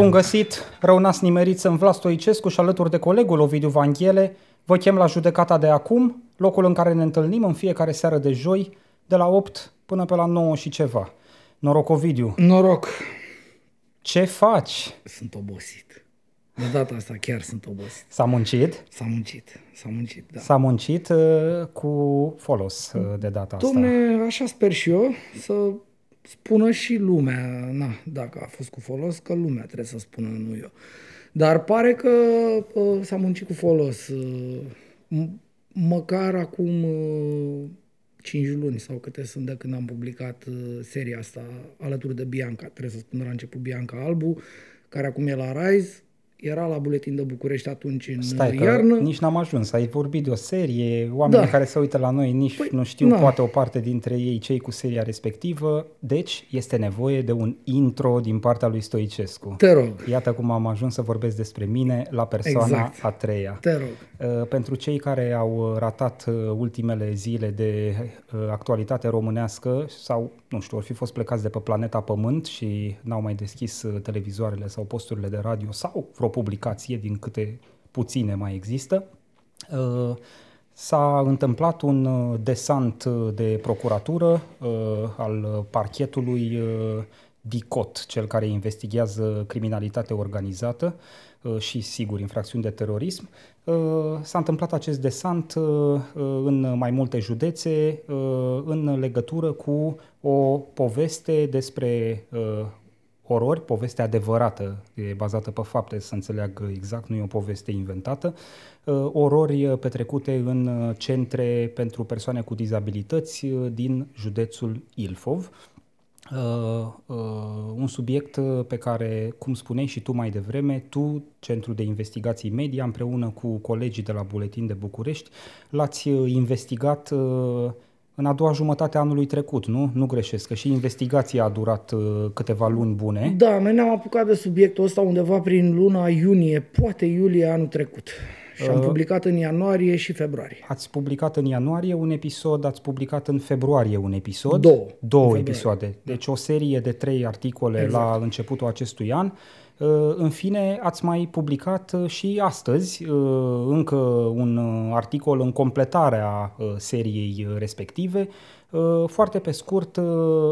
Bun găsit, răunați nimeriți în Vlas Stoicescu și alături de colegul Ovidiu Vanghele, vă chem la judecata de acum, locul în care ne întâlnim în fiecare seară de joi, de la 8 până pe la 9 și ceva. Noroc, Ovidiu. Noroc. Ce faci? Sunt obosit. De data asta chiar sunt obosit. S-a muncit? S-a muncit, s-a muncit, da. S-a muncit uh, cu folos uh, de data asta. Domne, așa sper și eu să spună și lumea, na, dacă a fost cu folos, că lumea trebuie să spună, nu eu. Dar pare că uh, s-a muncit cu folos. Uh, m- măcar acum uh, 5 luni sau câte sunt de când am publicat uh, seria asta alături de Bianca, trebuie să spun de la început Bianca Albu, care acum e la Rise, era la Buletin de București atunci în Stai că iarnă. nici n-am ajuns. Ai vorbit de o serie, oamenii Da. care se uită la noi nici Păi, nu știu, na. poate o parte dintre ei cei cu seria respectivă. Deci este nevoie de un intro din partea lui Stoicescu. Te rog, Iată cum am ajuns să vorbesc despre mine la persoana Exact. a treia. te rog. Uh, Pentru cei care au ratat uh, ultimele zile de uh, actualitate românească sau, nu știu, or fi fost plecați de pe planeta Pământ și n-au mai deschis uh, televizoarele sau posturile de radio sau vreo publicație din câte puține mai există, uh, s-a întâmplat un uh, desant uh, de procuratură uh, al parchetului uh, DICOT, cel care investigează criminalitate organizată uh, și, sigur, infracțiuni de terorism. Uh, S-a întâmplat acest desant uh, uh, în mai multe județe uh, în legătură cu o poveste despre uh, orori, poveste adevărată, e bazată pe fapte, să înțeleag exact, nu e o poveste inventată, uh, orori uh, petrecute în uh, centre pentru persoane cu dizabilități uh, din județul Ilfov. Uh, uh, un subiect uh, pe care, cum spuneai și tu mai devreme, tu, Centrul de Investigații Media, împreună cu colegii de la Buletin de București, l-ați uh, investigat uh, în a doua jumătate a anului trecut, nu? Nu greșesc, că și investigația a durat uh, câteva luni bune. Da, noi ne-am apucat de subiectul ăsta undeva prin luna iunie, poate iulie anul trecut. Și am Uh. publicat în ianuarie și februarie. Ați publicat în ianuarie un episod, ați publicat în februarie un episod. Două. Două În februarie. episoade. Deci o serie de trei articole Exact. la începutul acestui an. Uh, În fine, ați mai publicat uh, și astăzi uh, încă un uh, articol în completarea uh, seriei uh, respective. Uh, Foarte pe scurt, uh,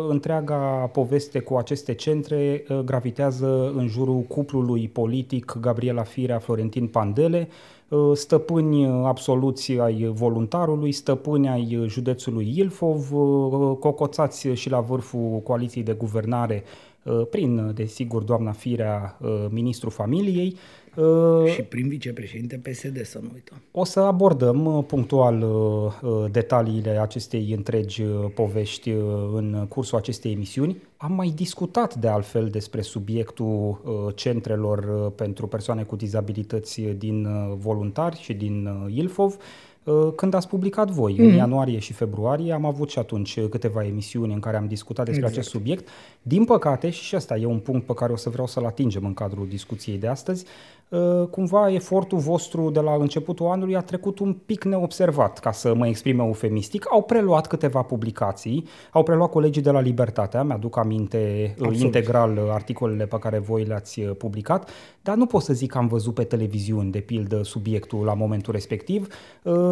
întreaga poveste cu aceste centre uh, gravitează în jurul cuplului politic Gabriela Firea Florentin Pandele, uh, stăpâni uh, absoluți ai voluntarului, stăpâni ai uh, județului Ilfov, uh, cocoțați și la vârful coaliției de guvernare uh, prin, uh, desigur, doamna Firea, uh, ministrul familiei. Uh, Și prin vicepreședinte PSD, să nu uităm. o să abordăm uh, punctual uh, uh, detaliile acestei întregi uh, povești uh, în cursul acestei emisiuni. Am mai discutat de altfel despre subiectul uh, centrelor uh, pentru persoane cu dizabilități din uh, voluntari și din uh, Ilfov. Uh, Când ați publicat voi, în ianuarie și februarie, am avut și atunci uh, câteva emisiuni în care am discutat despre Exact. acest subiect. Din păcate, și ăsta e un punct pe care o să vreau să-l atingem în cadrul discuției de astăzi, uh, cumva efortul vostru de la începutul anului a trecut un pic neobservat, ca să mă exprim eufemistic. Au preluat câteva publicații, au preluat colegii de la Libertatea, mi-aduc aminte uh, Absolut. integral uh, articolele pe care voi le-ați uh, publicat, dar nu pot să zic că am văzut pe televiziuni, de pildă, subiectul la momentul respectiv.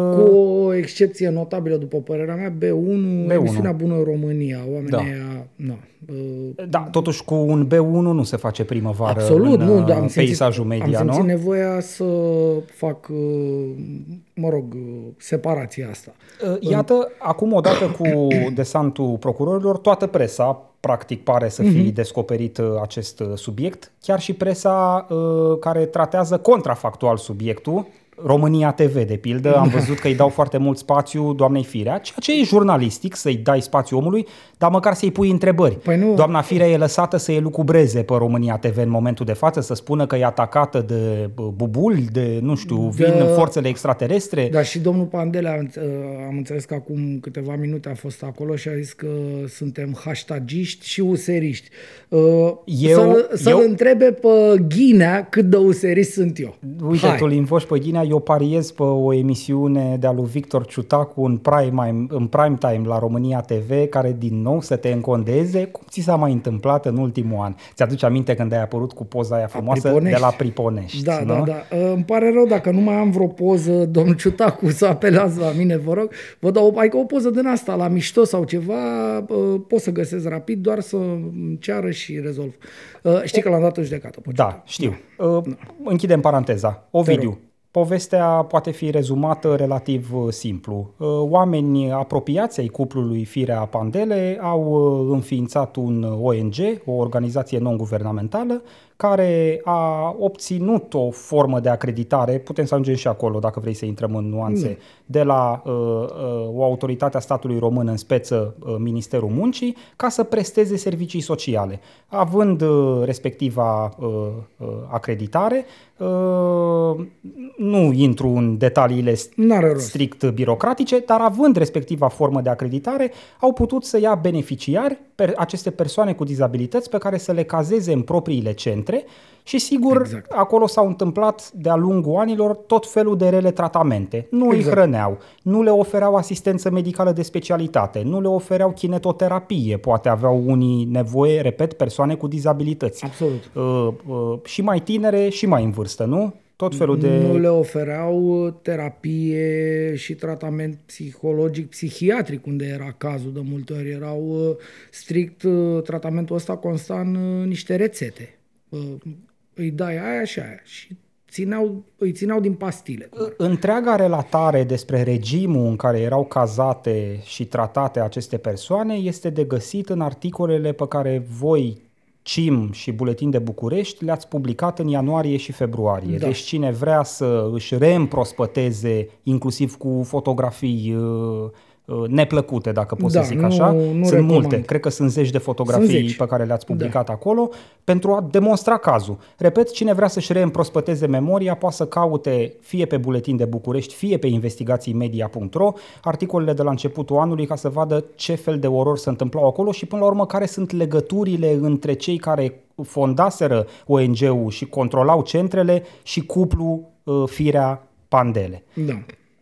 Uh, Cu o excepție notabilă, după părerea mea, B1, B1. emisiunea Bună România. Oamenii Da. aia, na, uh, Da, totuși cu un B1 nu se face primăvară Absolut, în, nu, uh, dar am în simțit, peisajul media, am simțit nu? nevoia să fac, uh, mă rog, uh, separația asta. Uh, Iată, acum odată cu desantul procurorilor, toată presa practic pare să fi descoperit uh, acest uh, subiect, chiar și presa uh, care tratează contrafactual subiectul, România TV, de pildă, am văzut că îi dau foarte mult spațiu doamnei Firea, ceea ce e jurnalistic să-i dai spațiu omului, dar măcar să-i pui întrebări. Păi nu. Doamna Firea e lăsată să elucubreze pe România TV în momentul de față, să spună că e atacată de uh, bubuli, de, nu știu, vin Da. forțele extraterestre. Dar și domnul Pandele, am, uh, am înțeles că acum câteva minute a fost acolo și a zis că suntem hashtagiști și useriști. Uh, Eu- să, să-l eu- întrebe pe Ghinea cât de userist sunt eu. Uite, Hai. tu îl invoci pe Ghinea, eu pariez pe o emisiune de-a lui Victor Ciutacu în prime, în prime time la România TV, care din nou să te încondeze, cum ți s-a mai întâmplat în ultimul an? Ți-aduce aminte când ai apărut cu poza aia frumoasă de la Priponești, Da, nu? da, da. Îmi pare rău dacă nu mai am vreo poză, domnul Ciutacu, să apelează la mine, vă rog. Vă dau adică o poză din asta, la mișto sau ceva, pot să găsesc rapid, doar să ceară și rezolv. Știi că l-am dat în judecată. Da, știu. Da. Închidem paranteza. Ovidiu, povestea poate fi rezumată relativ uh, simplu. Uh, oameni apropiați ai cuplului Firea Pandele au uh, înființat un ONG, o organizație non-guvernamentală, care a obținut o formă de acreditare, putem să ajungem și acolo dacă vrei să intrăm în nuanțe, mm. de la uh, uh, o autoritate a statului român în speță uh, Ministerul Muncii, ca să presteze servicii sociale. Având uh, respectiva uh, uh, acreditare, uh, nu intru în detaliile strict birocratice, dar având respectiva formă de acreditare, au putut să ia beneficiari, per, aceste persoane cu dizabilități, pe care să le cazeze în propriile centre centre și sigur exact. acolo s-au întâmplat de-a lungul anilor tot felul de rele tratamente. Nu exact. îi hrăneau, nu le ofereau asistență medicală de specialitate, nu le ofereau kinetoterapie, poate aveau unii nevoie, repet, persoane cu dizabilități. Absolut. Uh, uh, și mai tinere și mai în vârstă, nu? Tot felul de... Nu le ofereau terapie și tratament psihologic, psihiatric, unde era cazul de multe ori. Erau uh, strict, uh, tratamentul ăsta consta în niște rețete îi dai aia și aia și țineau, îi țineau din pastile. Întreaga relatare despre regimul în care erau cazate și tratate aceste persoane este de găsit în articolele pe care voi, CIM și Buletin de București le-ați publicat în ianuarie și februarie. Da. Deci cine vrea să își reîmprospăteze, inclusiv cu fotografii uh, Uh, neplăcute, dacă pot da, să zic nu, așa. Nu sunt recomand. multe, cred că sunt zeci de fotografii zeci. pe care le-ați publicat da. acolo, pentru a demonstra cazul. Repet, cine vrea să-și reîmprospăteze memoria, poate să caute fie pe Buletin de București, fie pe investigațiimedia.ro, articolele de la începutul anului, ca să vadă ce fel de orori se întâmplau acolo și, până la urmă, care sunt legăturile între cei care fondaseră ONG-ul și controlau centrele și cuplu uh, Firea Pandele. Da.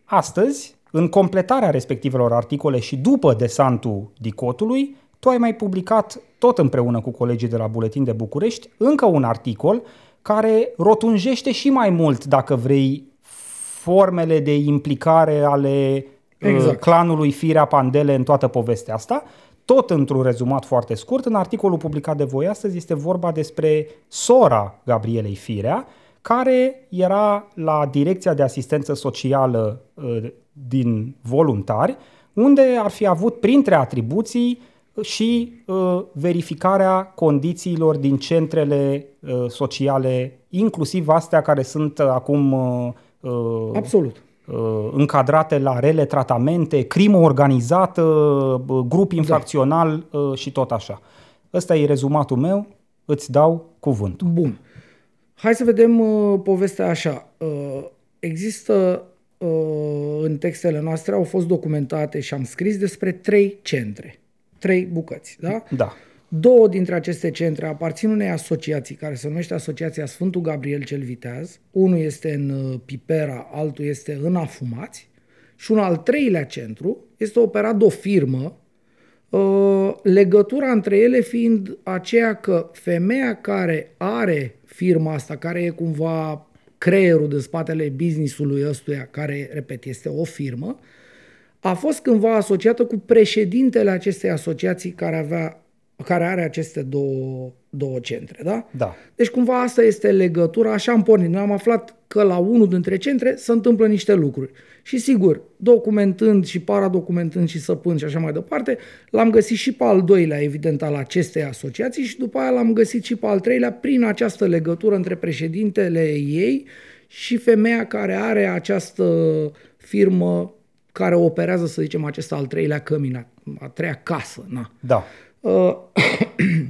Astăzi, în completarea respectivelor articole și după desantul dicotului, tu ai mai publicat, tot împreună cu colegii de la Buletin de București, încă un articol care rotunjește și mai mult, dacă vrei, formele de implicare ale uh, exact. clanului Firea Pandele în toată povestea asta. Tot într-un rezumat foarte scurt, în articolul publicat de voi astăzi este vorba despre sora Gabrielei Firea, care era la Direcția de Asistență Socială uh, din voluntari, unde ar fi avut printre atribuții și uh, verificarea condițiilor din centrele uh, sociale, inclusiv astea care sunt uh, acum uh, Absolut. Uh, încadrate la rele tratamente, crimă organizată, uh, grup da. infracțional da. uh, și tot așa. Ăsta e rezumatul meu, îți dau cuvântul. Bun. Hai să vedem uh, povestea așa. Uh, există uh, în textele noastre au fost documentate și am scris despre trei centre, trei bucăți, da? Da. Două dintre aceste centre aparțin unei asociații care se numește Asociația Sfântul Gabriel cel Viteaz. Unul este în uh, Pipera, altul este în Afumați. Și un al treilea centru este operat de o firmă, uh, legătura între ele fiind aceea că femeia care are firma asta, care e cumva creierul de spatele businessului ăstuia, care, repet, este o firmă, a fost cândva asociată cu președintele acestei asociații care, avea, care are aceste două, două centre. Da? da. Deci cumva asta este legătura, așa am pornit. Noi am aflat că la unul dintre centre se întâmplă niște lucruri. Și sigur, documentând și paradocumentând și săpând și așa mai departe, l-am găsit și pe al doilea, evident, al acestei asociații și după aia l-am găsit și pe al treilea prin această legătură între președintele ei și femeia care are această firmă care operează, să zicem, acest al treilea cămin, a treia casă. Na. Da. Uh,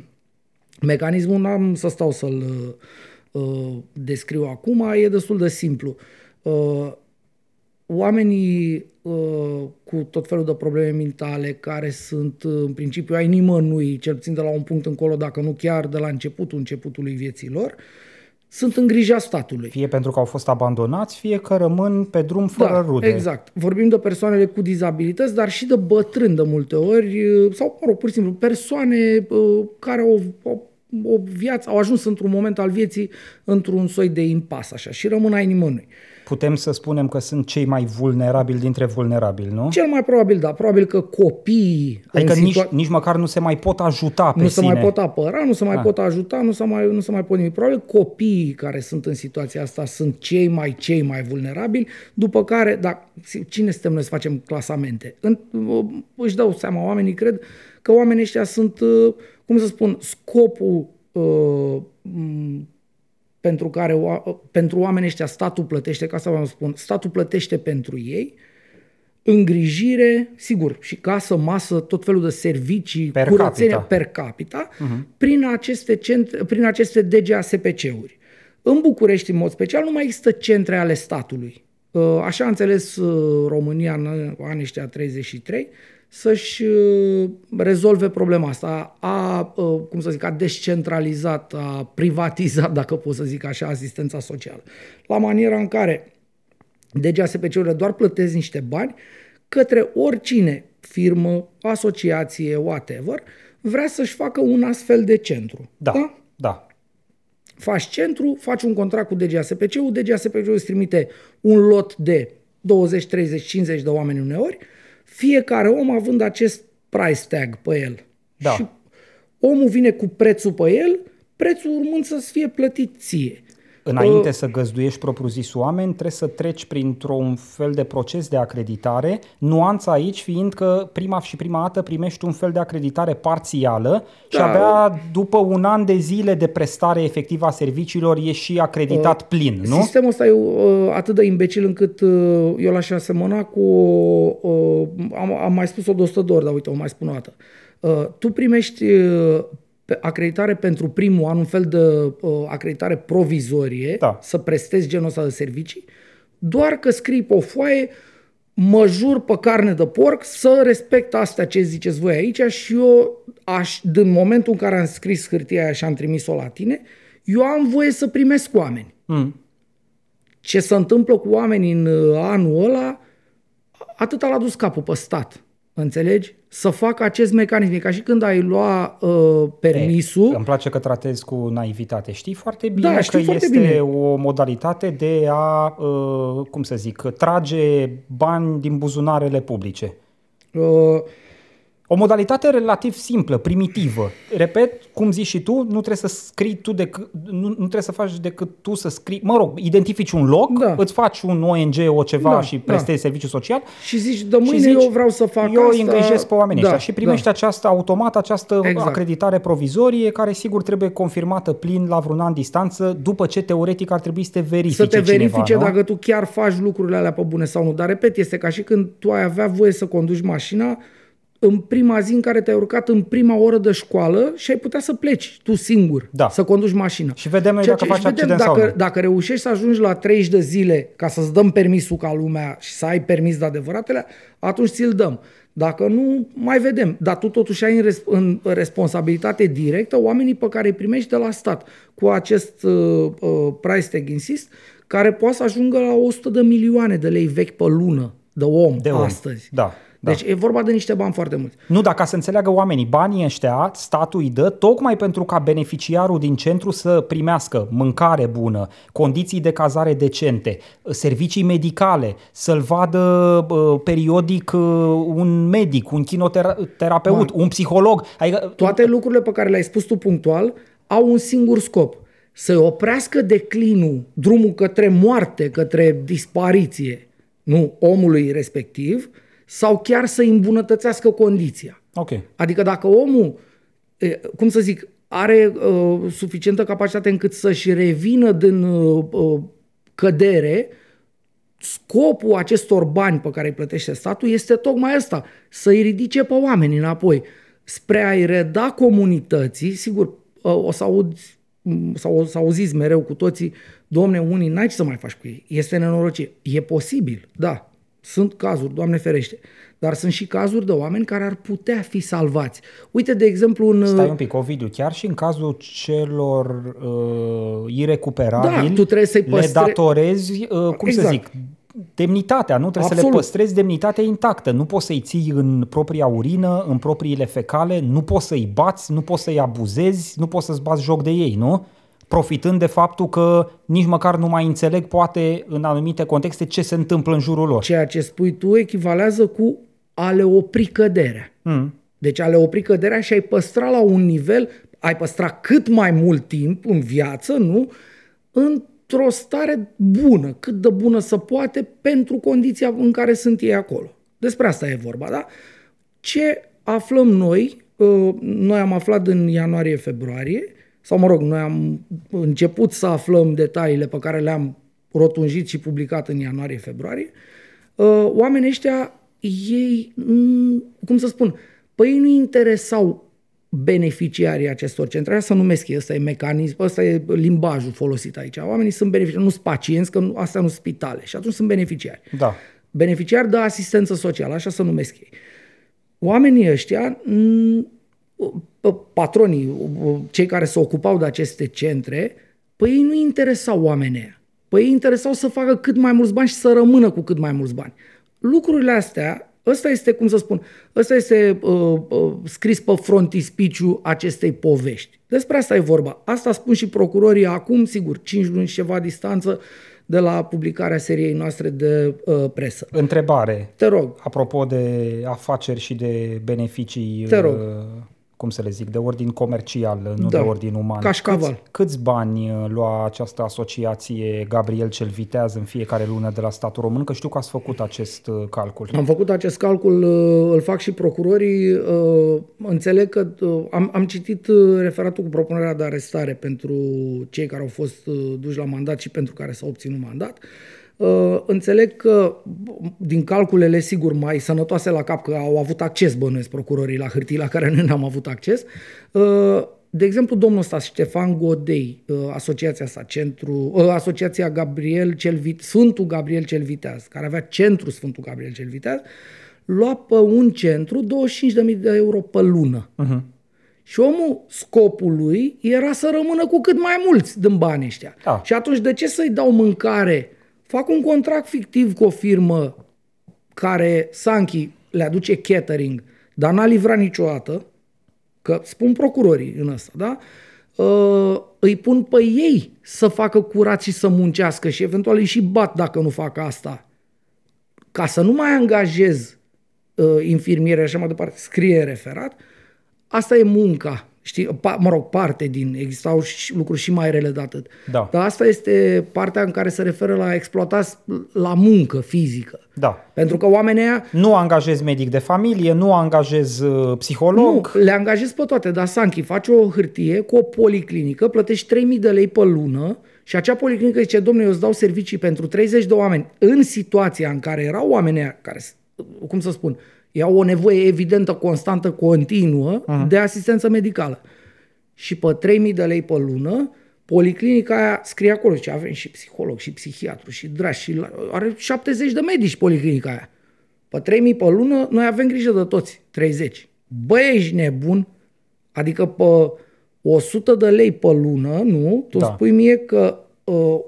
mecanismul n-am să stau să-l uh, descriu acum, e destul de simplu. Uh, oamenii uh, cu tot felul de probleme mentale care sunt uh, în principiu ai nimănui, cel puțin de la un punct încolo, dacă nu chiar de la începutul începutului vieții lor, sunt în grija statului. Fie pentru că au fost abandonați, fie că rămân pe drum fără da, rude. exact. Vorbim de persoanele cu dizabilități, dar și de bătrâni de multe ori, sau, mă rog, pur și simplu, persoane uh, care au, au o viață, au ajuns într-un moment al vieții într-un soi de impas așa și rămân ai nimănui. Putem să spunem că sunt cei mai vulnerabili dintre vulnerabili, nu? Cel mai probabil, da. Probabil că copiii... Adică situa- nici, nici măcar nu se mai pot ajuta pe Nu sine. se mai pot apăra, nu se mai ah. pot ajuta, nu se mai, nu se mai pot nimic. Probabil copiii care sunt în situația asta sunt cei mai, cei mai vulnerabili, după care, da, cine suntem noi să facem clasamente? În, își dau seama, oamenii cred că oamenii ăștia sunt, cum să spun, scopul uh, pentru care pentru oamenii ăștia statul plătește, ca să vă spun, statul plătește pentru ei îngrijire, sigur, și casă, masă, tot felul de servicii, per curățenie capita. per capita, uh-huh. prin, aceste centre, prin aceste DGASPC-uri. În București, în mod special, nu mai există centre ale statului. Uh, așa a înțeles uh, România în anii ăștia 33, să-și uh, rezolve problema asta. A, uh, cum să zic, a descentralizat, a privatizat, dacă pot să zic așa, asistența socială. La maniera în care DGASPC-urile doar plătesc niște bani către oricine, firmă, asociație, whatever, vrea să-și facă un astfel de centru. Da, da. da. Faci centru, faci un contract cu DGASPC-ul, DGASPC-ul îți trimite un lot de 20, 30, 50 de oameni uneori, fiecare om având acest price tag pe el. Da. Și omul vine cu prețul pe el, prețul urmând să fie plătit ție. Înainte uh, să găzduiești propriu-zis oameni, trebuie să treci printr-un fel de proces de acreditare, nuanța aici fiind că prima și prima dată primești un fel de acreditare parțială da. și abia după un an de zile de prestare efectivă a serviciilor e și acreditat uh, plin, nu? Sistemul ăsta e uh, atât de imbecil încât uh, eu l-aș asemăna cu... Uh, am, am mai spus-o de 100 de ori, dar uite, o mai spun o dată. Uh, tu primești uh, acreditare pentru primul an, un fel de uh, acreditare provizorie, da. să prestezi genul ăsta de servicii, doar că scrii pe o foaie mă jur pe carne de porc să respect astea ce ziceți voi aici și eu, aș, din momentul în care am scris hârtia aia și am trimis-o la tine, eu am voie să primesc oameni. Mm. Ce se întâmplă cu oamenii în uh, anul ăla, atât l-a dus capul pe stat. Înțelegi? Să facă acest mecanism. E ca și când ai lua uh, permisul. E, îmi place că tratezi cu naivitate. Știi foarte bine da, că foarte este bine. o modalitate de a, uh, cum să zic, trage bani din buzunarele publice. Uh, o modalitate relativ simplă, primitivă. Repet, cum zici și tu, nu trebuie să scrii tu decât, nu, nu trebuie să faci decât tu să scrii, mă rog, identifici un loc, Da. îți faci un ONG, o ceva Da, și da. prestezi serviciu social și zici, de mâine și zici, eu vreau să fac eu asta. îi îngrijesc pe oamenii da, ăștia și primești da. această automat, această Exact. acreditare provizorie care sigur trebuie confirmată plin la vreun an distanță după ce teoretic ar trebui să te verifice Să te verifice cineva, nu? dacă tu chiar faci lucrurile alea pe bune sau nu. Dar, repet, este ca și când tu ai avea voie să conduci mașina în prima zi în care te-ai urcat în prima oră de școală și ai putea să pleci tu singur Da. să conduci mașina. Și vedem noi Ceea dacă ce- faci și vedem accident sau dacă, nu. dacă reușești să ajungi la 30 de zile ca să-ți dăm permisul ca lumea și să ai permis de adevăratele, atunci ți-l dăm. Dacă nu, mai vedem. Dar tu totuși ai în, res- în responsabilitate directă oamenii pe care îi primești de la stat cu acest uh, uh, price tag insist, care poate să ajungă la 100 de milioane de lei vechi pe lună de om, De om. astăzi. Da, da. Deci e vorba de niște bani foarte mulți. Nu, dar ca să înțeleagă oamenii, banii ăștia statul îi dă tocmai pentru ca beneficiarul din centru să primească mâncare bună, condiții de cazare decente, servicii medicale, să-l vadă uh, periodic uh, un medic, un kinoterapeut, un psiholog. Adică, Toate lucrurile pe care le-ai spus tu punctual au un singur scop. Să oprească declinul, drumul către moarte, către dispariție, nu omului respectiv, sau chiar să îmbunătățească condiția. Ok. Adică dacă omul, e, cum să zic, are uh, suficientă capacitate încât să-și revină din uh, uh, cădere, scopul acestor bani pe care îi plătește statul este tocmai ăsta, să-i ridice pe oameni înapoi, spre a-i reda comunității, sigur, uh, o să aud sau o să auziți mereu cu toții, domne, unii n-ai ce să mai faci cu ei, este nenorocire. E posibil, da, Sunt cazuri, Doamne ferește. Dar sunt și cazuri de oameni care ar putea fi salvați. Uite, de exemplu, în... Stai un pic, Ovidiu, chiar și în cazul celor uh, irecuperabili, Da, tu trebuie să-i le păstre- datorezi, uh, cum să Exact. zic, demnitatea, nu? Trebuie să Absolut. le păstrezi demnitatea intactă. Nu poți să-i ții în propria urină, în propriile fecale, nu poți să-i bați, nu poți să-i abuzezi, nu poți să-ți bați joc de ei, nu? Profitând de faptul că nici măcar nu mai înțeleg, poate, în anumite contexte, ce se întâmplă în jurul lor. Ceea ce spui tu echivalează cu a le opri căderea. Mm. Deci a le opri căderea și ai păstra la un nivel, ai păstra cât mai mult timp în viață, nu? Într-o stare bună, cât de bună să poate pentru condiția în care sunt ei acolo. Despre asta e vorba, da? Ce aflăm noi, uh, noi am aflat în ianuarie-februarie, sau mă rog, noi am început să aflăm detaliile pe care le-am rotunjit și publicat în ianuarie-februarie, uh, oamenii ăștia, ei, mm, cum să spun, păi ei nu interesau beneficiarii acestor centre, Aia să numesc ei, ăsta e mecanism, ăsta e limbajul folosit aici. Oamenii sunt beneficiari, nu sunt pacienți, că nu, astea nu sunt spitale și atunci sunt beneficiari. Da. Beneficiari de asistență socială, așa să numesc ei. Oamenii ăștia, m, p- patronii, cei care se ocupau de aceste centre, păi ei nu interesau oamenii ăia. Păi ei interesau să facă cât mai mulți bani și să rămână cu cât mai mulți bani. Lucrurile astea, ăsta este, cum să spun, ăsta este uh, uh, scris pe frontispiciu acestei povești. Despre asta e vorba. Asta spun și procurorii acum, sigur, 5 luni și ceva distanță de la publicarea seriei noastre de uh, presă. Întrebare. Te rog. Apropo de afaceri și de beneficii, Te rog. uh, cum să le zic, de ordin comercial, nu Da. de ordin uman. Cașcaval. Câți, câți bani uh, lua această asociație Gabriel cel Viteaz în fiecare lună de la statul român? Că știu că ați făcut acest uh, calcul. Am făcut acest calcul, uh, îl fac și procurorii. uh, Înțeleg că uh, am, am citit uh, referatul cu propunerea de arestare pentru cei care au fost uh, duși la mandat și pentru care s-a obținut mandat. Uh, Înțeleg că din calculele, sigur, mai sănătoase la cap, că au avut acces, bănuiesc, procurorii la hârtii la care noi n-am avut acces, uh, de exemplu, domnul ăsta, Ștefan Godei, uh, asociația asta, centru, uh, asociația Gabriel cel Vit, Sfântul Gabriel cel Viteaz, care avea centru Sfântul Gabriel cel Viteaz, lua pe un centru 25.000 de euro pe lună. Uh-huh. Și omul, scopul lui era să rămână cu cât mai mulți din banii ăștia. Da. Și atunci de ce să-i dau mâncare? Fac un contract fictiv cu o firmă care Sanchi le aduce catering, dar n-a livrat niciodată, că spun procurorii în asta, da? Uh, îi pun pe ei să facă curat și să muncească și eventual îi și bat dacă nu fac asta. Ca să nu mai angajez uh, infirmiere și așa mai departe, scrie referat, asta e munca. Știi, pa, mă rog, parte din, existau și lucruri și mai rele de atât. Da. Dar asta este partea în care se referă la exploatați la muncă fizică. Da. Pentru că oamenii aia Nu angajez medic de familie, nu angajez uh, psiholog. Nu, le angajezi pe toate, dar Sanchi face o hârtie cu o policlinică, plătești 3.000 de lei pe lună și acea policlinică zice, domnule, eu îți dau servicii pentru 30 de oameni în situația în care erau oamenii aia care, cum să spun, iau o nevoie evidentă, constantă, continuă uh-huh. de asistență medicală. Și pe 3.000 de lei pe lună, policlinica aia scrie acolo, ce avem și psiholog, și psihiatru, și dragi, și la, are 70 de medici policlinica aia. Pe 3000 pe lună, noi avem grijă de toți, 30. Bă, ești nebun? Adică pe 100 de lei pe lună, nu? Tu Da. da. spui mie că uh,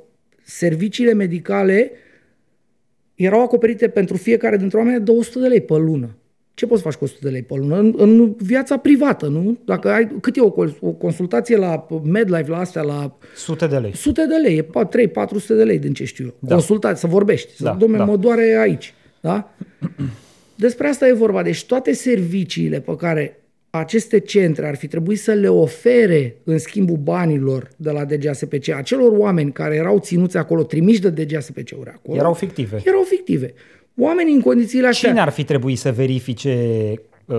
serviciile medicale erau acoperite pentru fiecare dintre oameni de 100 de lei pe lună. Ce poți să faci cu 100 de lei pe lună? În, în viața privată, nu? Dacă ai, cât e o, col- o consultație la MedLife, la astea, la Sute de lei. sute de lei, e 3-400 de lei din ce știu eu. Da. Da. Consultați, să vorbești. Să, Da, da, domnule, da. da. mă doare aici. Da? Despre asta e vorba. Deci toate serviciile pe care aceste centre ar fi trebuit să le ofere în schimbul banilor de la DGASPC, acelor oameni care erau ținuți acolo, trimiși de DGASPC-uri acolo, Erau fictive. erau fictive. Oamenii în condițiile astea... Cine ar fi trebuit să verifice uh,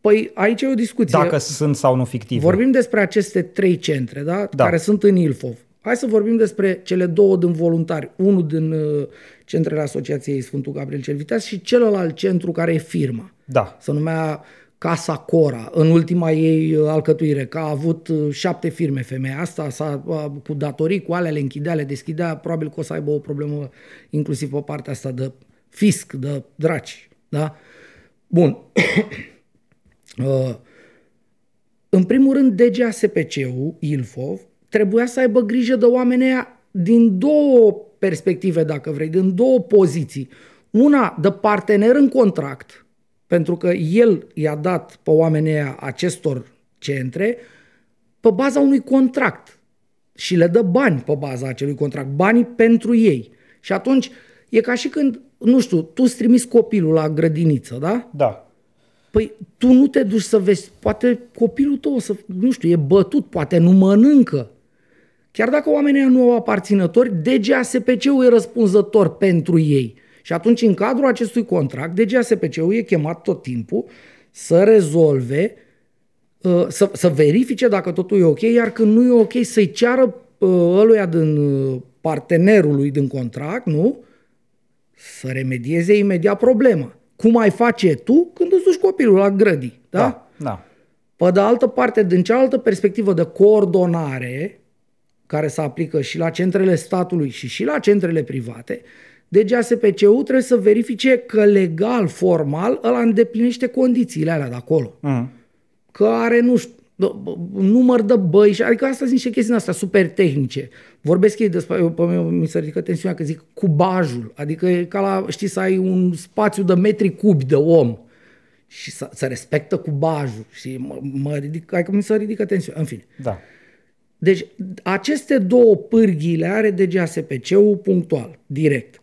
Păi aici e o discuție. dacă sunt sau nu fictive? Vorbim despre aceste trei centre, da? Da. care sunt în Ilfov. Hai să vorbim despre cele două din voluntari. Unul din uh, centrele Asociației Sfântul Gabriel cel Viteaz și celălalt centru care e firma. Da. Se numea Casa Cora, în ultima ei uh, alcătuire, că a avut uh, șapte firme femeia asta, s-a, uh, cu datorii, cu alea le închidea, le deschidea, probabil că o să aibă o problemă inclusiv pe partea asta de fisc, de draci. Da? Bun. uh, în primul rând, DGASPC-ul, Ilfov, trebuia să aibă grijă de oamenii aia din două perspective, dacă vrei, din două poziții. Una de partener în contract, pentru că el i-a dat pe oamenii aia acestor centre pe baza unui contract și le dă bani pe baza acelui contract, banii pentru ei. Și atunci e ca și când, nu știu, tu îți trimiți copilul la grădiniță, da? Da. Păi tu nu te duci să vezi, poate copilul tău, să, nu știu, e bătut, poate nu mănâncă. Chiar dacă oamenii nu au aparținători, DGASPC-ul e răspunzător pentru ei. Și atunci, în cadrul acestui contract, DGASPC-ul e chemat tot timpul să rezolve, uh, să, să verifice dacă totul e ok, iar când nu e ok, să-i ceară uh, ăluia din uh, partenerului din contract, nu? Să remedieze imediat problema. Cum ai face tu când îți duci copilul la grădii, da? Da. da. Pe de altă parte, din cealaltă perspectivă de coordonare, care se aplică și la centrele statului și și la centrele private, DGASPC-ul trebuie să verifice că legal, formal, ăla îndeplinește condițiile alea de acolo. Mm. Că are, nu știu, număr de băi, adică asta sunt niște chestii astea super tehnice. Vorbesc ei despre, eu, pe mine, mi se ridică tensiunea că zic cubajul, adică e ca la, știi, să ai un spațiu de metri cubi de om și să, să respectă cubajul și mă, mă ridic, adică mi se ridică tensiunea, în fine. Da. Deci aceste două pârghii le are DGASPC-ul punctual, direct.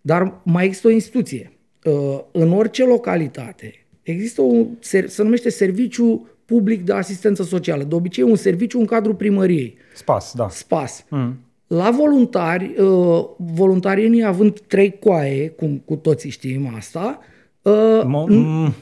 Dar mai există o instituție. Uh, în orice localitate există un, se numește Serviciu Public de Asistență Socială. De obicei un serviciu în cadrul primăriei. Spas, da. Spas. Mm. La voluntari, uh, voluntarienii având trei coaie, cum cu toții știm asta, uh, M-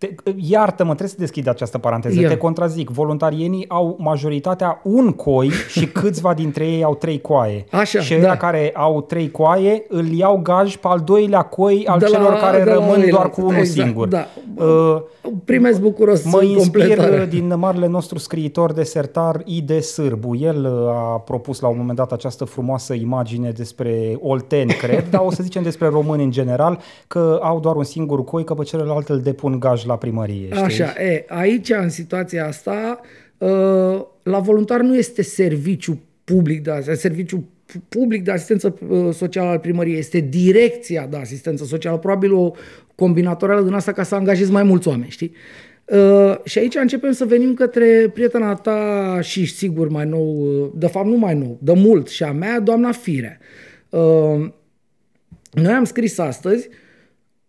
te, iartă-mă, trebuie să deschid această paranteză. Ia. Te contrazic. Voluntarienii au majoritatea un coi și câțiva dintre ei au trei coaie. Așa, și ăia da. care au trei coaie îl iau gaj pe al doilea coi al De la- celor care de la rămân ăilalți, doar cu unul exact, singur. da. Uh, primesc bucuros Mă inspir completare. din marele nostru scriitor desertar I.D. Sârbu. El uh, a propus la un moment dat această frumoasă imagine despre olteni, cred, dar o să zicem despre români în general, că au doar un singur coi, că pe celălalt îl depun gaj la primărie. Știi? Așa, e, aici, în situația asta, uh, la voluntar nu este serviciu public de, serviciu public de asistență uh, socială al primăriei, este direcția de asistență socială, probabil o combinatorială din asta ca să angajezi mai mulți oameni, știi? Uh, și aici începem să venim către prietena ta și sigur mai nou, uh, de fapt nu mai nou, de mult și a mea, doamna Firea. Uh, noi am scris astăzi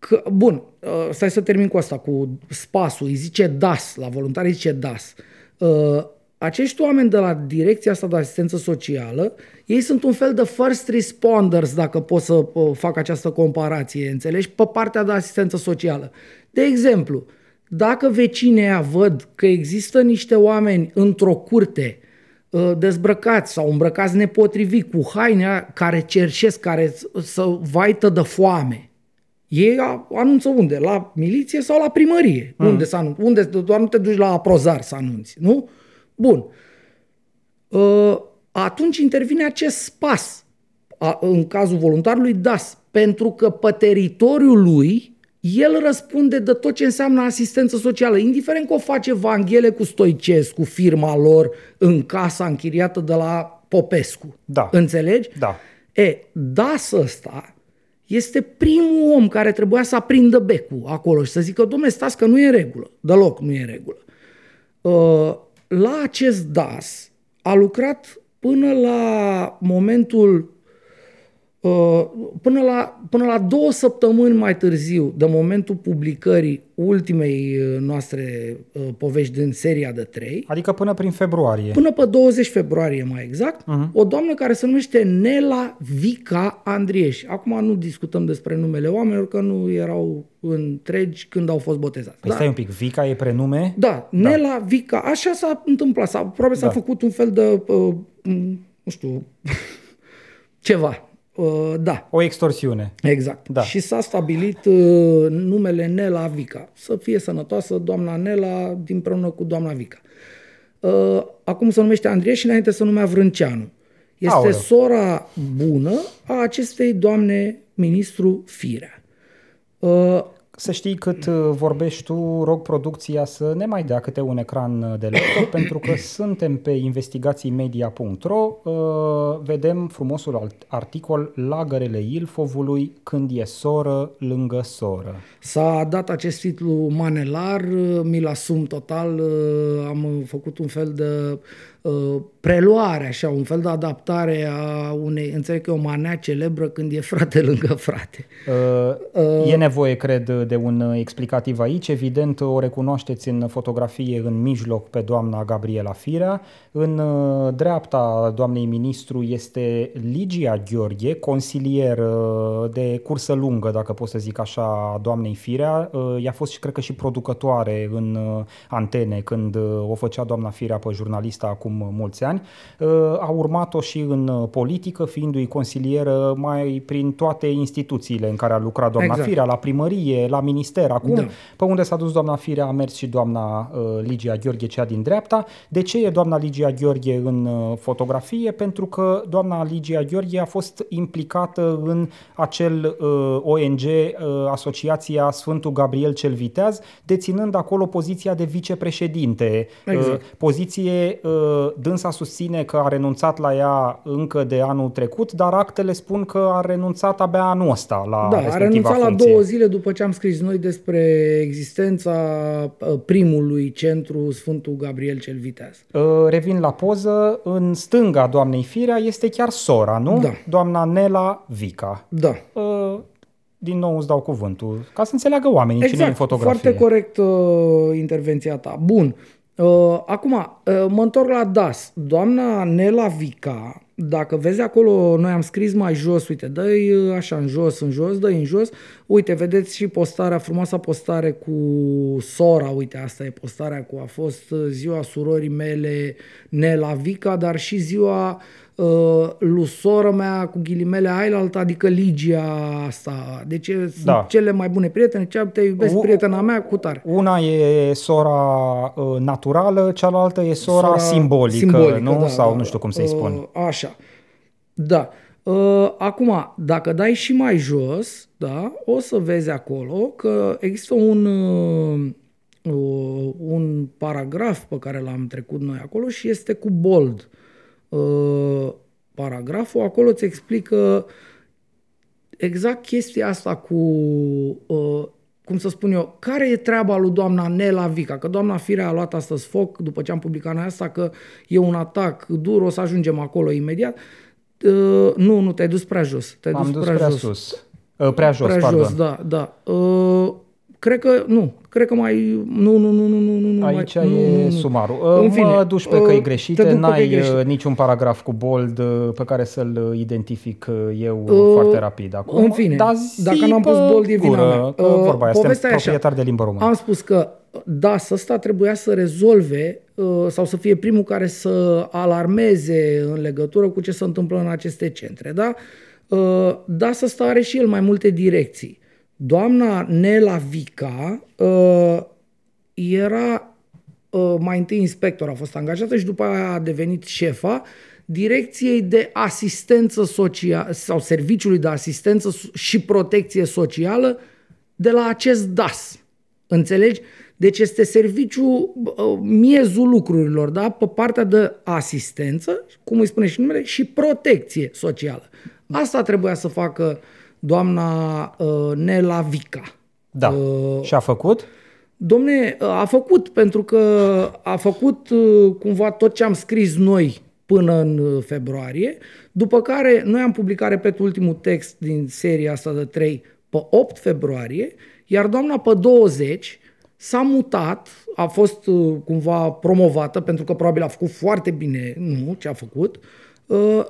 că, bun, uh, stai să termin cu asta, cu spasul, îi zice DAS, la voluntari îi zice DAS. Uh, acești oameni de la direcția asta de asistență socială, ei sunt un fel de first responders, dacă pot să uh, fac această comparație, înțelegi, pe partea de asistență socială. De exemplu, dacă vecinii aia văd că există niște oameni într-o curte uh, dezbrăcați sau îmbrăcați nepotrivit, cu haine aia care cerșesc, care să vaită de foame, ei a- anunță unde? La miliție sau la primărie? Mm. Unde să anunți? Unde? Doar nu te duci la aprozar să anunți, nu? Bun. Uh, Atunci intervine acest spas, a- în cazul voluntarului DAS, pentru că pe teritoriul lui el răspunde de tot ce înseamnă asistență socială, indiferent că o face Vanghele cu Stoicescu, firma lor, în casa închiriată de la Popescu. Da. Înțelegi? Da. E, DAS ăsta este primul om care trebuia să aprindă becul acolo și să zică, domne, stați că nu e în regulă. Deloc nu e în regulă. Uh, La acest DAS a lucrat până la momentul Uh, până la, până la două săptămâni mai târziu de momentul publicării ultimei uh, noastre uh, povești din seria de trei, Adică până prin februarie. până pe 20 februarie mai exact, uh-huh. o doamnă care se numește Nela Vica Andrieș. Acum nu discutăm despre numele oamenilor, că nu erau întregi când au fost botezați. Păi stai un pic, Vica e prenume? Da, Nela Vica, așa s-a întâmplat. S-a, probabil s-a Da. făcut un fel de, uh, m, nu știu, ceva. Uh, da, O extorsiune. exact. Da. Și s-a stabilit uh, numele Nela Vica. Să fie sănătoasă doamna Nela împreună cu doamna Vica. Uh, acum se numește Andrie și înainte se numea Vrânceanu. Este Aoleu. sora bună a acestei doamne ministru Firea. Uh, să știi cât uh, vorbești tu, rog producția să ne mai dea câte un ecran uh, de laptop, pentru că suntem pe investigațiimedia.ro, uh, vedem frumosul articol Lagărele Ilfovului când e soră lângă soră. S-a dat acest titlu manelar, mi-l asum total, am făcut un fel de Uh, preluare, așa, un fel de adaptare a unei, înțeleg că e o manea celebră când e frate lângă frate. Uh, uh, e nevoie, cred, de un explicativ aici. Evident, o recunoașteți în fotografie în mijloc pe doamna Gabriela Firea. În uh, dreapta doamnei ministru este Ligia Gheorghe, consilier uh, de cursă lungă, dacă pot să zic așa, doamnei Firea. Uh, ea a fost, cred că, și producătoare în uh, antene când uh, o făcea doamna Firea pe jurnalista acum acum mulți ani. Uh, a urmat-o și în uh, politică, fiindu-i consilieră mai prin toate instituțiile în care a lucrat doamna exact. Firea, la primărie, la minister. Acum, da. pe unde s-a dus doamna Firea, a mers și doamna uh, Ligia Gheorghe, cea din dreapta. De ce e doamna Ligia Gheorghe în fotografie? Pentru că doamna Ligia Gheorghe a fost implicată în acel ONG, Asociația Sfântul Gabriel cel Viteaz, deținând acolo poziția de vicepreședinte. Exact. Poziție dânsa susține că a renunțat la ea încă de anul trecut, dar actele spun că a renunțat abia anul ăsta la Da, a renunțat funcție. la două zile după ce am scris noi despre existența uh, primului centru Sfântul Gabriel cel Viteaz. Uh, revin la poză. În stânga doamnei Firea este chiar sora, nu? Da. Doamna Nela Vica. Da. Uh, din nou îți dau cuvântul, ca să înțeleagă oamenii exact, cine e în fotografie. foarte corect uh, intervenția ta. Bun, Uh, acum, uh, mă întorc la DAS. Doamna Nela Vica, dacă vezi acolo, noi am scris mai jos, uite, dă uh, așa în jos, în jos, dă în jos. Uite, vedeți și postarea, frumoasa postare cu sora, uite, asta e postarea cu, a fost uh, ziua surorii mele Nela Vica, dar și ziua uh, uh, lui sora mea cu ghilimele ailaltă, adică Ligia asta. Deci da. sunt cele mai bune prietene, cea te iubesc U- prietena mea cu tare. Una e sora uh, naturală, cealaltă e sora, sora simbolică, simbolică, nu? Da, Sau da, nu știu cum să-i spun. Uh, așa. Da. Uh, acum, dacă dai și mai jos, da, o să vezi acolo că există un, uh, un paragraf pe care l-am trecut noi acolo și este cu bold. Uh, uh, paragraful, acolo îți explică exact chestia asta cu, uh, cum să spun eu, care e treaba lui doamna Nela Vica, că doamna Firea a luat astăzi foc după ce am publicat noi asta, că e un atac dur, o să ajungem acolo imediat. Uh, nu, nu, te-ai dus prea jos. Te-ai dus, dus prea, prea jos. sus. Uh, prea jos, prea pardon. jos, da, da. Uh, Cred că nu. Cred că mai... Nu, nu, nu, nu, nu, nu. Aici mai, e nu, nu, sumarul. În fine, mă duci pe căi greșite, n-ai greșit. niciun paragraf cu bold uh, pe care să-l identific uh, eu uh, foarte rapid acum. În fine, Dar dacă n-am pus bold e vina mea. Uh, vorba aia, suntem proprietari de limbă română. Am spus că DAS ăsta trebuia să rezolve uh, sau să fie primul care să alarmeze în legătură cu ce se întâmplă în aceste centre. Da? Uh, DAS ăsta are și el mai multe direcții. Doamna Nela Vica uh, era uh, mai întâi inspector, a fost angajată și după aia a devenit șefa Direcției de Asistență Socială sau Serviciului de Asistență și Protecție Socială de la acest DAS. Înțelegi? Deci este serviciu, uh, miezul lucrurilor, da? Pe partea de asistență, cum îi spune și numele, și protecție socială. Asta trebuia să facă uh, doamna uh, Nela Vica. Da. Uh, și a făcut? Domne, uh, a făcut, pentru că a făcut uh, cumva tot ce am scris noi până în uh, februarie, după care noi am publicat, repet, ultimul text din seria asta de 3 pe 8 februarie, iar doamna pe 20 s-a mutat, a fost cumva promovată, pentru că probabil a făcut foarte bine, nu, ce a făcut, uh, Uh,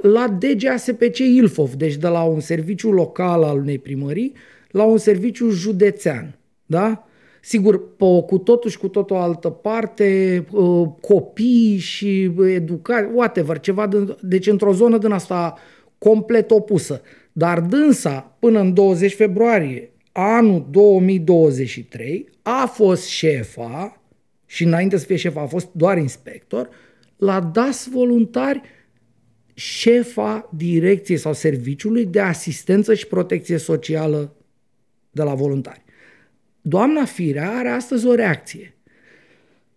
la DGASPC Ilfov, deci de la un serviciu local al unei primării la un serviciu județean. Da? Sigur, pe cu totul și cu totul altă parte, uh, copii și educație, whatever, ceva, de, deci într-o zonă din asta complet opusă. Dar dânsa, până în 20 februarie anul 2023, a fost șefa, și înainte să fie șefa a fost doar inspector, la DAS voluntari șefa direcției sau serviciului de asistență și protecție socială de la voluntari. Doamna Firea are astăzi o reacție.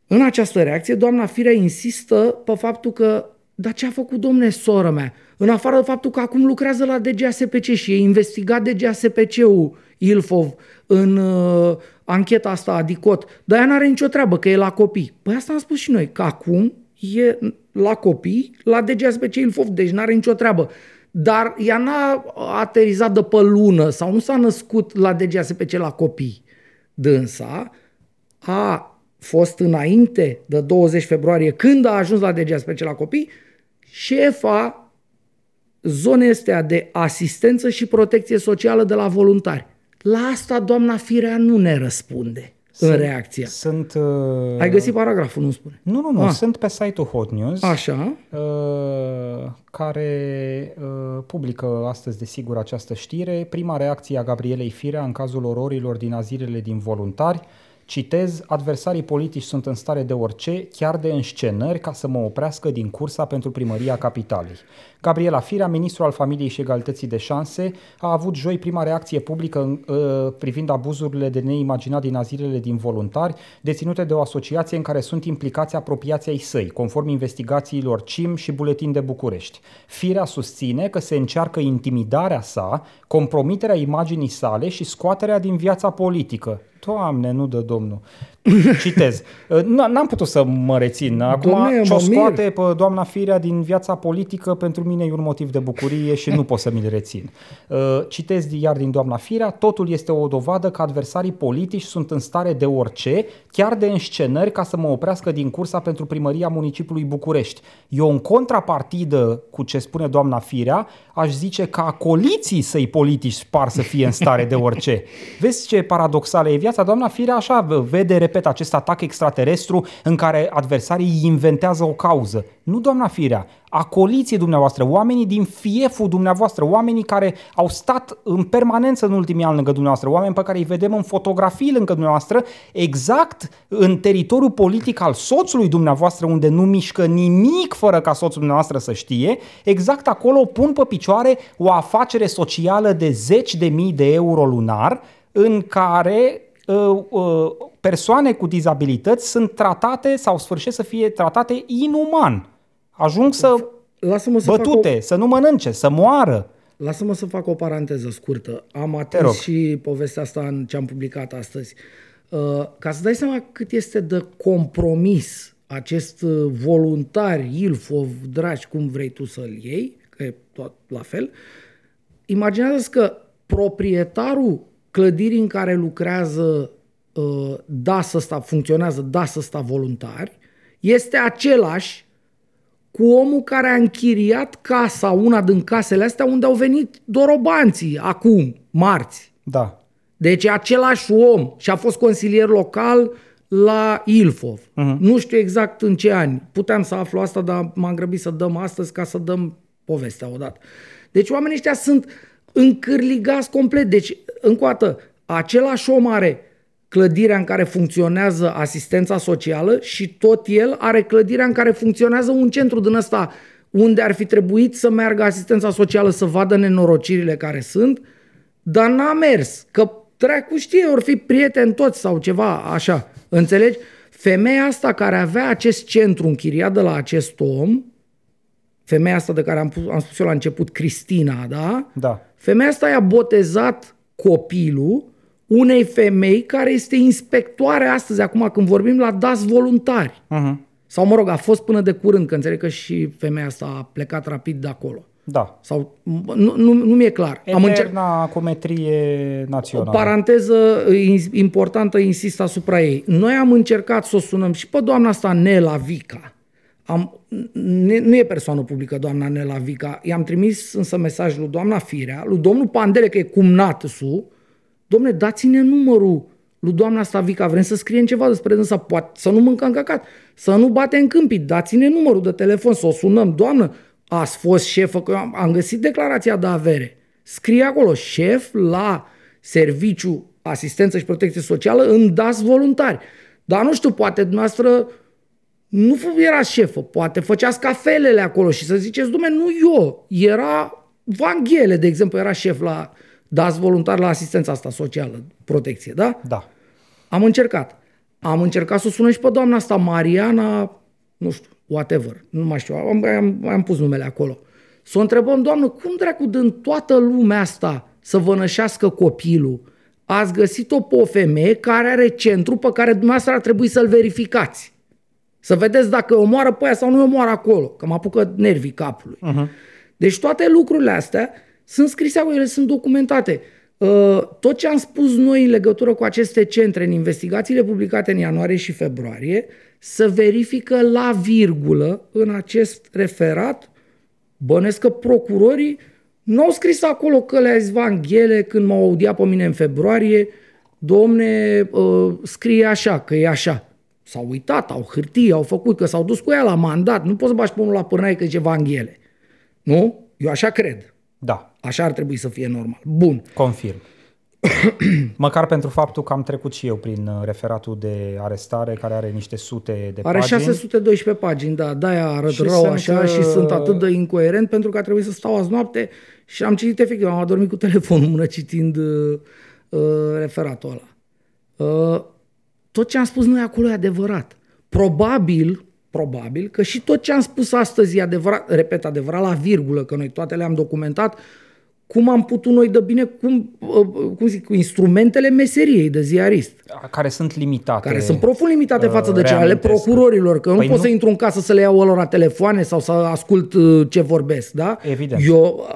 În această reacție, doamna Firea insistă pe faptul că dar ce a făcut domne soră mea? În afară de faptul că acum lucrează la DGASPC și e investigat DGASPC-ul Ilfov în uh, ancheta asta Adicot, dar ea n-are nicio treabă, că e la copii. Păi asta am spus și noi, că acum e la copii, la DGASPC Ilfov, deci n-are nicio treabă. Dar ea n-a aterizat de pe lună sau nu s-a născut la DGASPC la copii. Dânsa a fost înainte de 20 februarie, când a ajuns la DGASPC la copii, șefa zonei astea de asistență și protecție socială de la voluntari. La asta doamna Firea nu ne răspunde sunt, în reacția. Sunt, uh... Ai găsit paragraful, nu spune? Nu, nu, nu. Ah. Sunt pe site-ul Hot News. Așa. Uh, care uh, publică astăzi, desigur, această știre. Prima reacție a Gabrielei Firea în cazul ororilor din azilele din voluntari. Uh, Citez, adversarii politici sunt în stare de orice, chiar de înscenări, ca să mă oprească din cursa pentru primăria capitalei. Gabriela Firea, ministru al Familiei și Egalității de Șanse, a avut joi prima reacție publică uh, privind abuzurile de neimaginat din azilele din voluntari, deținute de o asociație în care sunt implicați apropiații ai săi, conform investigațiilor CIM și Buletin de București. Firea susține că se încearcă intimidarea sa, compromiterea imaginii sale și scoaterea din viața politică. Doamne, nu dă Domnul. Citez. N-am putut să mă rețin. Acum ce-o scoate pe doamna Firea din viața politică pentru mine e un motiv de bucurie și nu pot să mi-l rețin. Uh, citez iar din doamna Firea, totul este o dovadă că adversarii politici sunt în stare de orice, chiar de înscenări ca să mă oprească din cursa pentru primăria municipiului București. Eu în contrapartidă cu ce spune doamna Firea, aș zice că acoliții săi politici par să fie în stare de orice. Vezi ce paradoxală e viața? Doamna Firea așa vede repet, acest atac extraterestru în care adversarii inventează o cauză. Nu, doamna Firea, acoliții dumneavoastră, oamenii din fieful dumneavoastră, oamenii care au stat în permanență în ultimii ani lângă dumneavoastră, oameni pe care îi vedem în fotografii lângă dumneavoastră, exact în teritoriul politic al soțului dumneavoastră, unde nu mișcă nimic fără ca soțul dumneavoastră să știe, exact acolo pun pe picioare o afacere socială de zeci de mii de euro lunar, în care uh, uh, persoane cu dizabilități sunt tratate sau sfârșesc să fie tratate inuman. Ajung să Lasă-mă să bătute, o... să nu mănânce, să moară. Lasă-mă să fac o paranteză scurtă. Am atins și povestea asta în ce am publicat astăzi. Uh, ca să dai seama cât este de compromis acest uh, voluntar, Ilfov, dragi, cum vrei tu să-l iei, că e tot la fel, imaginează că proprietarul clădirii în care lucrează Uh, DAS ăsta funcționează, DAS ăsta voluntari, este același cu omul care a închiriat casa, una din casele astea unde au venit dorobanții acum, marți. Da. Deci e același om și a fost consilier local la Ilfov. Uh-huh. Nu știu exact în ce ani. Puteam să aflu asta, dar m-am grăbit să dăm astăzi ca să dăm povestea odată. Deci oamenii ăștia sunt încârligați complet. Deci, încă o dată, același om are clădirea în care funcționează asistența socială și tot el are clădirea în care funcționează un centru din ăsta unde ar fi trebuit să meargă asistența socială să vadă nenorocirile care sunt, dar n-a mers, că treacu știe, ori fi prieteni toți sau ceva așa, înțelegi? Femeia asta care avea acest centru închiriat de la acest om, femeia asta de care am, am spus eu la început, Cristina, da? Da. Femeia asta i-a botezat copilul unei femei care este inspectoare astăzi, acum când vorbim la DAS voluntari. Uh-huh. Sau, mă rog, a fost până de curând, că înțeleg că și femeia asta a plecat rapid de acolo. Da. Sau, nu, nu, nu mi-e clar. Eterna Am încerc... cometrie națională. O paranteză importantă, insist asupra ei. Noi am încercat să o sunăm și pe doamna asta Nela Vica. Am, ne, nu e persoană publică, doamna Nela Vica. I-am trimis însă mesajul lui doamna Firea, lui domnul Pandele, că e cumnată-su, Domne, dați-ne numărul lui doamna Stavica, vrem să scriem ceva despre dânsa, poate să nu mâncăm căcat, să nu bate în câmpii, dați-ne numărul de telefon, să o sunăm. Doamnă, ați fost șefă, că am, am găsit declarația de avere. Scrie acolo, șef la serviciu asistență și protecție socială în DAS voluntari. Dar nu știu, poate dumneavoastră nu era șefă, poate făceați cafelele acolo și să ziceți, domne, nu eu, era Vanghele, de exemplu, era șef la dați voluntar la asistența asta socială, protecție, da? Da. Am încercat. Am încercat să o sună și pe doamna asta, Mariana, nu știu, whatever, nu mai știu, am, am, am pus numele acolo. Să o întrebăm, doamnă, cum dracu din toată lumea asta să vă nășească copilul? Ați găsit-o pe o femeie care are centru pe care dumneavoastră ar trebui să-l verificați. Să vedeți dacă omoară pe aia sau nu omoară acolo, că mă apucă nervii capului. Uh-huh. Deci toate lucrurile astea sunt scrise acolo, ele sunt documentate. Uh, tot ce am spus noi în legătură cu aceste centre în investigațiile publicate în ianuarie și februarie să verifică la virgulă în acest referat. Bănesc că procurorii nu au scris acolo că le-a Vanghele când m-au audiat pe mine în februarie, domne, uh, scrie așa, că e așa. S-au uitat, au hârtie, au făcut, că s-au dus cu ea la mandat. Nu poți să bași pe unul la pârnaie că e Vanghele. Nu? Eu așa cred. Da. Așa ar trebui să fie normal. Bun. Confirm. Măcar pentru faptul că am trecut și eu prin uh, referatul de arestare, care are niște sute de are pagini. Are 612 pagini, da, de-aia arăt și rău sunt, așa și sunt uh, atât de incoerent pentru că a trebuit să stau azi noapte și am citit efectiv, am adormit cu telefonul mână citind uh, uh, referatul ăla. Uh, tot ce am spus noi acolo e adevărat. Probabil, probabil că și tot ce am spus astăzi e adevărat, repet, adevărat la virgulă, că noi toate le-am documentat, cum am putut noi de bine, cum, uh, cum zic, cu instrumentele meseriei de ziarist. Care sunt limitate. Care sunt profund limitate față de cele ale procurorilor, că păi nu pot nu... să intru în casă să le iau lor la telefoane sau să ascult uh, ce vorbesc, da? Evident. Eu,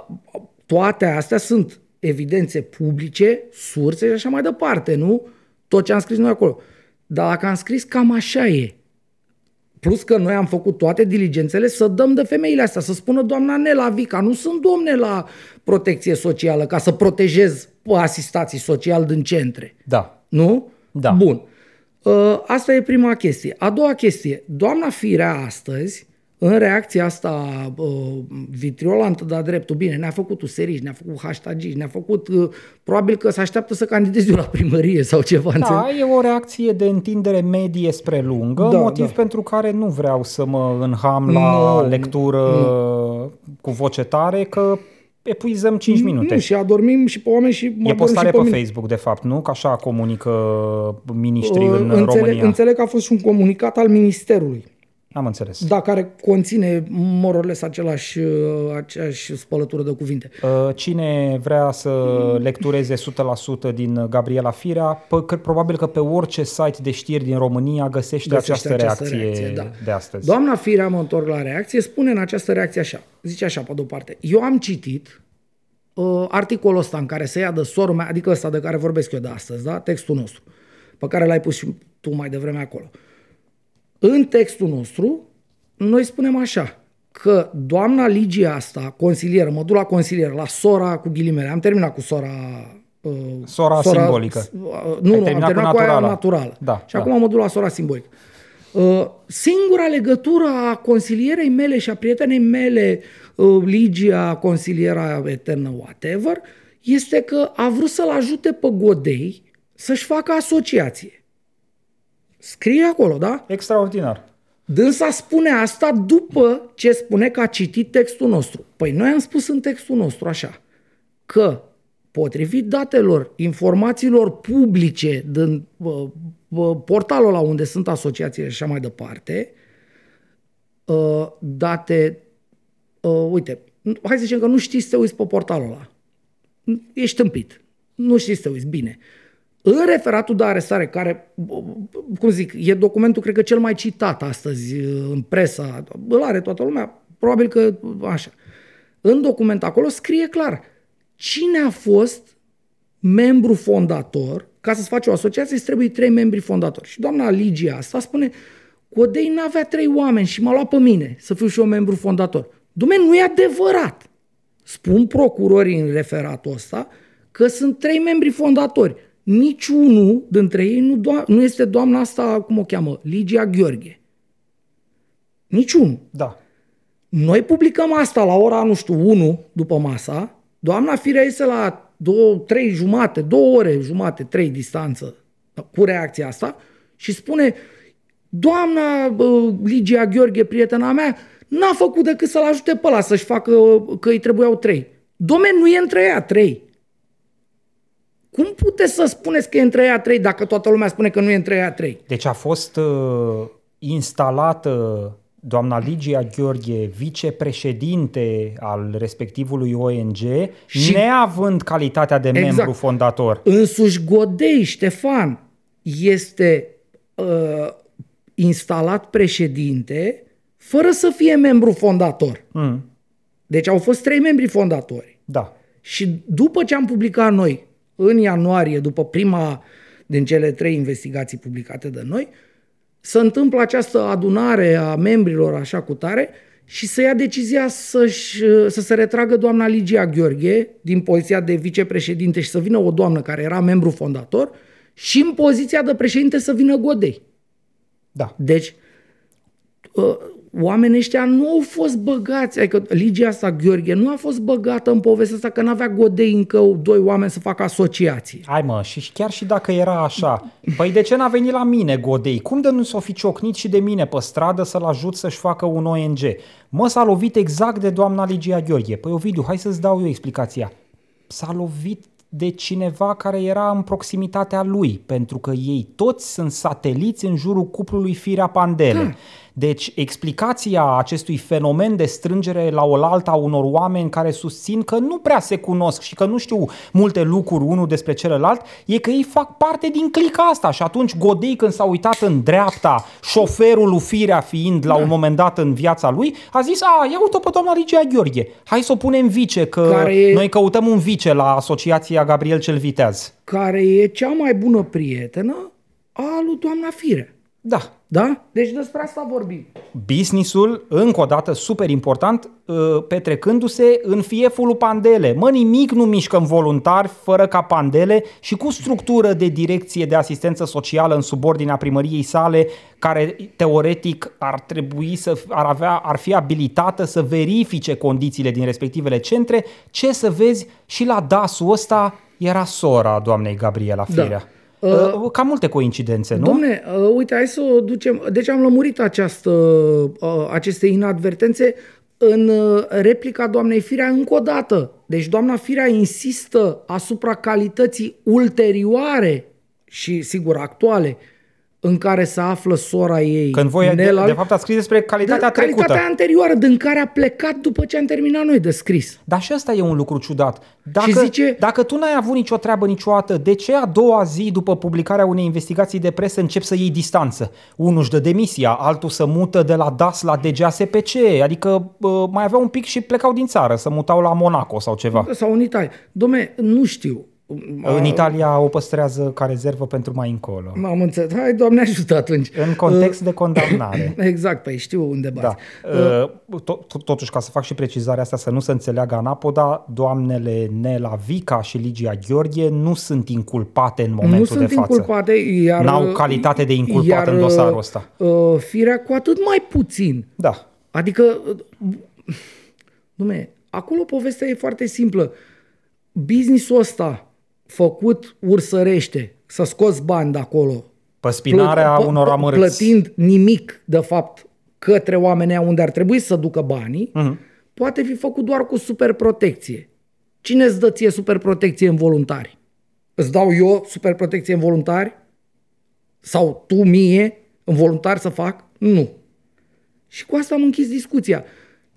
toate astea sunt evidențe publice, surse și așa mai departe, nu? Tot ce am scris noi acolo. Dar dacă am scris, cam așa e. Plus că noi am făcut toate diligențele să dăm de femeile astea, să spună doamna Nela Vica, nu sunt domne la protecție socială ca să protejez asistații social din centre. Da. Nu? Da. Bun. Ă, asta e prima chestie. A doua chestie. Doamna Firea astăzi în reacția asta uh, vitriolantă, dar dreptul, bine, ne-a făcut userici, ne-a făcut hashtag ne-a făcut, uh, probabil că se așteaptă să candideze la primărie sau ceva. Da, înțeleg? e o reacție de întindere medie spre lungă, da, motiv da. pentru care nu vreau să mă înham la no, lectură no. cu voce tare, că epuizăm 5 minute. Nu, și adormim și pe oameni și mă E postare pe, pe Facebook, de fapt, nu? Că așa comunică ministrii uh, în înțeleg, România. Înțeleg că a fost și un comunicat al Ministerului. Am înțeles. Da, care conține mororles același, uh, aceeași spălătură de cuvinte. Uh, cine vrea să lectureze 100% din Gabriela Firea, probabil că pe orice site de știri din România găsește, găsește această, această reacție, reacție da. de astăzi. Doamna Firea, mă întorc la reacție, spune în această reacție așa, zice așa pe de-o parte, eu am citit uh, articolul ăsta în care se ia de sorul meu, adică ăsta de care vorbesc eu de astăzi, da? textul nostru, pe care l-ai pus și tu mai devreme acolo. Uh, în textul nostru, noi spunem așa, că doamna Ligia asta, consilieră, mă duc la consilieră, la sora cu ghilimele, am terminat cu sora uh, Sora, sora simbolică. Uh, nu, nu, am terminat cu, cu aia naturală. Da, și da. acum mă duc la sora simbolică. Uh, singura legătură a consilierei mele și a prietenei mele, uh, Ligia, consiliera eternă, whatever, este că a vrut să-l ajute pe Godei să-și facă asociație. Scrie acolo, da? Extraordinar. Dânsa spune asta după ce spune că a citit textul nostru. Păi noi am spus în textul nostru așa, că potrivit datelor, informațiilor publice din uh, uh, portalul la unde sunt asociațiile și așa mai departe, uh, date, uh, uite, hai să zicem că nu știi să te uiți pe portalul ăla. Ești tâmpit. Nu știi să te uiți. Bine. În referatul de arestare, care, cum zic, e documentul, cred că cel mai citat astăzi în presa, îl are toată lumea, probabil că așa. În document acolo scrie clar cine a fost membru fondator, ca să-ți faci o asociație, îți trebuie trei membri fondatori. Și doamna Ligia asta spune, Codei n-avea trei oameni și m-a luat pe mine să fiu și eu membru fondator. Dom'le, nu e adevărat. Spun procurorii în referatul ăsta că sunt trei membri fondatori niciunul dintre ei nu, do- nu este doamna asta, cum o cheamă, Ligia Gheorghe. Niciunul. Da. Noi publicăm asta la ora, nu știu, 1 după masa, doamna Firea este la 2, 3 jumate, 2 ore jumate, 3 distanță cu reacția asta și spune doamna uh, Ligia Gheorghe, prietena mea, n-a făcut decât să-l ajute pe ăla să-și facă că îi trebuiau trei. Dom'le, nu e între ea trei. Cum puteți să spuneți că e între ea trei dacă toată lumea spune că nu e între ea trei? Deci a fost uh, instalată doamna Ligia Gheorghe, vicepreședinte al respectivului ONG, și neavând calitatea de exact. membru fondator. Însuși Godei, Ștefan, este uh, instalat președinte fără să fie membru fondator. Mm. Deci au fost trei membri fondatori. Da. Și după ce am publicat noi, în ianuarie, după prima din cele trei investigații publicate de noi, să întâmplă această adunare a membrilor așa cu tare și să ia decizia să-și, să se retragă doamna Ligia Gheorghe din poziția de vicepreședinte și să vină o doamnă care era membru fondator și în poziția de președinte să vină Godei. Da. Deci, ă, oamenii ăștia nu au fost băgați, adică Ligia asta, Gheorghe, nu a fost băgată în povestea asta că n-avea godei încă doi oameni să facă asociații. Hai mă, și chiar și dacă era așa, păi de ce n-a venit la mine godei? Cum de nu s-o fi ciocnit și de mine pe stradă să-l ajut să-și facă un ONG? Mă, s-a lovit exact de doamna Ligia Gheorghe. Păi Ovidiu, hai să-ți dau eu explicația. S-a lovit de cineva care era în proximitatea lui, pentru că ei toți sunt sateliți în jurul cuplului Firea Pandele. Hmm. Deci explicația acestui fenomen de strângere la oaltă a unor oameni care susțin că nu prea se cunosc și că nu știu multe lucruri unul despre celălalt, e că ei fac parte din clica asta și atunci Godei când s-a uitat în dreapta, șoferul lui Firea fiind la da. un moment dat în viața lui, a zis, a, ia uite pe doamna Ligia Gheorghe, hai să o punem vice, că care e... noi căutăm un vice la Asociația Gabriel cel Viteaz. Care e cea mai bună prietenă a lui doamna Firea. Da. Da? Deci despre asta vorbim. Businessul, încă o dată, super important, uh, petrecându-se în fieful lui Pandele. Mă, nimic nu mișcă voluntari fără ca Pandele și cu structură de direcție de asistență socială în subordinea primăriei sale, care teoretic ar trebui să ar avea, ar fi abilitată să verifice condițiile din respectivele centre. Ce să vezi și la DAS-ul ăsta era sora doamnei Gabriela da. Firea. Da. Uh, uh, Cam multe coincidențe, nu? Domne, uh, uite, hai să o ducem... Deci am lămurit această, uh, aceste inadvertențe în uh, replica doamnei Firea încă o dată. Deci doamna Firea insistă asupra calității ulterioare și, sigur, actuale în care se află sora ei. Când voi, Nela, de, de fapt, a scris despre calitatea de, trecută. Calitatea anterioară, din care a plecat după ce am terminat noi de scris. Dar și asta e un lucru ciudat. Dacă, și zice, dacă tu n-ai avut nicio treabă niciodată, de ce a doua zi după publicarea unei investigații de presă încep să iei distanță? Unul își dă demisia, altul să mută de la DAS la DGASPC, adică mai avea un pic și plecau din țară, să mutau la Monaco sau ceva. Sau în Italia. Dom'le, nu știu. În Italia o păstrează ca rezervă pentru mai încolo. M-am înțeles. Hai, Doamne ajută atunci. În context de condamnare. exact, păi știu unde bați. Da. Uh, totuși, ca să fac și precizarea asta, să nu se înțeleagă anapoda, doamnele Nela Vica și Ligia Gheorghe nu sunt inculpate în momentul nu sunt de față. inculpate, iar... N-au calitate de inculpat iar, în dosarul ăsta. Uh, firea cu atât mai puțin. Da. Adică, dume, acolo povestea e foarte simplă. Businessul ăsta făcut ursărește, să scoți bani de acolo. Pe spinarea Plăt, unor amărâți. Plătind nimic, de fapt, către oamenii unde ar trebui să ducă banii, uh-huh. poate fi făcut doar cu superprotecție. Cine îți dă ție superprotecție în voluntari? Îți dau eu superprotecție în voluntari? Sau tu mie în voluntari să fac? Nu. Și cu asta am închis discuția.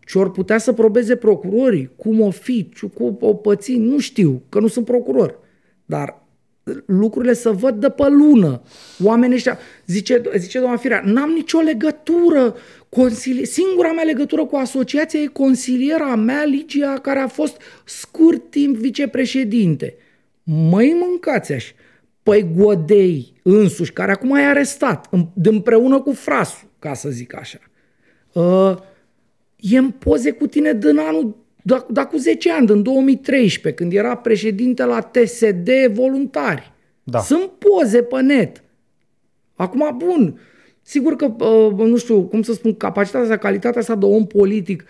Ce ori putea să probeze procurorii, cum o fi, cum o păți, nu știu, că nu sunt procuror. Dar lucrurile să văd de pe lună. Oamenii ăștia, zice, zice doamna Firea, n-am nicio legătură. Consili... Singura mea legătură cu asociația e consiliera mea, Ligia, care a fost scurt timp vicepreședinte. Măi mâncați -aș. Păi Godei însuși, care acum e arestat, împreună cu frasul, ca să zic așa. Uh, e în poze cu tine din anul dar, dar cu 10 ani, în 2013, când era președinte la TSD voluntari. Da. Sunt poze pe net. Acum, bun, sigur că, uh, nu știu, cum să spun, capacitatea asta, calitatea asta de om politic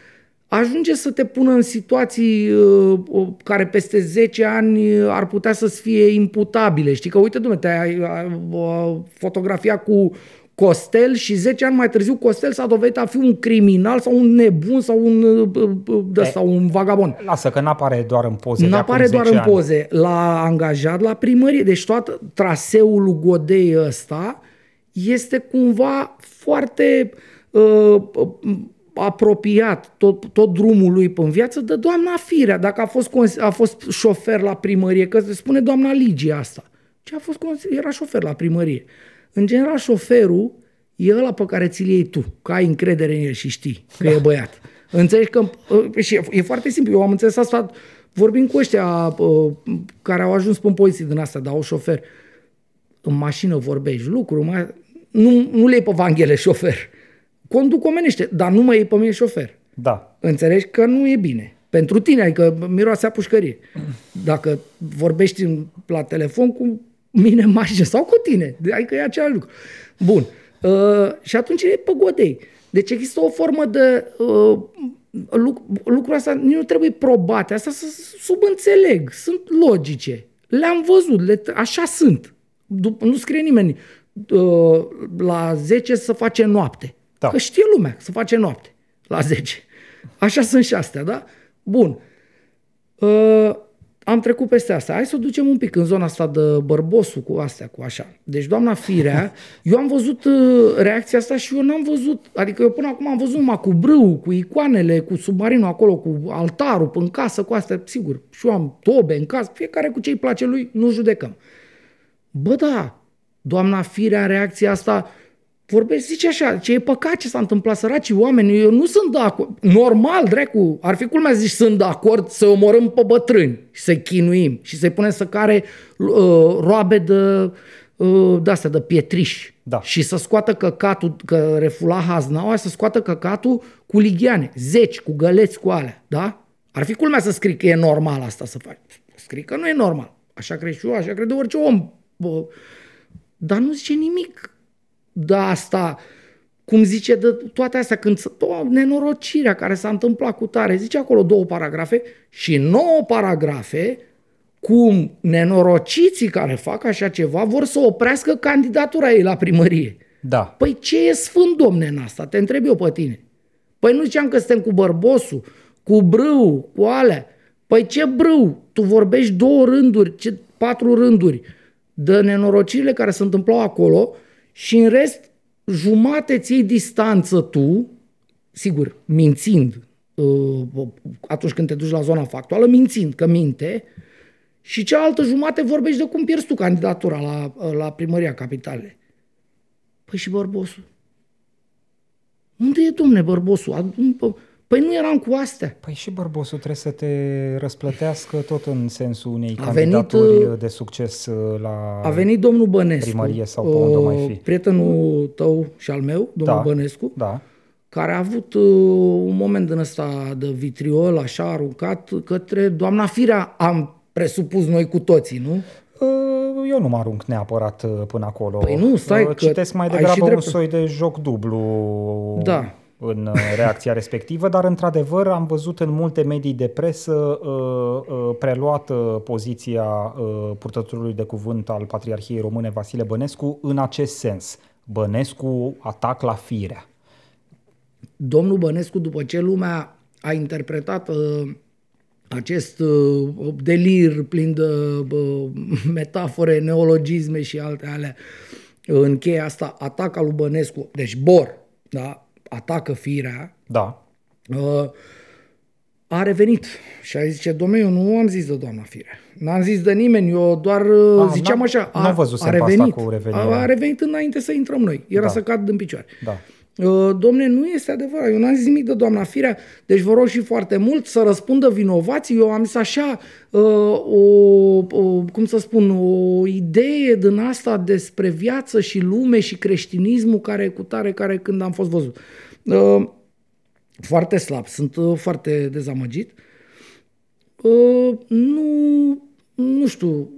ajunge să te pună în situații uh, uh care peste 10 ani ar putea să fie imputabile. Știi că, uite, dumne, te-ai uh, fotografia cu Costel și 10 ani mai târziu Costel s-a dovedit a fi un criminal sau un nebun sau un, uh, uh, de, sau un vagabond. Lasă că n-apare doar în poze. Nu apare doar în ani. poze. L-a angajat la primărie. Deci tot traseul lui Godei ăsta este cumva foarte uh, apropiat tot, tot drumul lui în viață de doamna Firea, dacă a fost, a fost șofer la primărie, că spune doamna Ligia asta. Ce a fost, era șofer la primărie. În general, șoferul e ăla pe care ți-l iei tu, că ai încredere în el și știi că e băiat. Înțelegi că... Uh, și e foarte simplu. Eu am înțeles asta vorbim cu ăștia uh, care au ajuns pe poziții din asta, dar au șofer. În mașină vorbești lucruri, mai... nu, nu le iei pe Vanghele șofer. Conduc omenește, dar nu mă iei pe mine șofer. Da. Înțelegi că nu e bine. Pentru tine, adică miroase a pușcărie. Dacă vorbești la telefon cu mine în mașină sau cu tine, adică e același lucru. Bun. Uh, și atunci e pe godei. Deci există o formă de... Uh, lucru, lucrul ăsta nu trebuie probate, asta să subînțeleg, sunt logice. Le-am văzut, le, așa sunt. Nu scrie nimeni uh, la 10 să face noapte. Da. Că știe lumea să face noapte la 10. Așa sunt și astea, da? Bun. Uh, am trecut peste asta. Hai să o ducem un pic în zona asta de bărbosul cu astea, cu așa. Deci, doamna Firea, eu am văzut uh, reacția asta și eu n-am văzut, adică eu până acum am văzut numai cu brâu, cu icoanele, cu submarinul acolo, cu altarul în casă, cu astea, sigur. Și eu am tobe în casă, fiecare cu ce îi place lui, nu judecăm. Bă, da, doamna Firea, reacția asta, vorbești, zice așa, ce e păcat ce s-a întâmplat săracii oameni, eu nu sunt de acord. Normal, dracu, ar fi culmea zici, sunt de acord să omorâm pe bătrâni și să-i chinuim și să-i punem să care uh, roabe de, uh, de astea, de pietriș. Da. Și să scoată căcatul, că refula haznaua, să scoată căcatul cu ligheane, zeci, cu găleți, cu alea, da? Ar fi culmea să scrii că e normal asta să faci. Scrii că nu e normal. Așa crezi și eu, așa crede orice om. Bă, dar nu zice nimic de asta, cum zice, de toate astea, când o, nenorocirea care s-a întâmplat cu tare, zice acolo două paragrafe și nouă paragrafe cum nenorociții care fac așa ceva vor să oprească candidatura ei la primărie. Da. Păi ce e sfânt, domne, în asta? Te întreb eu pe tine. Păi nu ziceam că suntem cu bărbosul, cu brâu, cu alea. Păi ce brâu? Tu vorbești două rânduri, ce, patru rânduri de nenorocirile care se întâmplau acolo și în rest jumate ți distanță tu, sigur, mințind uh, atunci când te duci la zona factuală, mințind că minte, și cealaltă jumate vorbești de cum pierzi tu candidatura la, la primăria capitalei. Păi și bărbosul? Unde e, domne, bărbosul? Păi nu eram cu astea. Păi și bărbosul trebuie să te răsplătească tot în sensul unei a candidaturi venit, uh, de succes uh, la A venit domnul Bănescu, primărie sau pe unde mai fi. prietenul tău și al meu, domnul da, Bănescu, da. care a avut uh, un moment din ăsta de vitriol așa aruncat către doamna Firea, am presupus noi cu toții, nu? Eu nu mă arunc neapărat până acolo. Păi nu, stai Citesc mai degrabă un soi de joc dublu. Da în uh, reacția respectivă, dar într-adevăr am văzut în multe medii de presă uh, uh, preluată poziția uh, purtătorului de cuvânt al Patriarhiei Române Vasile Bănescu în acest sens. Bănescu atac la firea. Domnul Bănescu, după ce lumea a interpretat uh, acest uh, delir plin de uh, metafore, neologisme și alte alea, în cheia asta, atac al lui Bănescu, deci Bor, da? Atacă firea, da. Uh, a revenit și a zis, domnule, eu nu am zis de doamna Firea. N-am zis de nimeni, eu doar uh, a, ziceam așa. A, a, a revenit. Cu a, a revenit înainte să intrăm noi. Era da. să cad în picioare. Da. Uh, domne, nu este adevărat. Eu n-am zis nimic de doamna Firea, deci vă rog și foarte mult să răspundă vinovații. Eu am zis așa, uh, o, o, cum să spun, o idee din asta despre viață și lume și creștinismul care cu tare, care când am fost văzut. Uh, foarte slab, sunt foarte dezamăgit. Nu, nu știu,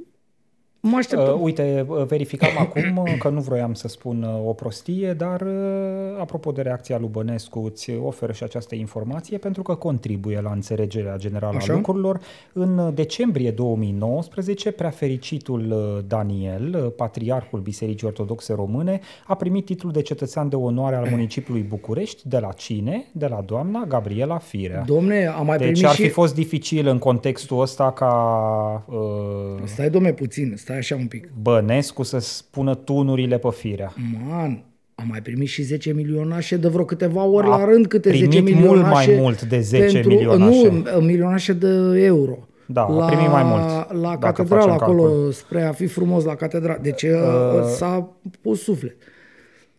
Mă așteptăm. Uh, uite, uh, verificam acum uh, că nu vroiam să spun uh, o prostie, dar uh, apropo de reacția lui Bănescu, îți oferă și această informație pentru că contribuie la înțelegerea generală Așa. a lucrurilor. În decembrie 2019, prea fericitul uh, Daniel, uh, patriarhul Bisericii Ortodoxe Române, a primit titlul de cetățean de onoare al municipiului București de la cine? De la doamna Gabriela Firea. Domne, am mai Deci primit ar și... fi fost dificil în contextul ăsta ca uh, Stai, domne, puțin, stai așa un pic. Bănescu să spună tunurile pe firea. Man, am mai primit și 10 milionașe de vreo câteva ori A la rând câte 10 primit mult milionașe. mai mult de 10 pentru, milionașe. Nu, milionașe de euro. Da, a primit mai mult, La dacă catedrală facem acolo, calcul. spre a fi frumos la catedrală. Deci uh, s-a pus suflet.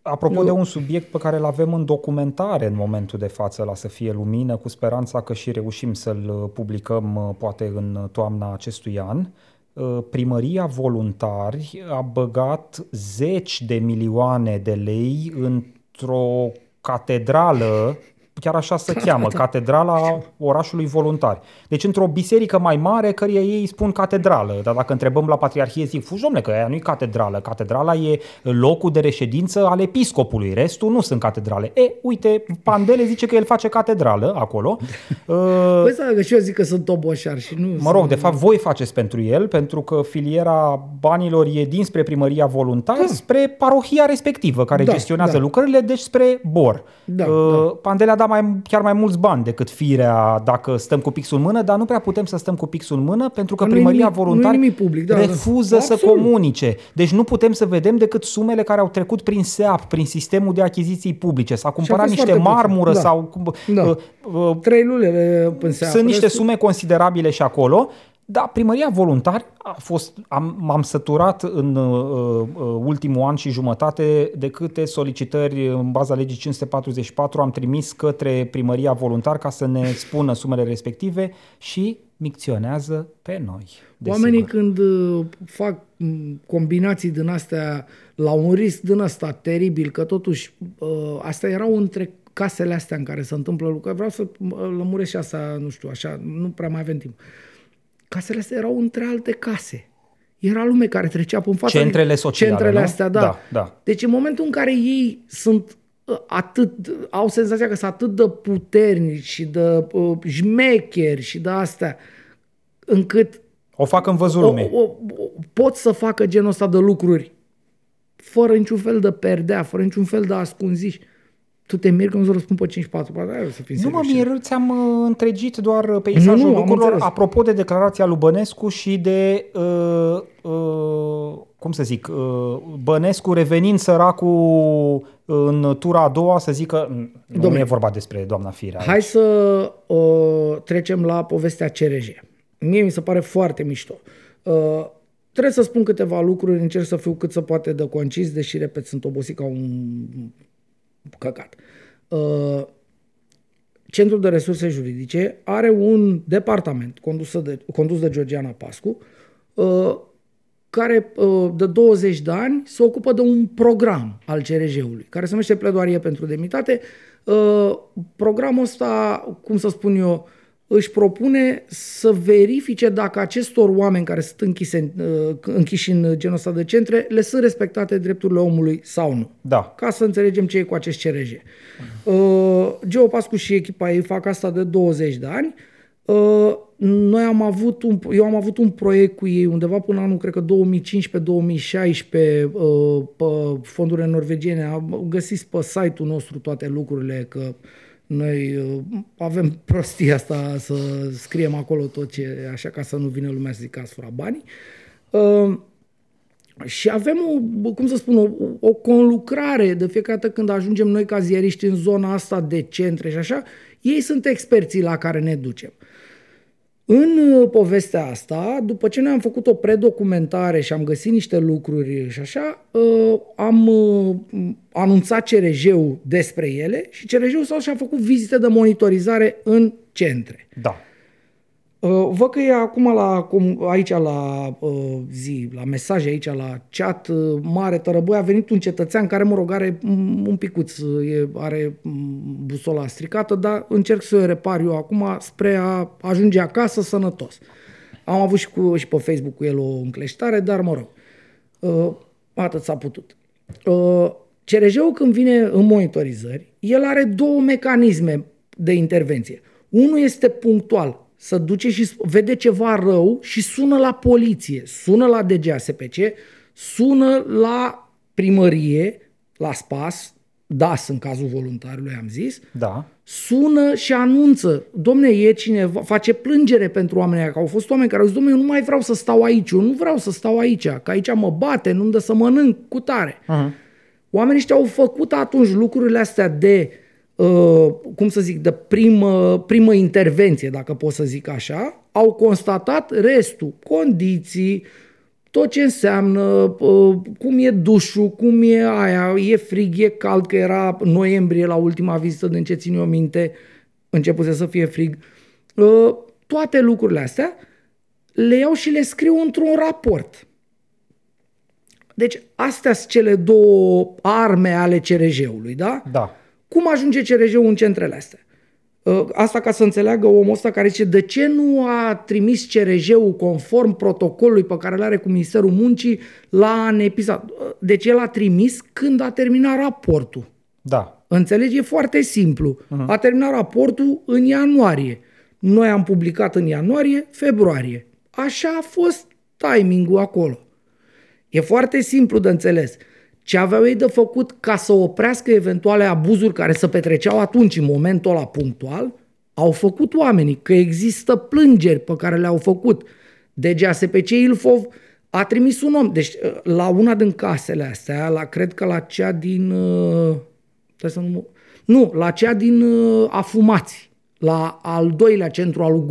Apropo de un subiect pe care îl avem în documentare în momentul de față la Să fie lumină, cu speranța că și reușim să-l publicăm uh, poate în toamna acestui an, uh, Primăria Voluntari a băgat zeci de milioane de lei într-o catedrală, chiar așa se cheamă, Catedrala Orașului Voluntari. Deci într-o biserică mai mare, căreia ei îi spun catedrală. Dar dacă întrebăm la Patriarhie, zic, fugi, domnule, că aia nu e catedrală. Catedrala e locul de reședință al episcopului. Restul nu sunt catedrale. E, uite, Pandele zice că el face catedrală acolo. Uh, Păi stai, că și eu zic că sunt toboșar și nu Mă rog, de fapt, voi faceți pentru el, pentru că filiera banilor e dinspre primăria voluntar spre parohia respectivă, care Da, gestionează da. lucrările, deci spre BOR. Da, Uh, Pandele a dat mai, chiar mai mulți bani decât firea dacă stăm cu pixul în mână, dar nu prea putem să stăm cu pixul în mână, pentru că Că nu e primăria nimic- voluntar nu e nimic public, da, da. refuză să Absolut. comunice. Deci nu putem să vedem decât sumele care au trecut prin SEAP, prin sistemul de achiziții publice. S-a cumpărat fost niște foarte puțin, marmură da. sau... cum- Da. uh, uh, Trei lulele în seară. sunt niște restul- sume considerabile și acolo, dar primăria voluntari a fost, am, m-am săturat în uh, uh, ultimul an și jumătate de câte solicitări în baza legii 544 am trimis către primăria voluntar ca să ne spună sumele respective și micționează pe noi. Oamenii desigur. când uh, fac m, combinații din astea la un risc din ăsta teribil, că totuși uh, astea erau între casele astea în care se întâmplă lucruri. Vreau să uh, lămuresc și asta, nu știu, așa, nu prea mai avem timp. Casele astea erau între alte case. Era lume care trecea pe în fața. Centrele sociale, Centrele nu? astea, da. Da, da. Deci în momentul în care ei sunt uh, atât, au senzația că sunt atât de puternici și de uh, șmecheri și de astea, încât O fac în văzul o, lumii. o, o, pot să facă genul ăsta de lucruri fără niciun fel de perdea, fără niciun fel de ascunziș. Tu te miri că nu-ți răspund pe 5-4, bă, da, să fim Nu mă serioși. mir, ți-am uh, întregit doar uh, peisajul Nu, nu, am lucrurilor înțeles. apropo de declarația lui Bănescu și de, uh, uh, cum să zic, uh, Bănescu revenind săracul în tura a doua să zică, "Mm, nu Dom'le, e vorba despre doamna Firea. Hai să uh, trecem la povestea CRJ. Mie mi se pare foarte mișto. Uh, trebuie să spun câteva lucruri, încerc să fiu cât se poate de concis, deși, repet, sunt obosit ca un căcat. Uh, Centrul de Resurse Juridice are un departament condus de, condus de Georgiana Pascu, uh, care uh, de 20 de ani se ocupă de un program al CRJ-ului, care se numește Pledoarie pentru Demnitate. Uh, Programul ăsta, cum să spun eu, își propune să verifice dacă acestor oameni care sunt închise, uh, închiși în genul ăsta de centre, le sunt respectate drepturile omului sau nu Da. ca să înțelegem ce e cu acest CRJ. Uh, Geo Pascu și echipa ei fac asta de 20 de ani. Uh, noi am avut un, eu am avut un proiect cu ei undeva până anul, cred că 2015-2016, uh, pe fondurile norvegiene. Am găsit pe site-ul nostru toate lucrurile, că noi uh, avem prostia asta să scriem acolo tot ce, așa ca să nu vină lumea să zică ați furat banii. Uh, și avem, o, cum să spun, o, o conlucrare de fiecare dată când ajungem noi ca ziariști în zona asta de centre și așa, ei sunt experții la care ne ducem. În uh, povestea asta, după ce noi am făcut o predocumentare și am găsit niște lucruri și așa, uh, am uh, anunțat CRJ-ul despre ele și CRJ-ul sau și-a făcut vizite de monitorizare în centre. Da. Uh, Văd că e acum la, cum- aici la uh, zi, la mesaje aici, la chat uh, mare, tărăboi, a venit un cetățean care, mă rog, are mm, un picuț, uh, e, are mm, busola stricată, dar încerc să o repar eu acum spre a ajunge acasă sănătos. Am avut și, cu, și pe Facebook cu el o încleștare, dar mă rog, uh, atât s-a putut. Uh, CRJ-ul când vine în monitorizări, el are două mecanisme de intervenție. Unul este punctual, să duce și vede ceva rău și sună la poliție, sună la DGASPC, sună la primărie, la SPAS, DAS în cazul voluntarului am zis, Da. sună și anunță, domne, e cineva, face plângere pentru oamenii că au fost oameni care au zis, domne, eu nu mai vreau să stau aici, eu nu vreau să stau aici, că aici mă bate, nu-mi dă să mănânc cu tare. Uh-huh. Oamenii ăștia au făcut atunci lucrurile astea de, uh, cum să zic, de primă, primă intervenție, dacă pot să zic așa, au constatat restul, condiții, tot ce înseamnă, uh, cum e dușul, cum e aia, e frig, e cald, că era noiembrie la ultima vizită, din ce țin eu minte, începuse să fie frig. Uh, toate lucrurile astea le iau și le scriu într-un raport. Deci astea sunt cele două arme ale CRJ-ului, da? Da. Cum ajunge CRJ-ul în centrele astea? Uh, Asta ca să înțeleagă omul ăsta care zice de ce nu a trimis CRJ-ul conform protocolului pe care îl are cu Ministerul Muncii la ANEPISA. Deci el a trimis când a terminat raportul. Da. Înțelegi? E foarte simplu. Uh-huh. A terminat raportul în ianuarie. Noi am publicat în ianuarie, februarie. Așa a fost timingul acolo. E foarte simplu de înțeles. Ce aveau ei de făcut ca să oprească eventuale abuzuri care se petreceau atunci, în momentul ăla punctual, au făcut oamenii, că există plângeri pe care le-au făcut. DGASPC Ilfov a trimis un om. Deci la una din casele astea, la, cred că la cea din... uh, Trebuie să nu, mă- nu, la cea din uh, Afumați, la al doilea centru al lui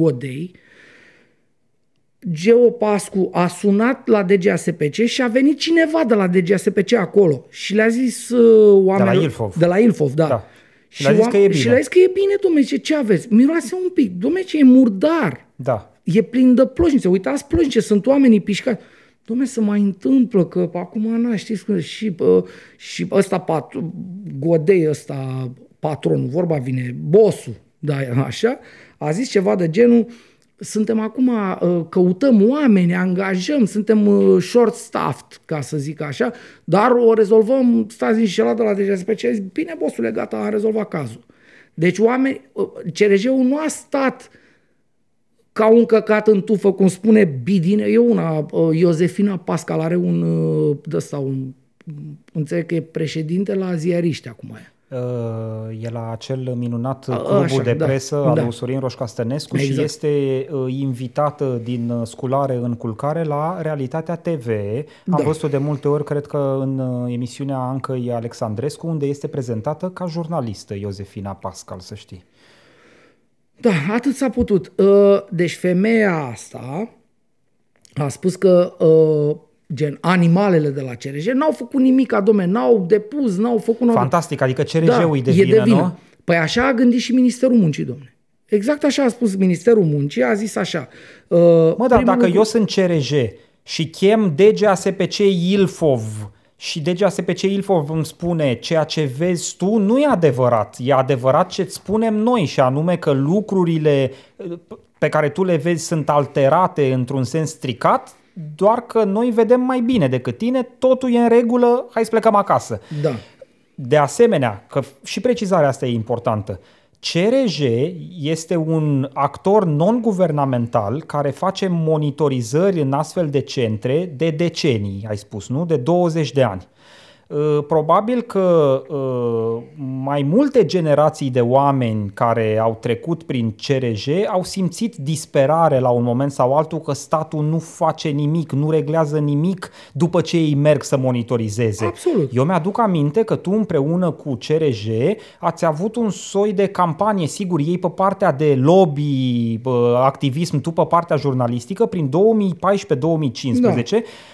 Godei, Geo Pascu a sunat la DGASPC și a venit cineva de la DGASPC acolo și le-a zis uh, oamenilor... Ilfov. De la Ilfov, da. Da. Și le-a zis că e bine. Și le-a zis că e bine, domnule, ce, ce aveți? Miroase un pic. Domnule, ce e murdar. Da. E plin de plășnițe. Uitați plășnițe, sunt oamenii pișcați. Dom'le, se mai întâmplă că acum, na, știți că și, bă, și ăsta, pat, Godei ăsta, patronul, vorba vine, bossul, da, așa, a zis ceva de genul, suntem acum, uh, căutăm oameni, angajăm, suntem uh, short-staffed, ca să zic așa, dar o rezolvăm, stați niște de la DGSP, ce zic, bine, bosule, gata, am rezolvat cazul. Deci oameni, uh, CRJ-ul nu a stat ca un căcat în tufă, cum spune Bidine, e una, uh, Iosefina Pascal are un, uh, de ăsta, un, înțeleg că e președinte la ziariști acum aia. Uh, E la acel minunat A, clubul așa, de da, presă al da. lui Sorin Roșcastănescu și Exact. este uh, invitată din uh, sculare în culcare la Realitatea TV. Am Da. văzut-o de multe ori, cred că în uh, emisiunea Ancăi Alexandrescu, unde este prezentată ca jurnalistă Iosefina Pascal, să știi. Da, atât s-a putut. Uh, Deci femeia asta a spus că uh, gen animalele de la CRJ n-au făcut nimic, domne, n-au depus, n-au făcut... n-au- Fantastic, adică CRJ-ul e de e vină, de vină. nu? Păi așa a gândit și Ministerul Muncii, domne. Exact așa a spus Ministerul Muncii, a zis așa. Uh, Mă, dar primul dacă lucru- eu sunt CRJ și chem DGASPC Ilfov și DGASPC Ilfov îmi spune ceea ce vezi tu nu e adevărat. E adevărat ce îți spunem noi și anume că lucrurile uh, pe care tu le vezi sunt alterate într-un sens stricat, doar că noi vedem mai bine decât tine, totul e în regulă, hai să plecăm acasă. Da. De asemenea, că și precizarea asta e importantă, CRJ este un actor non-guvernamental care face monitorizări în astfel de centre de decenii, ai spus, nu? De 20 de ani. Uh, Probabil că uh, mai multe generații de oameni care au trecut prin CRJ au simțit disperare la un moment sau altul că statul nu face nimic, nu reglează nimic după ce ei merg să monitorizeze. Absolut. Eu mi-aduc aminte că tu împreună cu CRJ ați avut un soi de campanie, sigur, ei pe partea de lobby, bă, activism, tu pe partea jurnalistică, prin 2014-2015,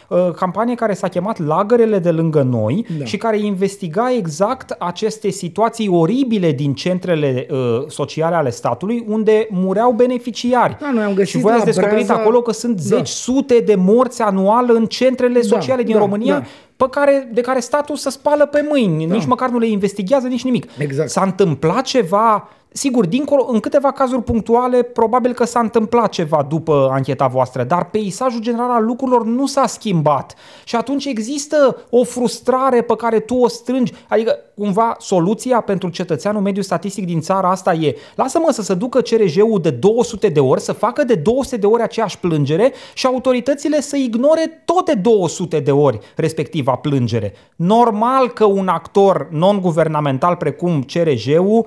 da. campanie care s-a chemat Lagărele de lângă noi Da. și care investiga exact aceste situații oribile din centrele uh, sociale ale statului unde mureau beneficiari. Da, noi am găsit și voi ați la descoperit Breaza- acolo că sunt Da. zeci, sute de morți anual în centrele Da, sociale din da, România da. pe care, de care statul să spală pe mâini, da. nici măcar nu le investigează, nici nimic. Exact. S-a întâmplat ceva Sigur, dincolo, în câteva cazuri punctuale, probabil că s-a întâmplat ceva după ancheta voastră, dar peisajul general al lucrurilor nu s-a schimbat. Și atunci există o frustrare pe care tu o strângi. Adică, cumva, soluția pentru cetățeanul mediu statistic din țara asta e lasă-mă să se ducă CRJ-ul de 200 de ori, să facă de 200 de ori aceeași plângere și autoritățile să ignore tot de 200 de ori respectiva plângere. Normal că un actor non-guvernamental precum CRJ-ul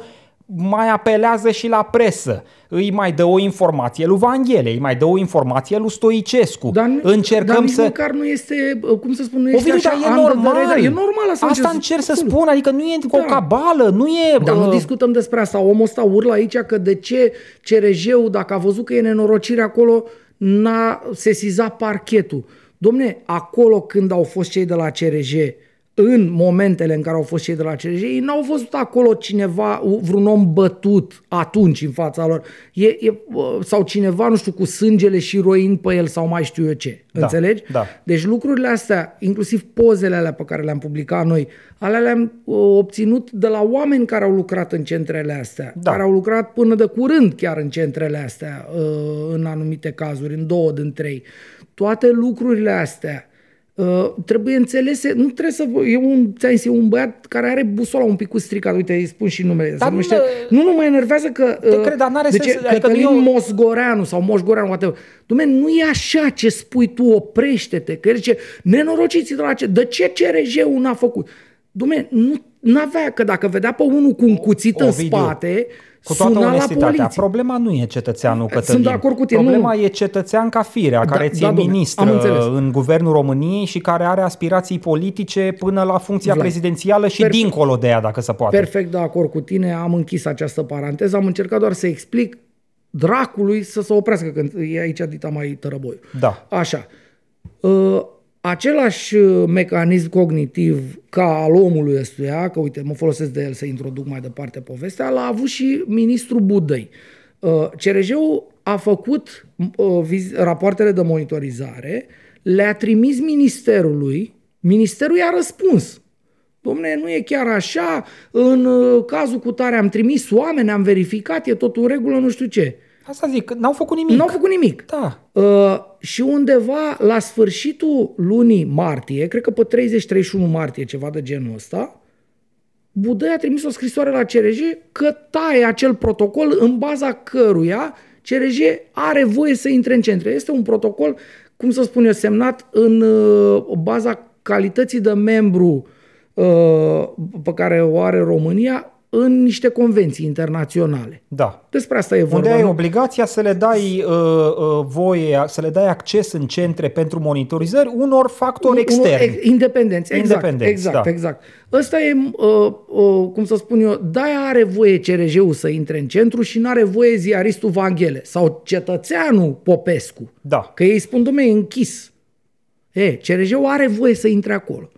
mai apelează și la presă. Îi mai dă o informație lui Vanghele, îi mai dă o informație lui Stoicescu. Dar, Încercăm dar nici să... măcar nu este, cum să spun, nu este Ovidiu, așa dar e under the normal. radar. E normal asta. Asta ce încerc să acolo. spun, adică nu e o Da. cabală, nu e... Dar nu uh, discutăm despre asta. Omul ăsta urlă aici că de ce CRJ-ul, dacă a văzut că e nenorocire acolo, n-a sesizat parchetul. Domne, acolo când au fost cei de la CRJ, în momentele în care au fost cei de la CRJ, ei n-au văzut acolo cineva, vreun om bătut atunci în fața lor. E, e, sau cineva, nu știu, cu sângele și roind pe el sau mai știu eu ce. Da, Înțelegi? da. Deci lucrurile astea, inclusiv pozele alea pe care le-am publicat noi, alea le-am uh, obținut de la oameni care au lucrat în centrele astea, Da. care au lucrat până de curând chiar în centrele astea, uh, în anumite cazuri, în două din trei. Toate lucrurile astea uh, trebuie înțelese, nu trebuie să... vă- E un, ți-am zis, e un băiat care are busola un pic cu stricat, uite, îi spun și numele. se Dar numește, nu- nu, nu mă enervează că... Te cred, dar n-are deci, sens, adică Cătălin nu e o- Mosgoreanu sau Moșgoreanu, whatever. Dumne, nu e așa ce spui tu, oprește-te, că el zice, nenorociții de la ce, de ce CRJ-ul n-a făcut? Dumne, nu n-avea, că dacă vedea pe unul cu un cuțit în Ovidiu, spate, Cu toată suna la onestitatea, poliție. problema nu e cetățeanul Sunt Cătălin. de acord cu tine, Problema nu. e cetățean ca firea, care ți-e da, domne, am ministră înțeles. în guvernul României și care are aspirații politice până la funcția Vlad, prezidențială și perfect. dincolo de ea, dacă se poate. Perfect de acord cu tine, am închis această paranteză, am încercat doar să explic dracului să se oprească când e aici dita mai tărăboi. Da. Așa. Uh, același uh, mecanism cognitiv ca al omului ăstuia, că uite, mă folosesc de el să introduc mai departe povestea, l-a avut și ministrul Budăi. Uh, CRJ-ul a făcut uh, viz- rapoartele de monitorizare, le-a trimis ministerului, ministerul i-a răspuns. Domne, nu e chiar așa, în uh, cazul cu tare am trimis oameni, am verificat, e totul în regulă, nu știu ce. Asta zic, că n-au făcut nimic. Nu au făcut nimic. Da. Uh, și undeva la sfârșitul lunii martie, cred că pe 30-31 martie, ceva de genul ăsta, Budăi a trimis o scrisoare la CRJ că taie acel protocol în baza căruia CRJ are voie să intre în centre. Este un protocol, cum să spun eu, semnat în uh, baza calității de membru uh, pe care o are România în niște convenții internaționale. Da. Despre asta e vorba. Unde ai nu? obligația să le dai uh, uh, voie, să le dai acces în centre pentru monitorizări unor factori externi. Ex- Independenți, exact. Independenți, exact, da. exact. Ăsta e, uh, uh, cum să spun eu, de-aia are voie CRJ-ul să intre în centru și nu are voie ziaristul Vanghele sau cetățeanul Popescu. Da. Că ei spun, domnule, e închis. E, CRJ-ul are voie să intre acolo.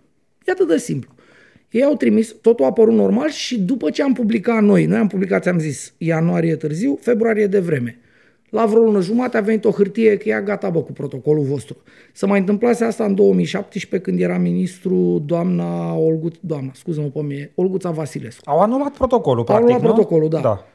E atât de simplu. Ei au trimis, totul a apărut normal și după ce am publicat noi, noi am publicat, am zis, ianuarie târziu, februarie de vreme. La vreo lună jumate a venit o hârtie că e gata, bă, cu protocolul vostru. Să mai întâmplase asta în 2017 când era ministru doamna Olgut, doamna, scuză-mă pe mine, Olguța Vasilescu. Au anulat protocolul, Au practic, luat nu? protocolul, da. da.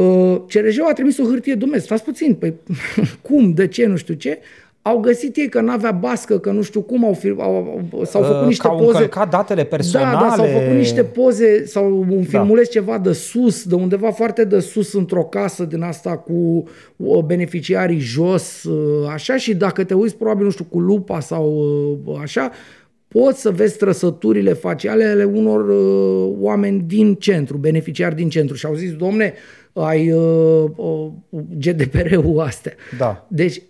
Uh, CRJ-ul a trimis o hârtie, domnule, stați puțin, păi cum, de ce, nu știu ce, au găsit ei că n-avea bască, că nu știu cum, au, fi, au, au s-au făcut Uh, niște că au poze. încălcat datele personale. Da, da, s-au făcut niște poze sau un Da. filmuleț ceva de sus, de undeva foarte de sus într-o casă din asta cu uh, beneficiarii jos, uh, așa și dacă te uiți probabil, nu știu, cu lupa sau uh, așa, poți să vezi trăsăturile faciale ale unor uh, oameni din centru, beneficiari din centru și au zis, domne, ai uh, uh, GDPR-ul astea. Da. Deci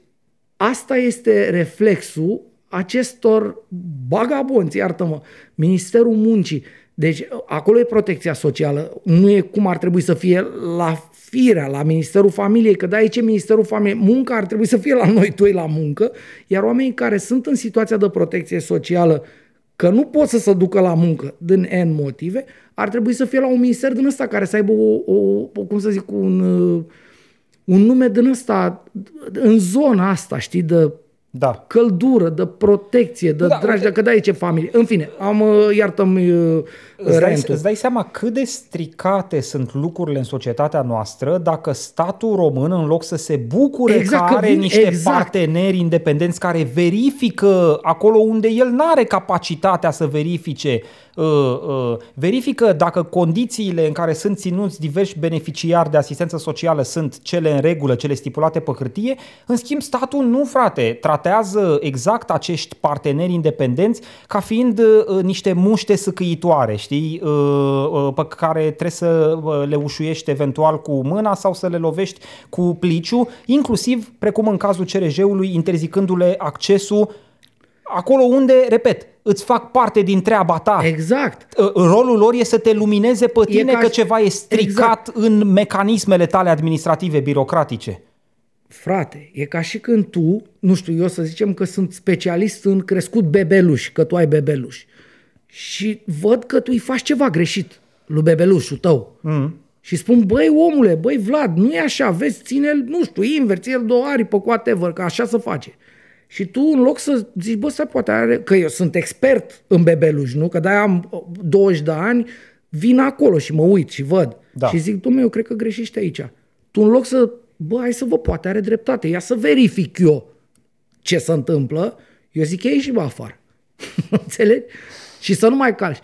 asta este reflexul acestor bagabonți, iartă-mă, Ministerul Muncii. Deci acolo e protecția socială, nu e cum ar trebui să fie la firea, la Ministerul Familiei, că de aici e Ministerul Familiei. Munca ar trebui să fie la noi doi la muncă, iar oamenii care sunt în situația de protecție socială, că nu pot să se ducă la muncă din N motive, ar trebui să fie la un minister din ăsta care să aibă o, o, o cum să zic, un, uh, un nume din ăsta, în zona asta, știi, de Da. căldură, de protecție, de Da, da, dragi, uite- dacă dai ce familie. În fine, am, uh, iartă-mi uh, Îți dai, rentul. îți dai seama cât de stricate sunt lucrurile în societatea noastră dacă statul român, în loc să se bucure Exact, că că are vin- niște exact. parteneri independenți care verifică acolo unde el nu are capacitatea să verifice, uh, uh, verifică dacă condițiile în care sunt ținuți diversi beneficiari de asistență socială sunt cele în regulă, cele stipulate pe hârtie, în schimb statul nu, frate, tratează exact acești parteneri independenți ca fiind uh, niște muște sâcâitoare, știi, uh, uh, pe care trebuie să uh, le ușuiești eventual cu mâna sau să le lovești cu pliciu, inclusiv, precum în cazul CRJ-ului, interzicându-le accesul acolo unde, repet, îți fac parte din treaba ta. Exact. Uh, Rolul lor e să te lumineze pe tine ca că și- ceva e stricat Exact. în mecanismele tale administrative, birocratice. Frate, e ca și când tu, nu știu, eu să zicem că sunt specialist în crescut bebeluși, că tu ai bebeluși. Și văd că tu îi faci ceva greșit lui bebelușul tău. Mm. Și spun, băi omule, băi Vlad, nu e așa, vezi, ține-l, nu știu, invers, ține-l două aripă cu whatever, că așa se face. Și tu, în loc să zici, bă, stai, poate are, că eu sunt expert în bebeluși, nu? Că de-aia am uh, 20 de ani, vin acolo și mă uit și văd. Da. Și zic, domnule, eu cred că greșești aici. Tu în loc să, bă, hai să vă poate are dreptate, ia să verific eu ce se întâmplă, eu zic, ei și bă afară. Înțelegi? Și să nu mai calci.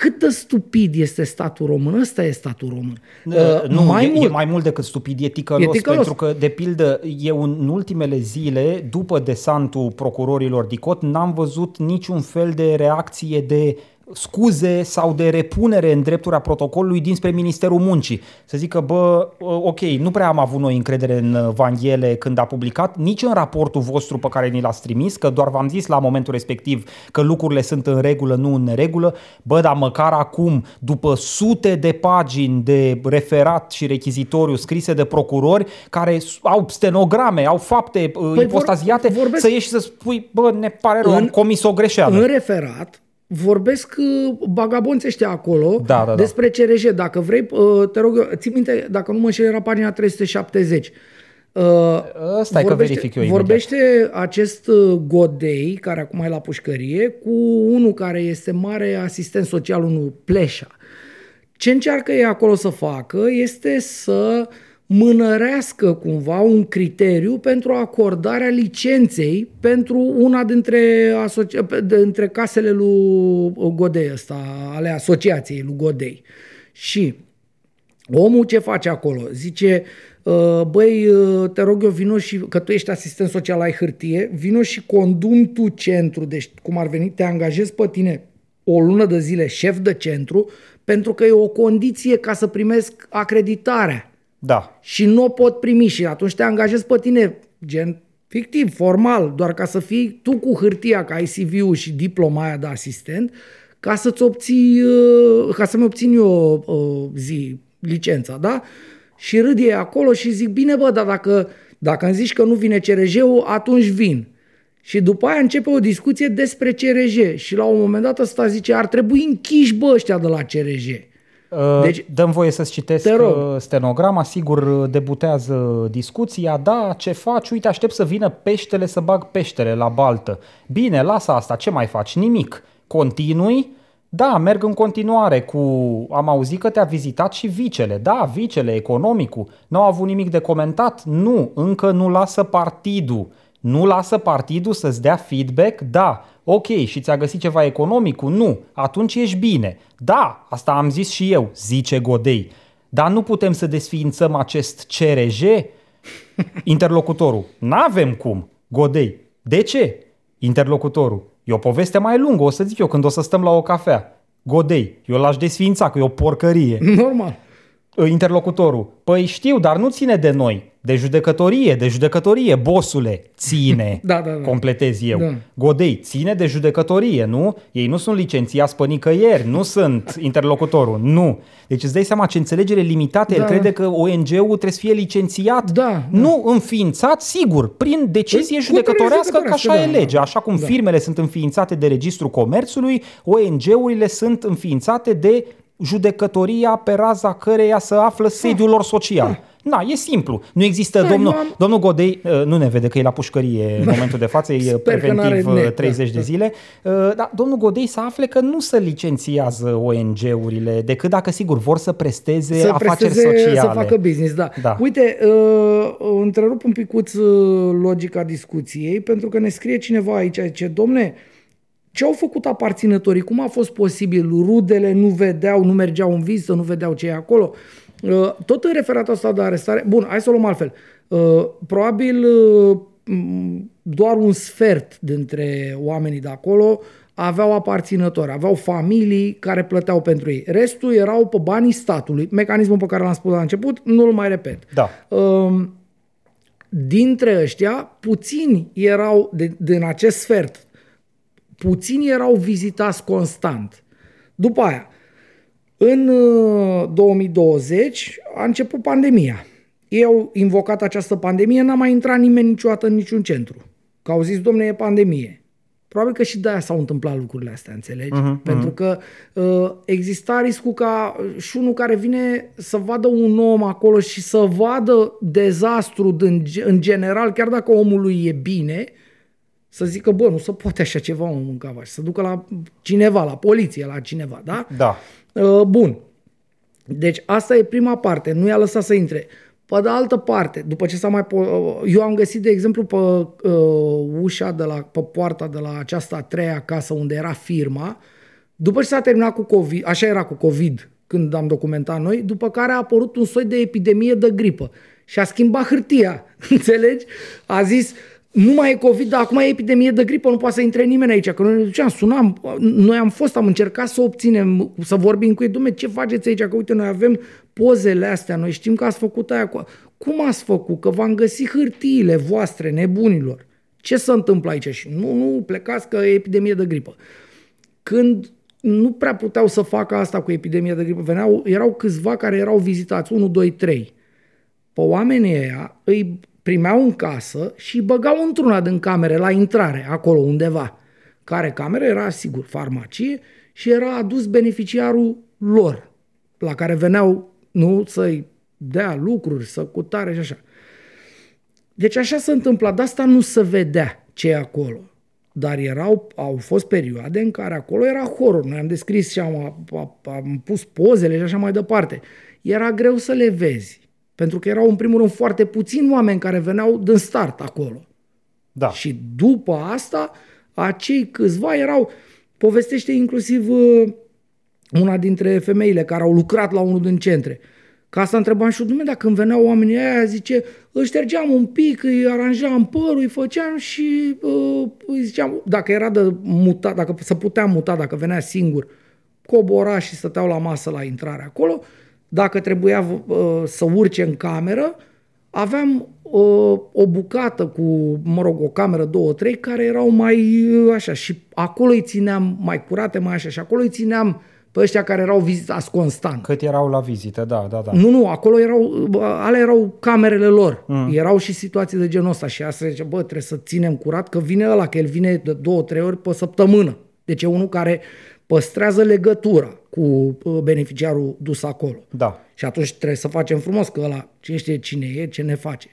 Cât de stupid este statul român? Ăsta e statul român. Uh, nu, mai e, mult, e mai mult decât stupid, e ticălos, E ticălos. pentru că, de pildă, eu în ultimele zile, după desantul procurorilor DICOT, n-am văzut niciun fel de reacție de scuze sau de repunere în dreptura protocolului dinspre Ministerul Muncii. Să zică, bă, ok, nu prea am avut noi încredere în Vanghele când a publicat, nici în raportul vostru pe care ni l-ați trimis, că doar v-am zis la momentul respectiv că lucrurile sunt în regulă, nu în neregulă, bă, dar măcar acum, după sute de pagini de referat și rechizitoriu scrise de procurori care au stenograme, au fapte păi vor- ipostaziate, vorbesc- să ieși și să spui, bă, ne pare rău, În- am comis o greșeală. în referat, vorbesc uh, bagabonți ăștia acolo Da, da, da. despre CRJ. Dacă vrei, uh, te rog, eu, ții minte, dacă nu mă înșel, era pagina 370. Uh, Ăsta e că verific eu imediat. Vorbește acest uh, Godei, care acum e la pușcărie, cu unul care este mare asistent social, unul Pleșa. Ce încearcă ei acolo să facă este să mânărească cumva un criteriu pentru acordarea licenței pentru una dintre, asocia- dintre casele lui Godei ăsta, ale asociației lui Godei. Și Omul ce face acolo? Zice, "Uh, băi, uh, te rog eu, vino și, că tu ești asistent social, ai hârtie, vino și condum tu centru, deci cum ar veni, te angajezi pe tine o lună de zile șef de centru, pentru că e o condiție ca să primesc acreditarea Da. și nu o pot primi și atunci te angajezi pe tine, gen fictiv, formal, doar ca să fii tu cu hârtia, ca ai CV-ul și diploma aia de asistent, ca să-ți obții, uh, ca să-mi obțin eu uh, zi, licența, da? Și râd ei acolo și zic, bine bă, dar dacă, dacă îmi zici că nu vine CRJ-ul, atunci vin. Și după aia începe o discuție despre CRJ și la un moment dat ăsta zice, ar trebui închiși bă ăștia de la CRJ. Deci, Deci- Dăm voie să-ți citesc Te rog. uh, stenograma, sigur uh, debutează discuția, da, ce faci? Uite, aștept să vină peștele să bag peștele la baltă. Bine, lasă asta, ce mai faci? Nimic. Continui? Da, merg în continuare cu... Am auzit că te-a vizitat și vicele. Da, vicele, economicul. Nu au avut nimic de comentat? Nu, încă nu lasă partidul. Nu lasă partidul să-ți dea feedback? Da. Ok, și ți-a găsit ceva economicul? Nu. Atunci ești bine. Da, asta am zis și eu, zice Godei. Dar nu putem să desființăm acest CRJ? Interlocutorul. N-avem cum. Godei. De ce? Interlocutorul. E o poveste mai lungă, o să zic eu când o să stăm la o cafea. Godei. Eu l-aș desființa, că e o porcărie. Normal. Interlocutorul. Păi știu, dar nu ține de noi. De judecătorie, de judecătorie, bosule, ține. Da, da, da. Completez eu. Da. Godei, ține de judecătorie, nu? Ei nu sunt licențiați pe nicăieri, nu sunt interlocutorul, nu. Deci îți dai seama ce înțelegere limitată, el Da. crede că ONG-ul trebuie să fie licențiat, Da, nu înființat, sigur, prin decizie Cu judecătorească, că așa judecătorească, e da, legea. Așa cum da. firmele sunt înființate de Registrul Comerțului, ONG-urile sunt înființate de judecătoria pe raza căreia să află sediul lor social. Na, e simplu. Nu există, Da, domnul, eu am- domnul Godei uh, nu ne vede că e la pușcărie în momentul de față, e Sper că preventiv n-are net, uh, 30 da, de da. zile. Uh, Dar domnul Godei să afle că nu se licențiază ONG-urile, decât dacă, sigur, vor să presteze să afaceri presteze, sociale. Să facă business, da. Da. Uite, uh, întrerup un picuț uh, logica discuției, pentru că ne scrie cineva aici, zice, domne, ce au făcut aparținătorii? Cum a fost posibil? Rudele nu vedeau, nu mergeau în vizită, nu vedeau ce e acolo? Uh, Tot în referatul ăsta de arestare, bun, hai să o luăm altfel. Uh, Probabil uh, m, doar un sfert dintre oamenii de acolo aveau aparținători, aveau familii care plăteau pentru ei. Restul erau pe banii statului. Mecanismul pe care l-am spus la început, nu-l mai repet. Da. Um, dintre ăștia, puțini erau, de, din acest sfert, puțini erau vizitați constant. După aia, în uh, 2020 a început pandemia. Ei au invocat această pandemie, n-a mai intrat nimeni niciodată în niciun centru. Că au zis, domne, e pandemie. Probabil că și de-aia s-au întâmplat lucrurile astea, înțelegi? Uh-huh, Pentru că uh, exista riscul ca uh, și unul care vine să vadă un om acolo și să vadă dezastru din, în general, chiar dacă omului e bine, să zică, bă, nu se poate așa ceva om în cavaș, să ducă la cineva, la poliție, la cineva, da? Da. Uh, bun. Deci asta e prima parte, nu i-a lăsat să intre. Pe de altă parte, după ce s-a mai... Po- uh, eu am găsit, de exemplu, pe uh, ușa, de la, pe poarta de la această a treia casă unde era firma, după ce s-a terminat cu COVID, așa era cu COVID când am documentat noi, după care a apărut un soi de epidemie de gripă și a schimbat hârtia, înțelegi? A zis, nu mai e COVID, dar acum e epidemie de gripă, nu poate să intre nimeni aici. Că noi ne duceam, sunam, noi am fost, am încercat să obținem, să vorbim cu ei, domne, ce faceți aici? Că uite, noi avem pozele astea, noi știm că ați făcut aia. cu- Cum ați făcut? Că v-am găsit hârtiile voastre, nebunilor. Ce se întâmplă aici? Și nu, nu, plecați că e epidemie de gripă. Când nu prea puteau să facă asta cu epidemia de gripă, veneau, erau câțiva care erau vizitați, 1, 2, 3. Pe oamenii ăia îi primeau în casă și îi băgau într-una din camere la intrare, acolo undeva. Care cameră era, sigur, farmacie și era adus beneficiarul lor, la care veneau, nu, să-i dea lucruri, să cutare și așa. Deci așa se întâmpla, de asta nu se vedea ce e acolo. Dar erau, au fost perioade în care acolo era horror. Noi am descris și am, am, am pus pozele și așa mai departe. Era greu să le vezi. Pentru că erau în primul rând foarte puțini oameni care veneau din start acolo. Da. Și după asta, acei câțiva erau, povestește inclusiv uh, una dintre femeile care au lucrat la unul din centre. Ca asta întrebam și eu, dumne, dacă când veneau oamenii aia, zice, își ștergeam un pic, îi aranjam părul, îi făceam și uh, îi ziceam, dacă era de mutat, dacă se putea muta, dacă venea singur, cobora și stăteau la masă la intrare acolo. Dacă trebuia uh, să urce în cameră, aveam uh, o bucată cu, mă rog, o cameră, două, trei, care erau mai uh, așa și acolo îi țineam mai curate, mai așa și acolo îi țineam pe ăștia care erau vizitați constant. Cât erau la vizită, da, da, da. Nu, nu, acolo erau, bă, alea erau camerele lor. Mm. Erau și situații de genul ăsta și asta zice, bă, trebuie să ținem curat că vine ăla, că el vine de două, trei ori pe săptămână. Deci e unul care păstrează legătura cu uh, beneficiarul dus acolo. Da. Și atunci trebuie să facem frumos că ăla, cine știe cine e, ce ne face.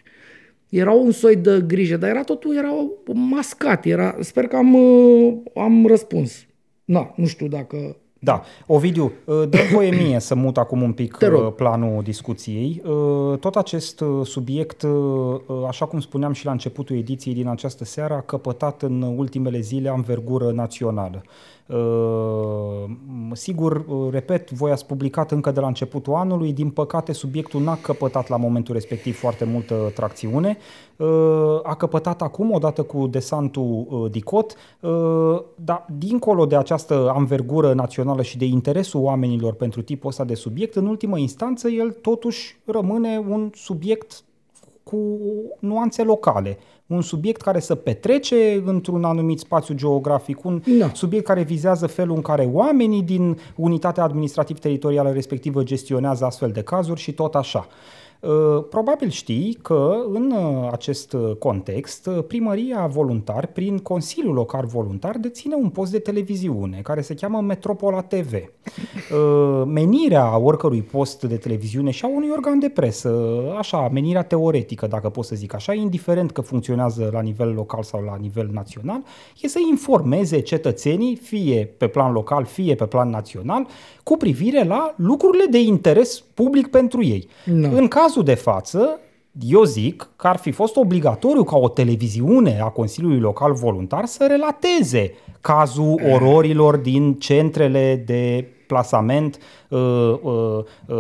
Era un soi de grijă, dar era totul era mascat. Era, sper că am, uh, am răspuns. Na, nu știu dacă... Da. Ovidiu, dă voie mie să mut acum un pic Te rog. uh, planul discuției. Uh, Tot acest uh, subiect, uh, așa cum spuneam și la începutul ediției din această seară, a căpătat în ultimele zile anvergură națională. Uh, Sigur, uh, repet, voi ați publicat încă de la începutul anului, din păcate subiectul n-a căpătat la momentul respectiv foarte multă tracțiune. Uh, A căpătat acum, odată cu desantul uh, DICOT, uh, dar dincolo de această anvergură națională și de interesul oamenilor pentru tipul ăsta de subiect, în ultimă instanță el totuși rămâne un subiect cu nuanțe locale. Un subiect care să petrece într-un anumit spațiu geografic, un Da. subiect care vizează felul în care oamenii din unitatea administrativ-teritorială respectivă gestionează astfel de cazuri și tot așa. Uh, probabil știi că în uh, acest context primăria voluntar, prin Consiliul Local Voluntar, deține un post de televiziune care se cheamă Metropola TV. Menirea oricărui post de televiziune și a unui organ de presă, așa, menirea teoretică, dacă pot să zic așa, indiferent că funcționează la nivel local sau la nivel național, e să informeze cetățenii, fie pe plan local, fie pe plan național, cu privire la lucrurile de interes public pentru ei. No. În cazul de față, eu zic că ar fi fost obligatoriu ca o televiziune a Consiliului Local Voluntar să relateze cazul ororilor din centrele de plasament uh, uh, uh,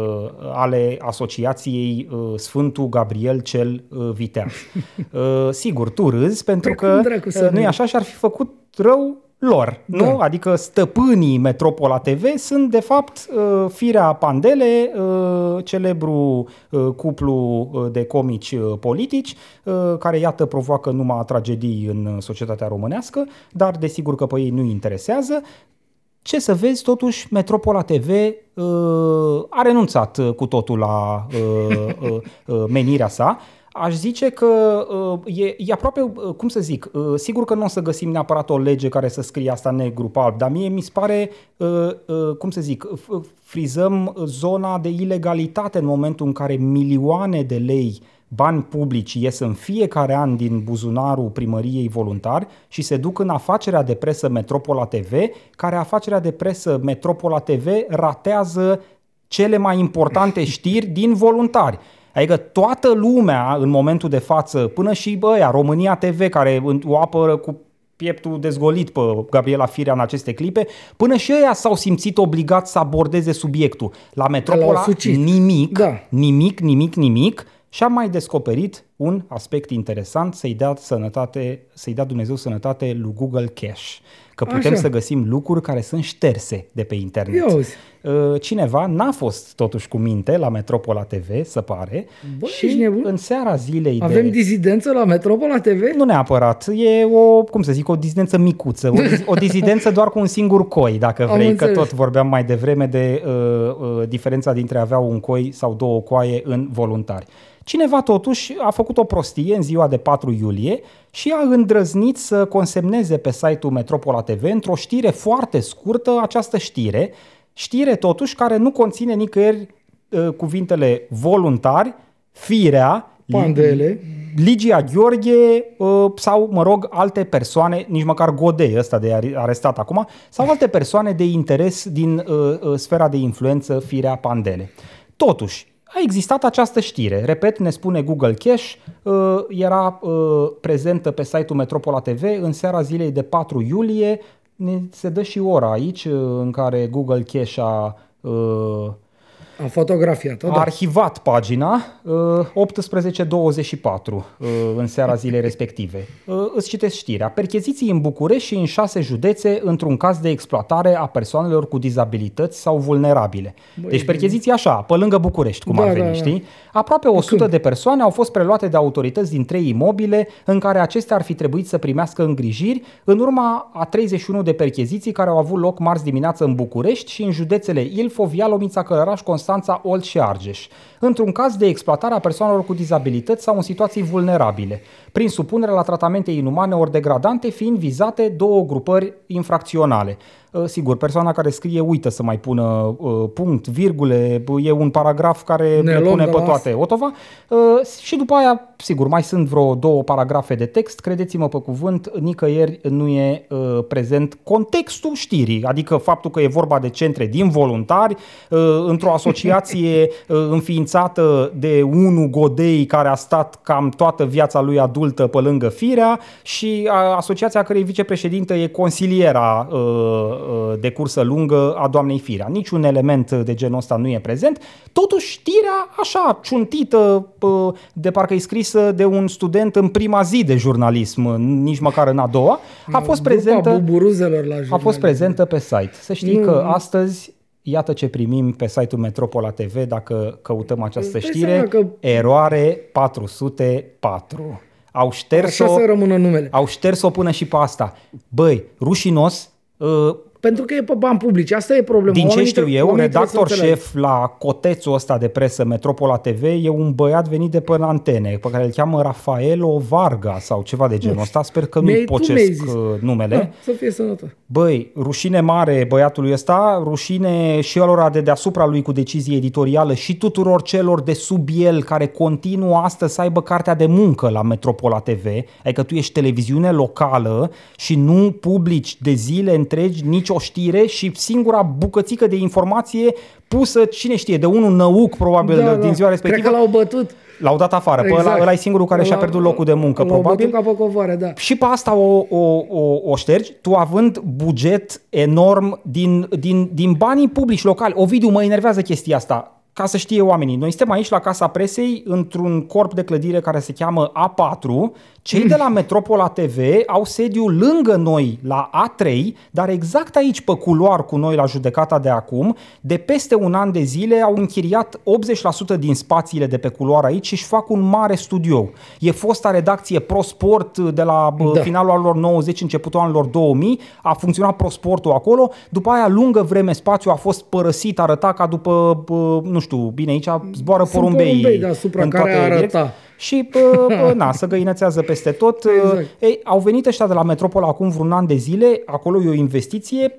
ale Asociației uh, Sfântul Gabriel cel uh, Viteaz. Uh, sigur, tu râzi pentru că uh, nu e așa și ar fi făcut rău lor, da. nu? Adică stăpânii Metropola TV sunt de fapt uh, Firea Pandele, uh, celebru uh, cuplu de comici politici, care iată provoacă numai tragedii în societatea românească, dar desigur că pe ei nu interesează. Ce să vezi, totuși, Metropola TV uh, a renunțat cu totul la uh, uh, uh, menirea sa aș zice că uh, e, e aproape, uh, cum să zic, uh, sigur că nu o să găsim neapărat o lege care să scrie asta negru pe alb, dar mie mi se pare, uh, uh, cum să zic, frizăm zona de ilegalitate în momentul în care milioane de lei bani publici ies în fiecare an din buzunarul primăriei voluntari și se duc în afacerea de presă Metropola TV, care afacerea de presă Metropola TV ratează cele mai importante știri din voluntari. Adică toată lumea în momentul de față, până și băia, România TV, care o apără cu pieptul dezgolit pe Gabriela Firea în aceste clipe, până și ăia s-au simțit obligați să abordeze subiectul. La Metropola nimic, da. nimic, nimic, nimic și am mai descoperit un aspect interesant, să-i dea, sănătate, să-i dea Dumnezeu sănătate lui Google Cache. Că putem Așa. să găsim lucruri care sunt șterse de pe internet. Uh, cineva n-a fost totuși cu minte la Metropola TV, să pare, Bă, și în seara zilei Avem de... dizidență la Metropola TV? Nu neapărat, e o, cum să zic, o dizidență micuță, o, o dizidență doar cu un singur coi, dacă vrei, Am că înțeles. tot vorbeam mai devreme de uh, uh, diferența dintre a avea un coi sau două coaie în voluntari. Cineva totuși a făcut o prostie în ziua de 4 iulie și a îndrăznit să consemneze pe site-ul Metropola TV într-o știre foarte scurtă această știre, știre totuși care nu conține nicăieri uh, cuvintele voluntari, firea, Pandele. Ligia Gheorghe uh, sau, mă rog, alte persoane, nici măcar Godei ăsta de arestat acum, sau alte persoane de interes din uh, uh, sfera de influență firea Pandele. Totuși, a existat această știre. Repet, ne spune Google Cache, uh, era uh, prezentă pe site-ul Metropola TV în seara zilei de 4 iulie. Ne se dă și ora aici uh, în care Google Cache a am fotografiat-o, da. A arhivat pagina 18.24 în seara zilei respective. Îți citesc știrea. Percheziții în București și în șase județe într-un caz de exploatare a persoanelor cu dizabilități sau vulnerabile. Băi, deci percheziții așa, pe lângă București, cum da, ar veni, da, da. știi? Aproape 100 Când? de persoane au fost preluate de autorități din trei imobile în care acestea ar fi trebuit să primească îngrijiri în urma a 31 de percheziții care au avut loc marți dimineață în București și în județele Ilfov, Ialomița, Călăraș, Constanța, Olt și Argeș, într-un caz de exploatare a persoanelor cu dizabilități sau în situații vulnerabile, prin supunere la tratamente inumane ori degradante, fiind vizate două grupări infracționale. Uh, sigur, persoana care scrie uită să mai pună uh, punct, virgule, e un paragraf care ne le pune pe toate. otova? Uh, și după aia, sigur, mai sunt vreo două paragrafe de text, credeți-mă pe cuvânt, nicăieri nu e uh, prezent contextul știrii, adică faptul că e vorba de centre din voluntari, uh, într-o asociație uh, înființată de unul Godei care a stat cam toată viața lui adultă pe lângă firea și asociația cărei vicepreședintă e consiliera uh, Uh, de cursă lungă a doamnei Firea. Niciun element de genul ăsta nu e prezent. Totuși știrea așa ciuntită, uh, de parcă e scrisă de un student în prima zi de jurnalism, nici măcar în a doua, a fost prezentă, la a fost prezentă pe site. Să știi că astăzi Iată ce primim pe site-ul Metropola TV dacă căutăm această știre. Că... Eroare 404. Au șters-o, Așa să rămână numele. Au șters-o până și pe asta. Băi, rușinos, Uh, pentru că e pe bani publici. Asta e problema. Din ce Oamenii știu trebuie- eu, oamenii trebuie redactor să înțeleagă. șef la cotețul ăsta de presă Metropola TV e un băiat venit de pe antene, pe care îl cheamă Rafaelo Varga sau ceva de genul ăsta. Sper că nu Mi-ai- tu mi-ai pocesc zis. uh, numele. Da, să fie sănătos. Băi, rușine mare băiatului ăsta, rușine și alora de deasupra lui cu decizie editorială și tuturor celor de sub el care continuă astăzi să aibă cartea de muncă la Metropola TV, adică tu ești televiziune locală și nu publici de zile întregi nicio știre și singura bucățică de informație pusă, cine știe, de unul năuc probabil din ziua respectivă, Da, Cred că l-au bătut. l-au dat afară. Exact. Pe ăla, ăla e singurul care și-a L-au- pierdut locul de muncă, l-au probabil. bătut ca pe covoare, da. Și pe asta o, o, o, o ștergi, tu având buget enorm din, din, din banii publici locali. Ovidiu, mă enervează chestia asta. Ca să știe oamenii, noi suntem aici la Casa Presei într-un corp de clădire care se cheamă A4. Cei de la Metropola TV au sediu lângă noi la A3, dar exact aici pe culoar cu noi la judecata de acum, de peste un an de zile au închiriat 80% din spațiile de pe culoar aici și își fac un mare studio. E fosta redacție ProSport de la Da. da. finalul anilor 90, începutul anilor 2000, a funcționat ProSportul acolo, după aia lungă vreme spațiul a fost părăsit, arăta ca după, bă, nu știu, bine, aici zboară Sunt porumbei, porumbei deasupra în care toate arăta. direcții. Și, bă, bă, na, să găinățează peste tot. Exact. Ei, au venit ăștia de la Metropol acum vreun an de zile, acolo e o investiție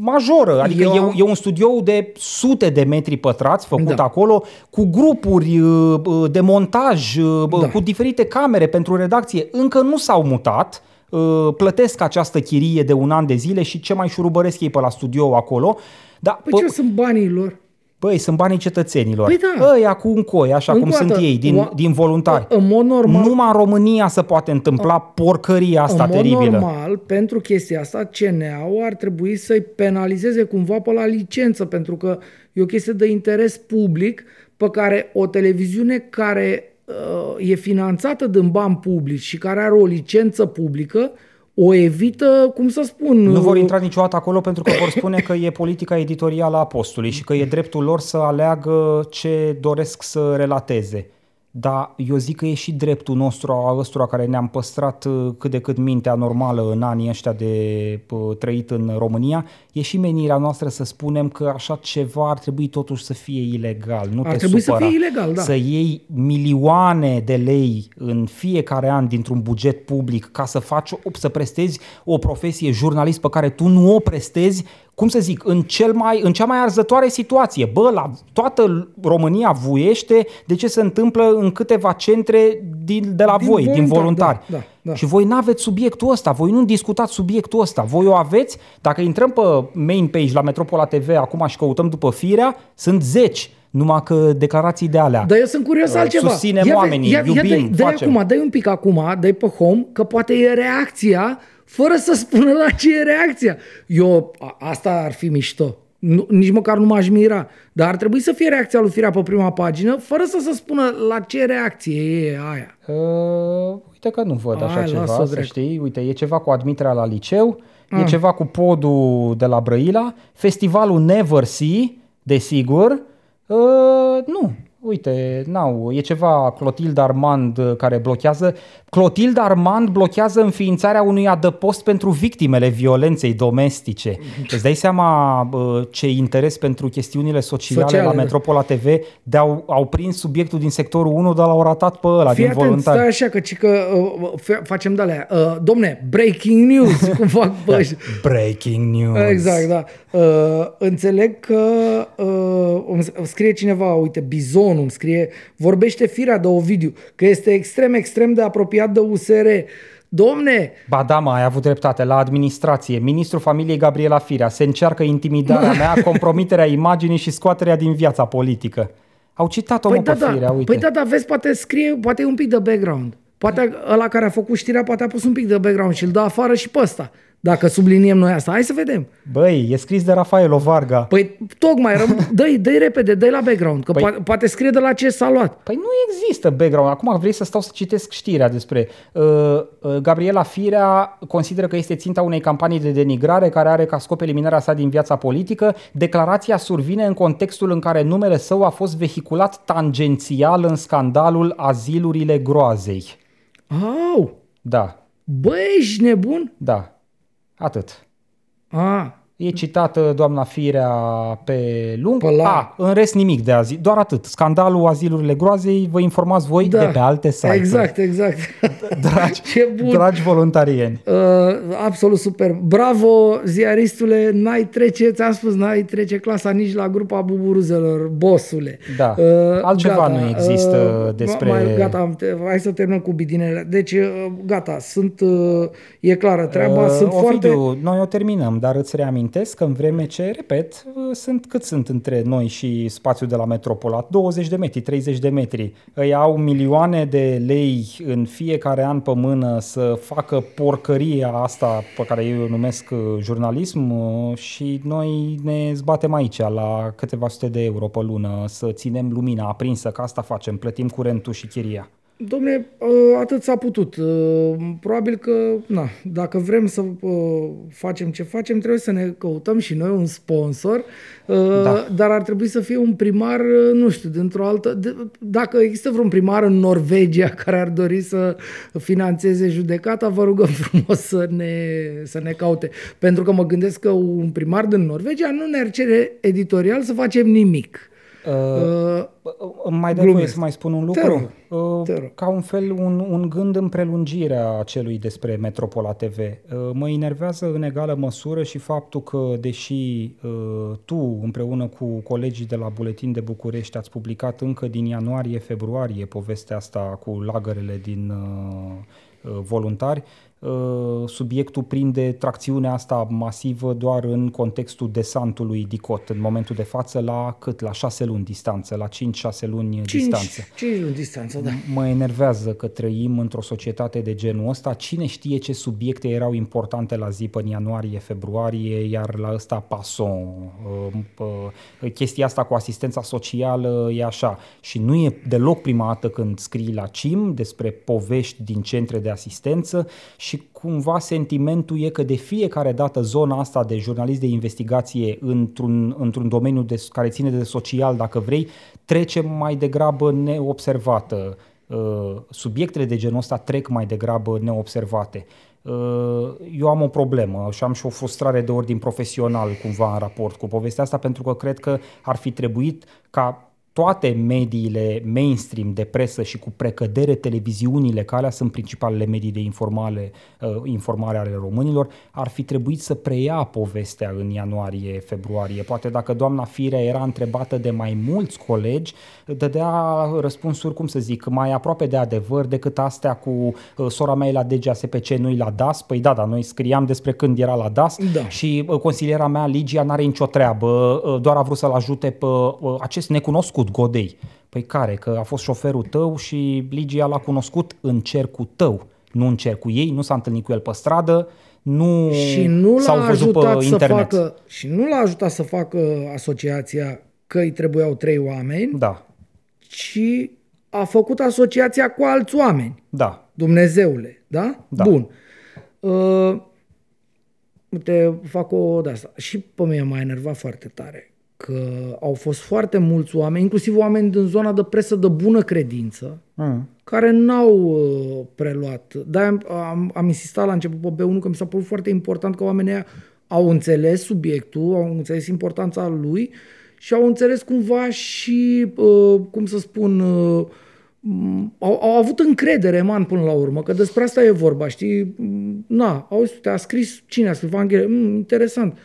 majoră, adică Eu e, am- e un studio de sute de metri pătrați făcut Da. acolo, cu grupuri uh, uh, de montaj, uh, Da. cu diferite camere pentru redacție. Încă nu s-au mutat, uh, plătesc această chirie de un an de zile și ce mai șurubăresc ei pe la studio acolo. Dar, Păi ce sunt banii lor? Băi, sunt banii cetățenilor. Păi da. Ăia cu un coi, așa Încă cum o sunt dată, ei, din, oa- din voluntari. În mod normal, Numai în România se poate întâmpla porcăria asta în mod teribilă. normal, pentru chestia asta, CNA-ul ar trebui să-i penalizeze cumva pe la licență, pentru că e o chestie de interes public pe care o televiziune care uh, e finanțată din bani publici și care are o licență publică, o evită, cum să spun... Nu vor uh, intra niciodată acolo pentru că vor spune că e politica editorială a postului și că e dreptul lor să aleagă ce doresc să relateze. Dar eu zic că e și dreptul nostru a ăstora care ne-am păstrat uh, cât de cât mintea normală în anii ăștia de uh, trăit în România, e și menirea noastră să spunem că așa ceva ar trebui totuși să fie ilegal. Nu Ar te trebui să supăra. fie ilegal, da. Să iei milioane de lei în fiecare an dintr-un buget public ca să faci, o- să prestezi o profesie jurnalist pe care tu nu o prestezi, cum să zic, în, cel mai, în cea mai arzătoare situație. Bă, la toată România vuiește de ce se întâmplă în câteva centre din, de la Din voi, din voluntari, voluntari. da, da, da. Și voi nu aveți subiectul ăsta, voi nu discutați subiectul ăsta, voi o aveți, dacă intrăm pe main page la Metropola TV acum și căutăm după firea, sunt zeci, numai că declarații de alea. Dar eu sunt curios Uh, altceva. susținem oamenii, iubim, dai, dai facem. acum, dai un pic acum, dai pe home, că poate e reacția, fără să spună la ce e reacția. Eu, a, asta ar fi mișto. Nu, nici măcar nu m-aș mira. Dar ar trebui să fie reacția lui Firea pe prima pagină, fără să se spună la ce reacție e aia. Uh, uite că nu văd așa Hai, ceva, lasă-o, să dracu. știi. Uite, e ceva cu admiterea la liceu, e Ah. ceva cu podul de la Brăila, festivalul Never See, desigur. Uh, nu, uite, n-au, e ceva Clotilde Armand uh, care blochează. Clotilde Armand blochează înființarea unui adăpost pentru victimele violenței domestice. Îți dai seama uh, ce interes pentru chestiunile sociale, Sociale, la da. Metropola TV de au, au prins subiectul din sectorul 1, dar l-au ratat pe ăla Fii din atent, voluntari. stai așa, că, ci că uh, f- facem de alea. Uh, domne, breaking news, cum fac Da. bă, Breaking news. Exact, da. Uh, înțeleg că uh, îmi scrie cineva, uite, Bizonul îmi scrie, vorbește firea de Ovidiu, că este extrem, extrem de apropiat de USR. Domne, Ba da, mă, ai avut dreptate. La administrație, ministrul familiei Gabriela Firea, se încearcă intimidarea mea, compromiterea imaginii și scoaterea din viața politică. Au citat-o păi mă da, pe da, Firea, uite. păi da, da, vezi, poate scrie, poate e un pic de background. Poate ăla care a făcut știrea, poate a pus un pic de background și îl dă afară și pe ăsta. Dacă subliniem noi asta. Hai să vedem. Băi, e scris de Rafael Varga. Păi tocmai, răm- dă-i, dă repede, dă la background, că Păi- poate, poate scrie de la ce s-a luat. Păi nu există background. Acum vrei să stau să citesc știrea despre... Uh, uh, Gabriela Firea consideră că este ținta unei campanii de denigrare care are ca scop eliminarea sa din viața politică. Declarația survine în contextul în care numele său a fost vehiculat tangențial în scandalul azilurile groazei. Au, Da, băi, ești nebun? da. Atât. A, E citată doamna Firea pe lung. Pe la- A, în rest nimic de azi. Doar atât. Scandalul azilurile groazei, vă informați voi de pe alte site-uri. Exact, exact. Dragi, Ce bun. dragi voluntarieni. Uh, absolut super. Bravo, ziaristule, n-ai trece, ți-am spus, n-ai trece clasa nici la grupa buburuzelor, bossule. Da. Altceva nu există despre- Mai, gata, am te- hai să terminăm cu bidinele. Deci, uh, gata, sunt, uh, e clară treaba, Uh, sunt Ovidiu, foarte... noi o terminăm, dar îți reamintesc că în vreme ce, repet, uh, sunt cât sunt între noi și spațiul de la Metropolat? 20 de metri, 30 de metri. Ei au milioane de lei în fiecare an pe mână să facă porcăria asta pe care eu o numesc uh, jurnalism uh, și noi ne zbatem aici la câteva sute de euro pe lună să ținem lumina aprinsă, că asta facem, plătim curentul și chiria. Domne, uh, atât s-a putut. Uh, Probabil că, na, dacă vrem să uh, facem ce facem, trebuie să ne căutăm și noi un sponsor, uh, Da. dar ar trebui să fie un primar, uh, nu știu, dintr-o altă... De, dacă există vreun primar în Norvegia care ar dori să financeze judecata, vă rugăm frumos să ne, să ne caute. Pentru că mă gândesc că un primar din Norvegia nu ne-ar cere editorial să facem nimic. Uh, Uh, mai dă voie glumesc. să mai spun un Te lucru? rog, Uh, te rog. Ca un fel, un, un gând în prelungirea celui despre Metropola TV. Uh, Mă enervează în egală măsură și faptul că, deși uh, tu, împreună cu colegii de la Buletin de București, ați publicat încă din ianuarie-februarie povestea asta cu lagărele din uh, uh, voluntari, uh, subiectul prinde tracțiunea asta masivă doar în contextul desantului DICOT, în momentul de față la cât? La șase luni distanță, la 5-6 luni distanță. 5 luni distanță, da. Mă enervează că trăim într-o societate de genul ăsta. Cine știe ce subiecte erau importante la zi în ianuarie, februarie, iar la ăsta pason. Uh, uh, Chestia asta cu asistența socială e așa. Și nu e deloc prima dată când scrii la CIM despre povești din centre de asistență și cumva sentimentul e că de fiecare dată zona asta de jurnalist de investigație într-un, într-un domeniu de, care ține de social, dacă vrei, trece mai degrabă neobservată. Uh, Subiectele de genul ăsta trec mai degrabă neobservate. Uh, Eu am o problemă și am și o frustrare de ordin profesional cumva în raport cu povestea asta pentru că cred că ar fi trebuit ca toate mediile mainstream de presă și cu precădere televiziunile, care alea sunt principalele medii de informare, uh, informare ale românilor, ar fi trebuit să preia povestea în ianuarie, februarie. Poate dacă doamna Firea era întrebată de mai mulți colegi, dădea răspunsuri, cum să zic, mai aproape de adevăr decât astea cu uh, sora mea e la DGASPC, nu la DAS. Păi da, dar noi scriam despre când era la DAS Da. și uh, consiliera mea, Ligia, n-are nicio treabă, uh, doar a vrut să-l ajute pe uh, acest necunoscut Godei. Păi care? Că a fost șoferul tău și Ligia l-a cunoscut în cercul tău, nu în cercul ei, nu s-a întâlnit cu el pe stradă, nu și nu s-au l-a văzut pe ajutat să internet. facă și nu l-a ajutat să facă asociația că îi trebuiau trei oameni, Da, ci a făcut asociația cu alți oameni. da, Dumnezeule, da? Da. Bun. Uh, te fac o de asta. Și pe mine m-a enervat foarte tare că au fost foarte mulți oameni, inclusiv oameni din zona de presă de bună credință, mm. care n-au uh, preluat. de am, am, am insistat la început pe B1 că mi s-a părut foarte important că oamenii ăia au înțeles subiectul, au înțeles importanța lui și au înțeles cumva și, uh, cum să spun, uh, m, au, au avut încredere, man, până la urmă, că despre asta e vorba, știi? M, Na, auzi, te a scris, cine a scris? Vanghelie? Mm, interesant.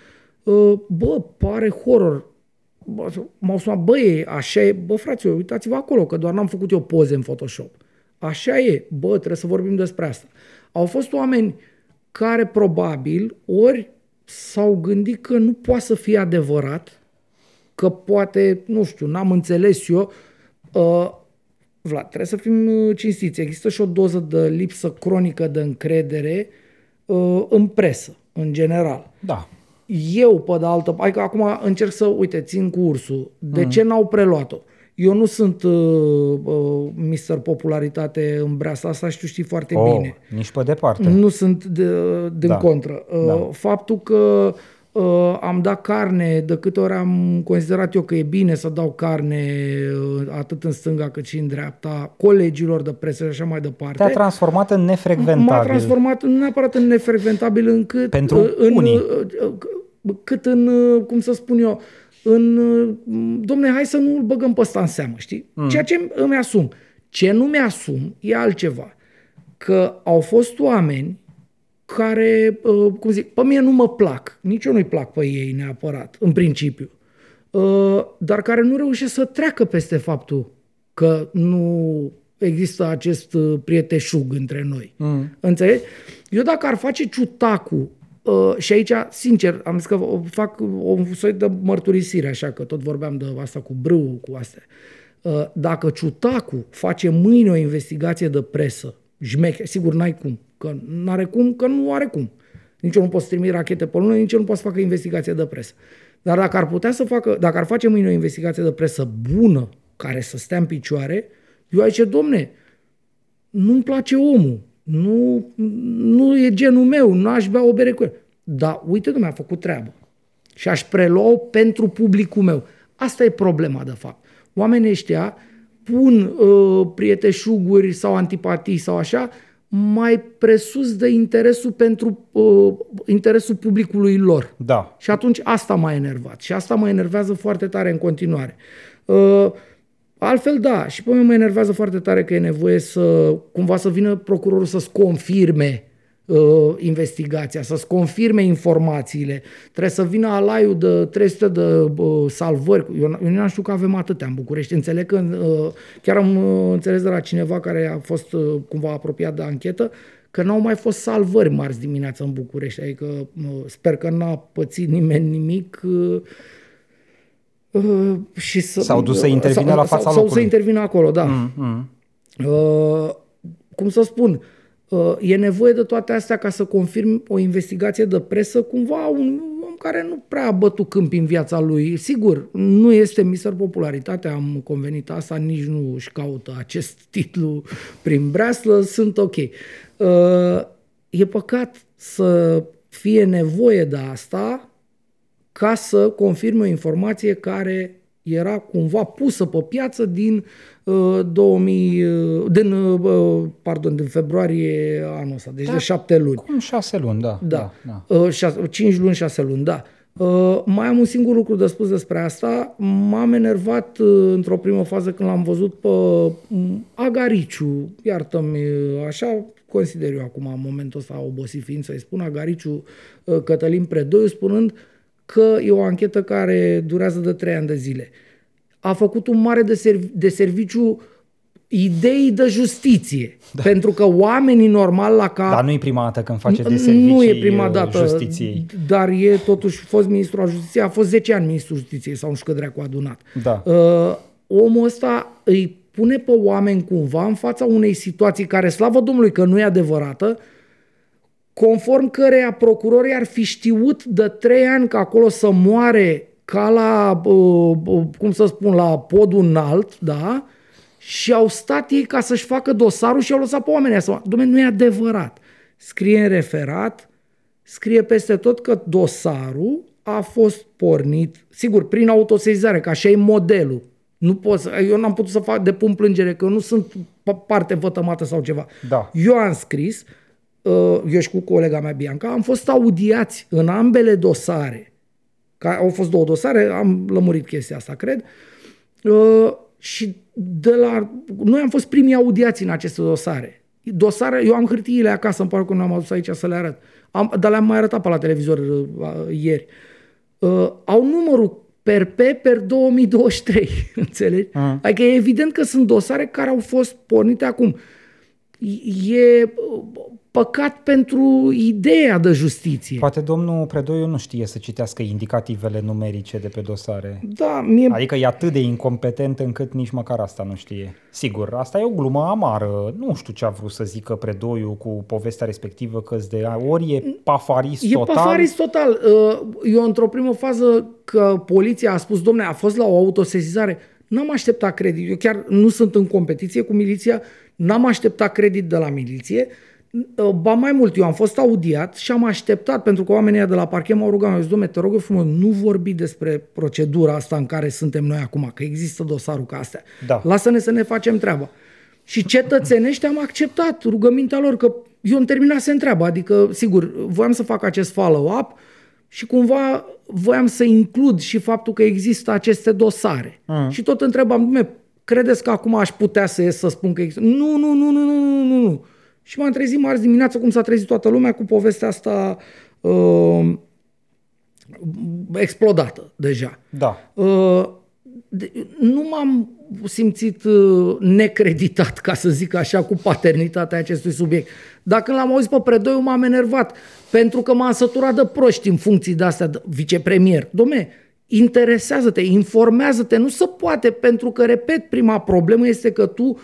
Uh, Bă, pare horror. Bă, M-au sunat, bă, e, așa e, bă, fraților, uitați-vă acolo, că doar n-am făcut eu poze în Photoshop. Așa e, bă, trebuie să vorbim despre asta. Au fost oameni care probabil ori s-au gândit că nu poate să fie adevărat, că poate, nu știu, n-am înțeles eu. Uh, Vlad, trebuie să fim uh, cinstiți. Există și o doză de lipsă cronică de încredere uh, în presă, în general. da. Eu, pe de altă parte, acum încerc să, uite, țin cu ursul. De ce n-au preluat-o? Eu nu sunt uh, uh, Mr. Popularitate în breasa asta și tu știi foarte Oh, bine. nici pe departe. Nu sunt de, din Da. contră. Uh, Da. Faptul că uh, am dat carne, de câte ori am considerat eu că e bine să dau carne uh, atât în stânga cât și în dreapta colegilor de presă și așa mai departe. Te-a transformat în M-a nefrecventabil. transformat nu neapărat în nefrecventabil încât... Pentru uh, în, unii. uh, uh, cât în, uh, cum să spun eu, în, uh, domne, hai să nu-l băgăm pe ăsta în seamă, știi? Mm. Ceea ce îmi asum. Ce nu mi-asum e altceva. Că au fost oameni care, uh, cum zic, pe mine nu mă plac. Nici eu nu-i plac pe ei neapărat, în principiu. Dar care nu reușesc să treacă peste faptul că nu există acest prieteșug între noi. Mm. Înțelegi? Eu dacă ar face ciutacul Uh, și aici, sincer, am zis că fac o soi de mărturisire, așa că tot vorbeam de asta cu brâu, cu astea. Uh, dacă Ciutacu face mâine o investigație de presă, jmeche, sigur n-ai cum, că nu are cum, că nu are cum. Nici eu nu pot să trimit rachete pe lună, nici eu nu pot să facă investigație de presă. Dar dacă ar putea să facă, dacă ar face mâine o investigație de presă bună, care să stea în picioare, eu aici, domne, nu-mi place omul, nu, nu e genul meu, nu aș bea o bere cu el. Dar uite, mi a făcut treabă. Și aș prelua pentru publicul meu. Asta e problema, de fapt. Oamenii ăștia pun uh, prieteșuguri sau antipatii sau așa mai presus de interesul pentru uh, interesul publicului lor. Da. Și atunci asta m-a enervat. Și asta mă enervează foarte tare în continuare. Uh, Altfel, da, și pe mine mă enervează foarte tare că e nevoie să, cumva să vină procurorul să-ți confirme uh, investigația, să-ți confirme informațiile. Trebuie să vină alaiul de 300 de uh, salvări. Eu, eu nu știu că avem atâtea în București. Înțeleg că, uh, chiar am uh, înțeles de la cineva care a fost uh, cumva apropiat de anchetă, că n-au mai fost salvări marți dimineața în București. Adică uh, sper că n-a pățit nimeni nimic. Uh, Uh, și să, S-au dus să intervină sau, la fața sau, locului. Sau să intervină acolo, da. Mm, mm. Uh, cum să spun, uh, e nevoie de toate astea ca să confirm o investigație de presă cumva un om care nu prea a bătut câmpi în viața lui. Sigur, nu este Mister Popularitate, am convenit asta, nici nu își caută acest titlu prin breaslă, sunt ok. Uh, e păcat să fie nevoie de asta ca să confirme o informație care era cumva pusă pe piață din uh, 2000, uh, din, uh, pardon, din februarie anul ăsta, deci da, de șapte luni. Cum șase luni, da. Da, da, da. Uh, șase, cinci luni, șase luni, da. Uh, mai am un singur lucru de spus despre asta. M-am enervat uh, într-o primă fază când l-am văzut pe uh, Agariciu, iartă-mi, uh, așa consider eu acum, în momentul ăsta obosit fiind să-i spun, Agariciu uh, Cătălin Predoiu, spunând uh, că e o anchetă care durează de trei ani de zile. A făcut un mare de, serv- de serviciu idei de justiție. Da. Pentru că oamenii normal la cap... Dar nu e prima dată când face de servicii Nu e prima uh, dată, justiției. dar e totuși fost ministru al justiției, a fost 10 ani ministru justiției sau nu știu cât cu adunat. Da. Uh, omul ăsta îi pune pe oameni cumva în fața unei situații care, slavă Domnului că nu e adevărată, uh, conform căreia procurorii ar fi știut de trei ani că acolo să moare ca la, cum să spun, la podul înalt, da? Și au stat ei ca să-și facă dosarul și au lăsat pe oamenii să... Dom'le, nu e adevărat. Scrie în referat, scrie peste tot că dosarul a fost pornit, sigur, prin autosezizare, că așa e modelul. Nu pot să, eu n-am putut să fac depun plângere, că eu nu sunt parte vătămată sau ceva. Da. Eu am scris, Uh, eu și cu colega mea Bianca, am fost audiați în ambele dosare. Că au fost două dosare, am lămurit chestia asta, cred. Uh, și de la... Noi am fost primii audiați în aceste dosare. Dosare, eu am hârtiile acasă, îmi pare că nu am adus aici să le arăt. Am, dar le-am mai arătat pe la televizor uh, ieri. Uh, au numărul per pe per 2023, înțelegi? Uh. Adică e evident că sunt dosare care au fost pornite acum. E păcat pentru ideea de justiție. Poate domnul Predoiu nu știe să citească indicativele numerice de pe dosare. Da, mie... Adică e atât de incompetent încât nici măcar asta nu știe. Sigur, asta e o glumă amară. Nu știu ce a vrut să zică Predoiu cu povestea respectivă, că de ori e pafarist e total. E pafarist total. Uh, eu într-o primă fază că poliția a spus, domne, a fost la o autosezizare, n-am așteptat credit. Eu chiar nu sunt în competiție cu miliția, n-am așteptat credit de la miliție, Ă, ba mai mult, eu am fost audiat și am așteptat, pentru că oamenii de la parchet m-au rugat, au zis, domne, te rog eu frumos, nu vorbi despre procedura asta în care suntem noi acum, că există dosarul ca astea. Da. Lasă-ne să ne facem treaba. Și cetățenești am acceptat rugămintea lor, că eu îmi terminase întreaba, adică, sigur, voiam să fac acest follow-up, și cumva voiam să includ și faptul că există aceste dosare. Mm. Și tot întrebam, dume, credeți că acum aș putea să ies să spun că există? Nu, nu, nu, nu, nu, nu, nu, nu. Și m-am trezit marți dimineață, cum s-a trezit toată lumea, cu povestea asta uh, explodată deja. Da. Uh, de, nu m-am simțit uh, necreditat, ca să zic așa, cu paternitatea acestui subiect. Dacă l-am auzit pe predoi, m-am enervat, pentru că m-am săturat de proști în funcții de astea, de vicepremier. Dom'le, interesează-te, informează-te, nu se poate, pentru că, repet, prima problemă este că tu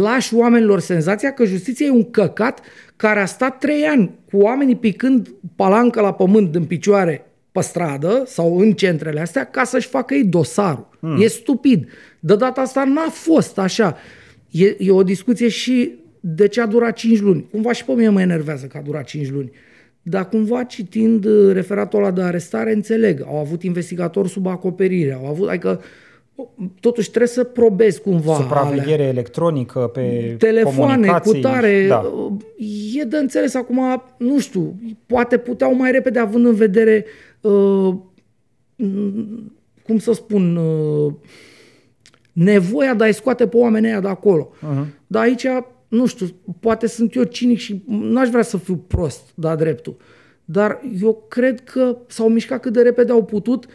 lași oamenilor senzația că justiția e un căcat care a stat trei ani cu oamenii picând palancă la pământ în picioare pe stradă sau în centrele astea ca să-și facă ei dosarul. Hmm. E stupid. De data asta n-a fost așa. E, e o discuție și de ce a durat 5 luni. Cumva și pe mine mă enervează că a durat 5 luni. Dar cumva citind uh, referatul ăla de arestare, înțeleg. Au avut investigatori sub acoperire. Au avut, adică totuși trebuie să probezi cumva. Supraveghere alea. electronică pe Telefoane, cu tare. Da. E de înțeles acum, nu știu, poate puteau mai repede având în vedere uh, cum să spun, uh, nevoia de a-i scoate pe oamenii aia de acolo. Uh-huh. Dar aici, nu știu, poate sunt eu cinic și n-aș vrea să fiu prost, da, dreptul. Dar eu cred că s-au mișcat cât de repede au putut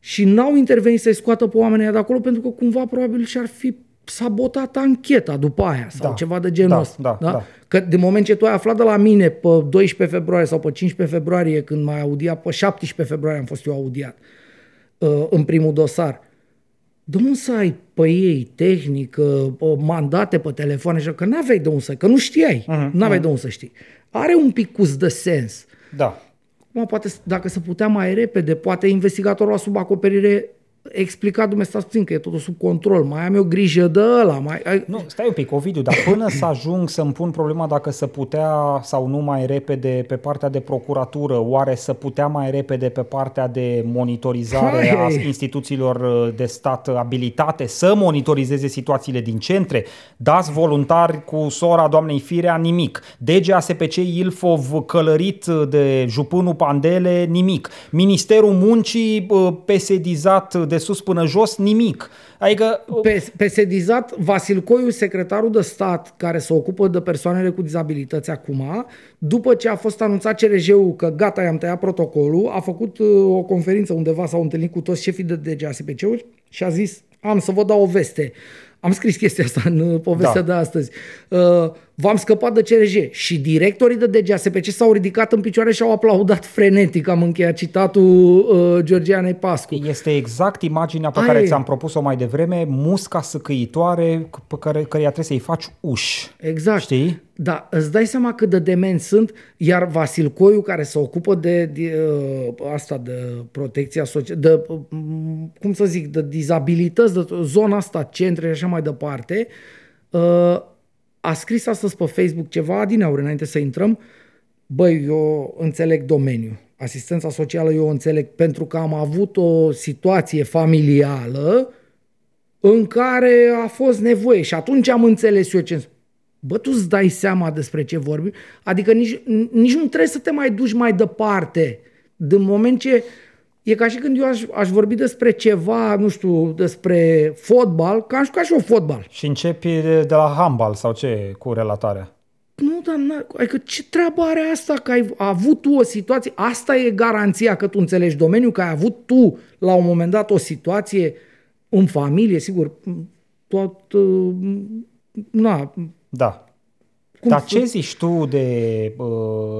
și n-au intervenit să-i scoată pe oamenii de acolo pentru că cumva probabil și-ar fi sabotat ancheta după aia sau da. ceva de genul da, ăsta. Da, da? Da. Că de moment ce tu ai aflat de la mine pe 12 februarie sau pe 15 februarie când m-ai audiat, pe 17 februarie am fost eu audiat uh, în primul dosar, de unde să ai pe ei tehnică, uh, mandate pe telefon, așa, că n-aveai de unde să, că nu știai, uh-huh, n-aveai uh-huh. de unde să știi. Are un pic de sens. Da. Acum, poate, dacă se putea mai repede, poate investigatorul sub acoperire explicat, dumneavoastră, stați puțin că e totul sub control, mai am eu grijă de ăla. Mai, ai... Nu, stai un pic, Ovidiu, dar până să ajung să-mi pun problema dacă să putea sau nu mai repede pe partea de procuratură, oare să putea mai repede pe partea de monitorizare hai, a instituțiilor uh, de stat abilitate să monitorizeze situațiile din centre? Dați voluntari cu sora doamnei Firea, nimic. DGASPC Ilfov călărit de jupânul Pandele, nimic. Ministerul Muncii uh, pesedizat de de sus până jos, nimic. Adică... Pe, pe sedizat, Vasil Coiu, secretarul de stat care se ocupă de persoanele cu dizabilități acum, după ce a fost anunțat CRJ-ul că gata, i-am tăiat protocolul, a făcut uh, o conferință undeva, s-au întâlnit cu toți șefii de DGASPC-uri și a zis, am să vă dau o veste. Am scris chestia asta în uh, povestea da. de astăzi. Uh, v-am scăpat de CRJ și directorii de DGASPC s-au ridicat în picioare și au aplaudat frenetic. Am încheiat citatul uh, Georgianei Pascu. Este exact imaginea pe Aia care ți-am propus-o mai devreme, musca săcăitoare pe care, care trebuie să-i faci uși. Exact. Știi? Da, îți dai seama cât de demenți sunt, iar Vasil Coiu, care se ocupă de, de uh, asta, de protecția socială, de, uh, cum să zic, de dizabilități, de zona asta, centre și așa mai departe, uh, a scris astăzi pe Facebook ceva din aur înainte să intrăm, băi, eu înțeleg domeniul. Asistența socială eu o înțeleg pentru că am avut o situație familială în care a fost nevoie și atunci am înțeles eu ce Bă, tu îți dai seama despre ce vorbim? Adică nici, nici nu trebuie să te mai duci mai departe. Din moment ce e ca și când eu aș, aș vorbi despre ceva, nu știu, despre fotbal, că am jucat și eu fotbal. Și începi de la handbal sau ce cu relatarea? Nu, dar adică ce treabă are asta că ai avut tu o situație? Asta e garanția că tu înțelegi domeniul, că ai avut tu la un moment dat o situație în familie, sigur, tot, na, da. Cum Dar ce zici tu de uh,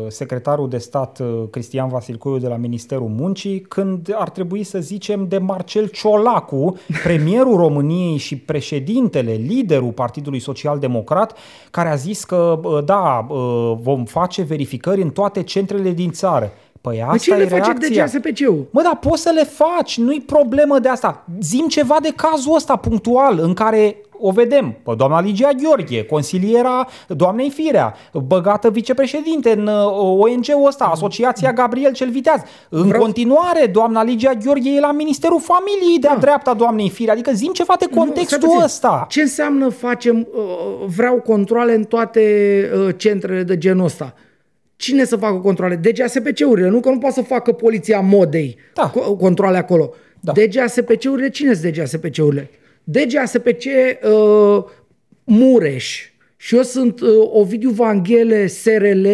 secretarul de stat uh, Cristian Vasilcoiu de la Ministerul Muncii când ar trebui să zicem de Marcel Ciolacu, premierul României și președintele, liderul Partidului Social Democrat, care a zis că uh, da, uh, vom face verificări în toate centrele din țară. Păi asta ce e le face reacția. de GSPC-ul? Mă, dar poți să le faci, nu-i problemă de asta. Zim ceva de cazul ăsta punctual în care o vedem pe doamna Ligia Gheorghe, consiliera doamnei Firea, băgată vicepreședinte în uh, ONG-ul ăsta, Asociația Gabriel cel Viteaz. În Vreau... continuare, doamna Ligia Gheorghe e la Ministerul Familiei de-a da. dreapta doamnei Firea. Adică zim ceva de contextul nu, ăsta. Ce înseamnă facem, uh, vreau controle în toate uh, centrele de genul ăsta? cine să facă controle? DGASPC-urile, nu că nu poate să facă poliția modei Da. co- controle acolo. Da. DGASPC-urile, cine sunt DGASPC-urile? DGASPC uh, Mureș. Și eu sunt uh, Ovidiu Vanghele SRL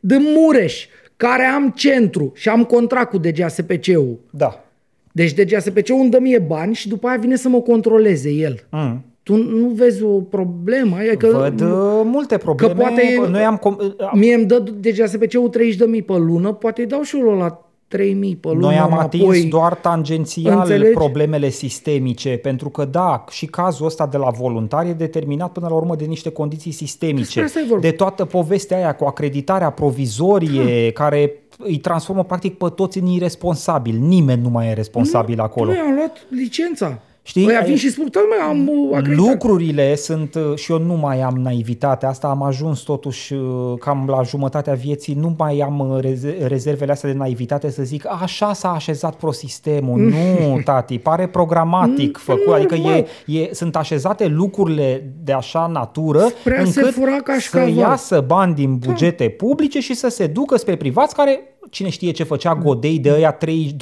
din Mureș, care am centru și am contract cu DGASPC-ul. Da. Deci DGASPC-ul îmi dă mie bani și după aia vine să mă controleze el. Mm. Tu nu vezi o problemă? Adică Văd uh, multe probleme. poate- Noi am... Com- uh, Mie îmi dă DGASPC-ul 30.000 pe lună, poate îi dau și eu la 3.000 pe lună Noi am înapoi. atins doar tangențial Înțelegi? problemele sistemice, pentru că da, și cazul ăsta de la voluntari e determinat până la urmă de niște condiții sistemice. Despre asta e vorba. De toată povestea aia cu acreditarea provizorie, care îi transformă practic pe toți în irresponsabili. Nimeni nu mai e responsabil acolo. Noi am luat licența. Știi? Ăia vin Ai- și spun, "Da, mă, am uh, acreditat. Lucrurile sunt, uh, și eu nu mai am naivitatea asta, am ajuns totuși uh, cam la jumătatea vieții, nu mai am uh, reze- rezervele astea de naivitate să zic așa s-a așezat prosistemul. Nu, tati, pare programatic făcut, adică e, normal. e, sunt așezate lucrurile de așa natură Spre a se încât fura să cașcaval. iasă bani din bugete publice și să se ducă spre privați care, cine știe ce făcea Godei de ăia 30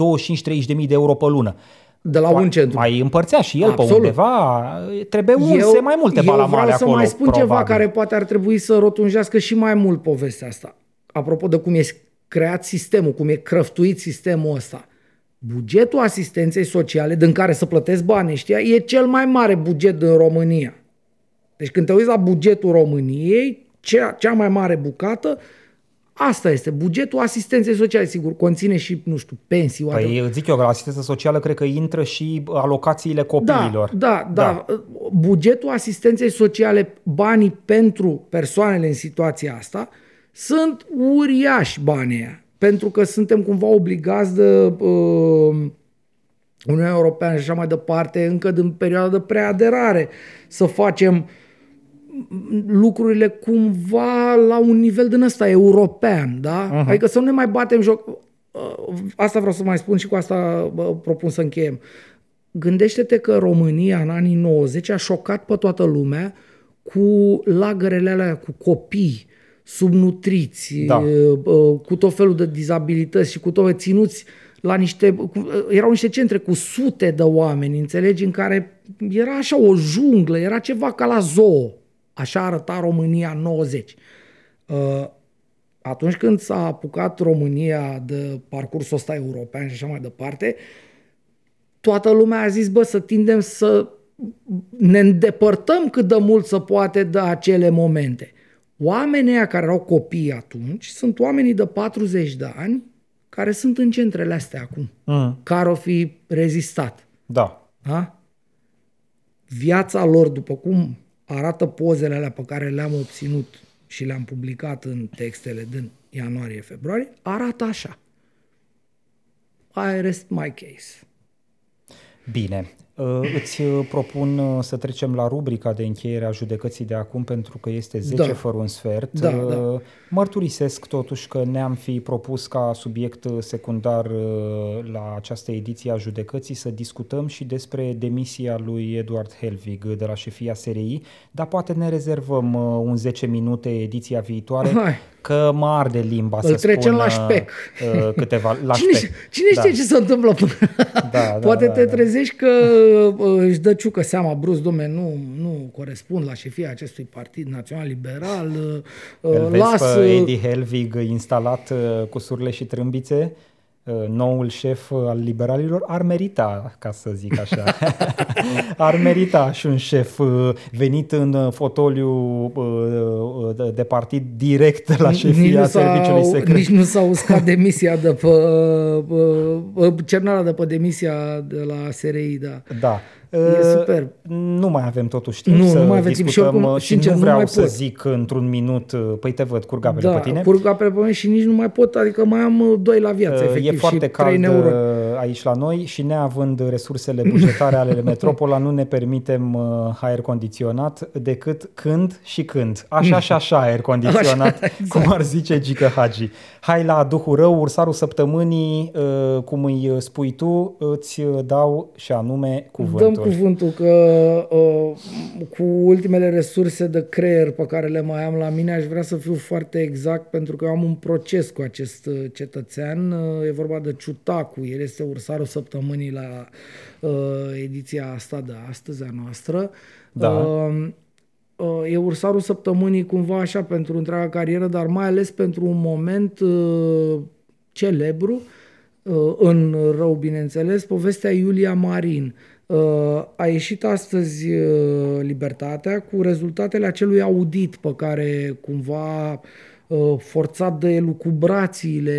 25-30 de mii de euro pe lună. De la un centru. Mai împărțea și el Absolut. pe undeva, trebuie unse mai multe eu balamale vreau acolo. să mai spun probabil. ceva care poate ar trebui să rotunjească și mai mult povestea asta. Apropo de cum e creat sistemul, cum e crăftuit sistemul ăsta. Bugetul asistenței sociale, din care să plătesc bani ăștia, e cel mai mare buget din România. Deci când te uiți la bugetul României, cea, cea mai mare bucată, asta este. Bugetul asistenței sociale, sigur, conține și, nu știu, pensii, whatever. Păi zic eu că la asistență socială cred că intră și alocațiile copiilor. Da, da, da. Bugetul asistenței sociale, banii pentru persoanele în situația asta, sunt uriași banii aia. Pentru că suntem cumva obligați de uh, Uniunea Europeană și așa mai departe, încă din perioada de preaderare, să facem lucrurile cumva la un nivel din ăsta european, da? Uh-huh. Adică să nu ne mai batem joc. Uh, Asta vreau să mai spun și cu asta bă, propun să încheiem. Gândește-te că România în anii 90 a șocat pe toată lumea cu lagărele alea cu copii subnutriți, Da. uh, cu tot felul de dizabilități și cu tot ținuți la niște, cu- erau niște centre cu sute de oameni, înțelegi, în care era așa o junglă, era ceva ca la zoo. Așa arăta România în 90. Uh, Atunci când s-a apucat România de parcursul ăsta european și așa mai departe, toată lumea a zis, bă, să tindem să ne îndepărtăm cât de mult să poate de acele momente. Oamenii ăia care erau copii atunci sunt oamenii de 40 de ani care sunt în centrele astea acum, Mm, care au fi rezistat. da. Da? Viața lor, după cum arată pozele alea pe care le-am obținut și le-am publicat în textele din ianuarie-februarie, arată așa. I rest my case. Bine. Uh, Îți uh, propun uh, să trecem la rubrica de încheiere a judecății de acum pentru că este 10 Da. fără un sfert. Da, Uh, da. Mărturisesc totuși că ne-am fi propus ca subiect uh, secundar uh, la această ediție a judecății să discutăm și despre demisia lui Eduard Helvig de la șefia SRI, dar poate ne rezervăm uh, un 10 minute ediția viitoare Hai. că mă arde limba Îl să trecem spun la uh, șpec. uh, câteva la Cine, șpec. cine știe Da. ce se întâmplă până... da, Poate da, te da. trezești că uh, își dă ciucă seama brusc, domne, nu, nu corespund la șefia acestui partid național-liberal, uh, Îl uh, vezi las... pe uh, Eddie Helvig instalat uh, cu surle și trâmbițe, uh, noul șef uh, al liberalilor, ar merita, ca să zic așa, ar merita și un șef uh, venit în uh, fotoliu uh, de- de partid direct la nici șefia nu serviciului s-au- secret. Nici nu s-a uscat demisia de pe... uh, uh, cernarea de pe demisia de la SRI, da. Da. E Uh, superb. Nu mai avem totuși timp Nu, să nu mai avem timp și discutăm oricum, uh, și sincer, nu nu vreau mai să pot. zic într-un minut, uh, păi te văd, curg apele Da, pe tine. curg apele pe mine și nici nu mai pot, adică mai am uh, doi la viață, Uh, efectiv, e foarte și cald, trei neuroni. uh, aici la noi și neavând resursele bugetare ale Metropola, nu ne permitem uh, aer condiționat decât când și când. Așa și așa aer condiționat, așa, exact. cum ar zice Gică Hagi. Hai la Duhul Rău, ursarul săptămânii, uh, cum îi spui tu, îți dau și anume cuvântul. Dăm cuvântul că uh, cu ultimele resurse de creier pe care le mai am la mine, aș vrea să fiu foarte exact pentru că eu am un proces cu acest uh, cetățean. Uh, e vorba de Ciutacu, el este ursarul săptămânii la uh, ediția asta de astăzi a noastră. Da. Uh, uh, e ursarul săptămânii cumva așa pentru întreaga carieră, dar mai ales pentru un moment uh, celebru, uh, în rău bineînțeles, povestea Iulia Marin. Uh, a ieșit astăzi uh, Libertatea cu rezultatele acelui audit pe care cumva uh, forțat de lucubrațiile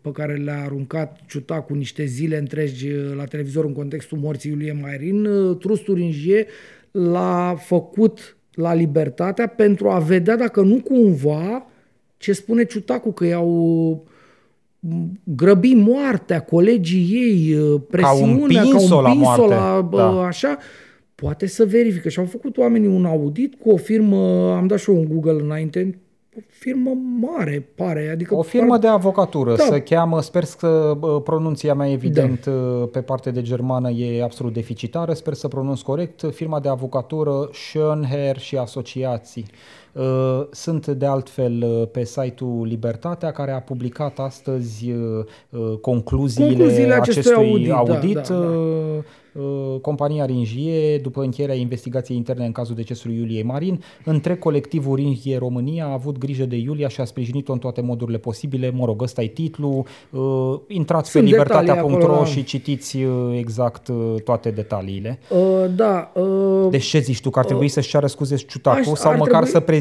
pe care le-a aruncat Ciuta cu niște zile întregi la televizor în contextul morții Iulie Mairin, Trustul Ringie l-a făcut la Libertatea pentru a vedea dacă nu cumva ce spune Ciutacu că i-au grăbi moartea, colegii ei, presiunea, că au împins-o la, la da. așa, poate să verifică. Și au făcut oamenii un audit cu o firmă, am dat și eu un Google înainte, o firmă mare, pare. Adică o firmă par... de avocatură, da. se cheamă, sper că pronunția mea evident da. pe partea de germană e absolut deficitară, sper să pronunț corect, firma de avocatură Schönherr și asociații. Uh, sunt de altfel uh, pe site-ul Libertatea care a publicat astăzi uh, concluziile, concluziile acestui audit. Da, audit da, da, da. Compania Ringie, după încheierea investigației interne în cazul decesului Iuliei Marin, între colectivul Ringie România a avut grijă de Iulia și a sprijinit-o în toate modurile posibile. Mă rog, ăsta e titlul. Intrați Sunt pe libertatea.ro da. și citiți exact toate detaliile. Uh, da. Uh, deci ce zici tu, că ar trebui uh, să-și ceară scuze Ciutacu sau măcar trebui... să prezinte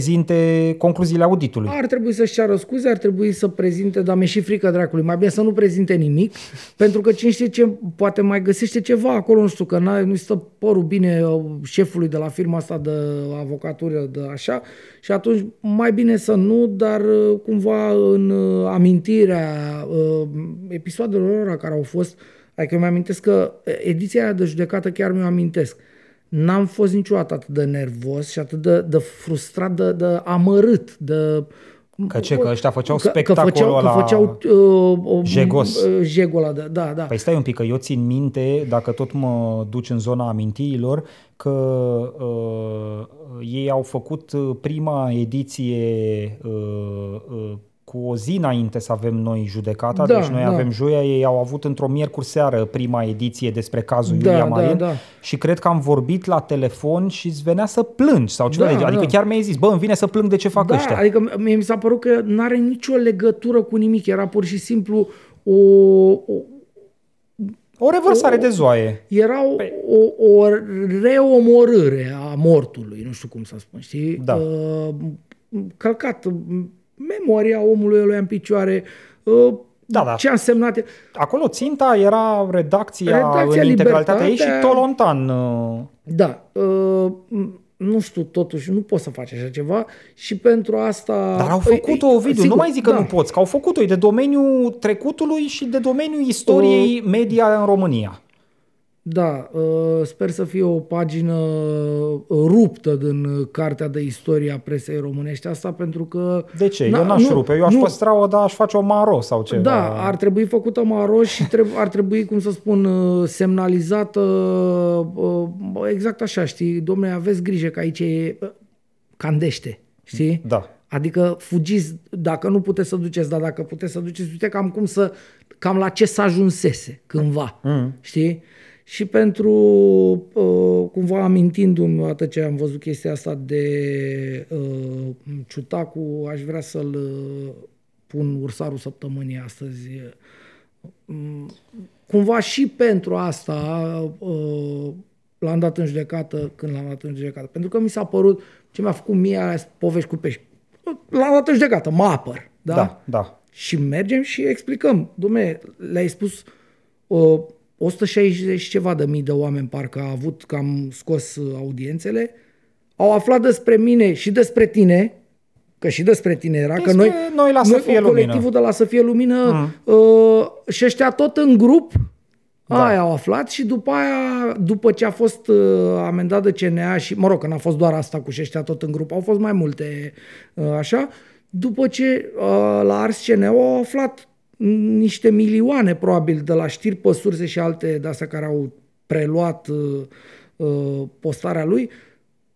concluziile auditului. Ar trebui să-și ceară scuze, ar trebui să prezinte, dar mi-e și frică dracului, mai bine să nu prezinte nimic, pentru că cine știe ce, poate mai găsește ceva acolo, nu știu, că nu stă părul bine uh, șefului de la firma asta de avocatură, de așa, și atunci mai bine să nu, dar uh, cumva în uh, amintirea episoadelor care au fost, adică eu mi-amintesc că ediția de judecată chiar mi-o amintesc n-am fost niciodată atât de nervos și atât de, de frustrat, de, de amărât, de... Că ce, că ăștia făceau spectacolul că făceau, ăla că făceau, uh, jegos. Uh, jegul ăla, da, da, da. Păi stai un pic, că eu țin minte, dacă tot mă duci în zona amintiilor, că uh, ei au făcut uh, prima ediție uh, uh, cu o zi înainte să avem noi judecata, da, deci noi da. avem joia, ei au avut într-o miercuri seară prima ediție despre cazul da, Iulia da, Marin da, da. și cred că am vorbit la telefon și îți venea să plângi sau ceva, da, adică da. chiar mi-ai zis, bă, îmi vine să plâng de ce fac da, ăștia. adică mie mi s-a părut că nu are nicio legătură cu nimic, era pur și simplu o, o o revărsare o, de zoaie. Era o, păi. o, o reomorâre a mortului, nu știu cum să spun, știi? Da. Uh, călcat memoria omului ăluia în picioare, uh, da, da. ce a însemnat. Acolo ținta era redacția, redacția în integralitatea ei și Tolontan. Uh. Da. Uh, nu știu, totuși, nu poți să faci așa ceva și pentru asta... Dar au făcut-o, Ovidiu, nu mai zic că da. nu poți, că au făcut-o, e de domeniul trecutului și de domeniul istoriei uh, media în România. Da, uh, sper să fie o pagină uh, ruptă din cartea de istorie a presei românești asta pentru că... De ce? eu n-aș nu, rupe, eu aș nu, păstra-o, dar aș face o maro sau ceva. Da, ar trebui făcută maro și treb- ar trebui, cum să spun, uh, semnalizată exact așa, știi? Domnule, aveți grijă că aici e candește, știi? Da. Adică fugiți, dacă nu puteți să duceți, dar dacă puteți să duceți, uite cam cum să, cam la ce să ajunsese cândva, mm. știi? Și pentru, uh, cumva amintindu-mi atât ce am văzut chestia asta de uh, Ciutacu, aș vrea să-l uh, pun ursarul săptămânii astăzi. Uh, cumva și pentru asta uh, l-am dat în judecată când l-am dat în judecată. Pentru că mi s-a părut, ce mi-a făcut mie aia povești cu pești. L-am dat în judecată, mă apăr. Da? Da, da. Și mergem și explicăm. Dom'le, le-ai spus uh, 160 ceva de mii de oameni parcă a avut că am scos uh, audiențele, au aflat despre mine și despre tine, că și despre tine era, despre că noi, noi la să fie colectivul lumină. de la să fie lumină mm. uh, și ăștia tot în grup da. Aia au aflat și după aia, după ce a fost uh, amendat de CNA și, mă rog, că n-a fost doar asta cu și ăștia tot în grup, au fost mai multe uh, așa, după ce uh, la Ars CNA au aflat niște milioane probabil de la știri pe surse și alte de astea care au preluat uh, uh, postarea lui,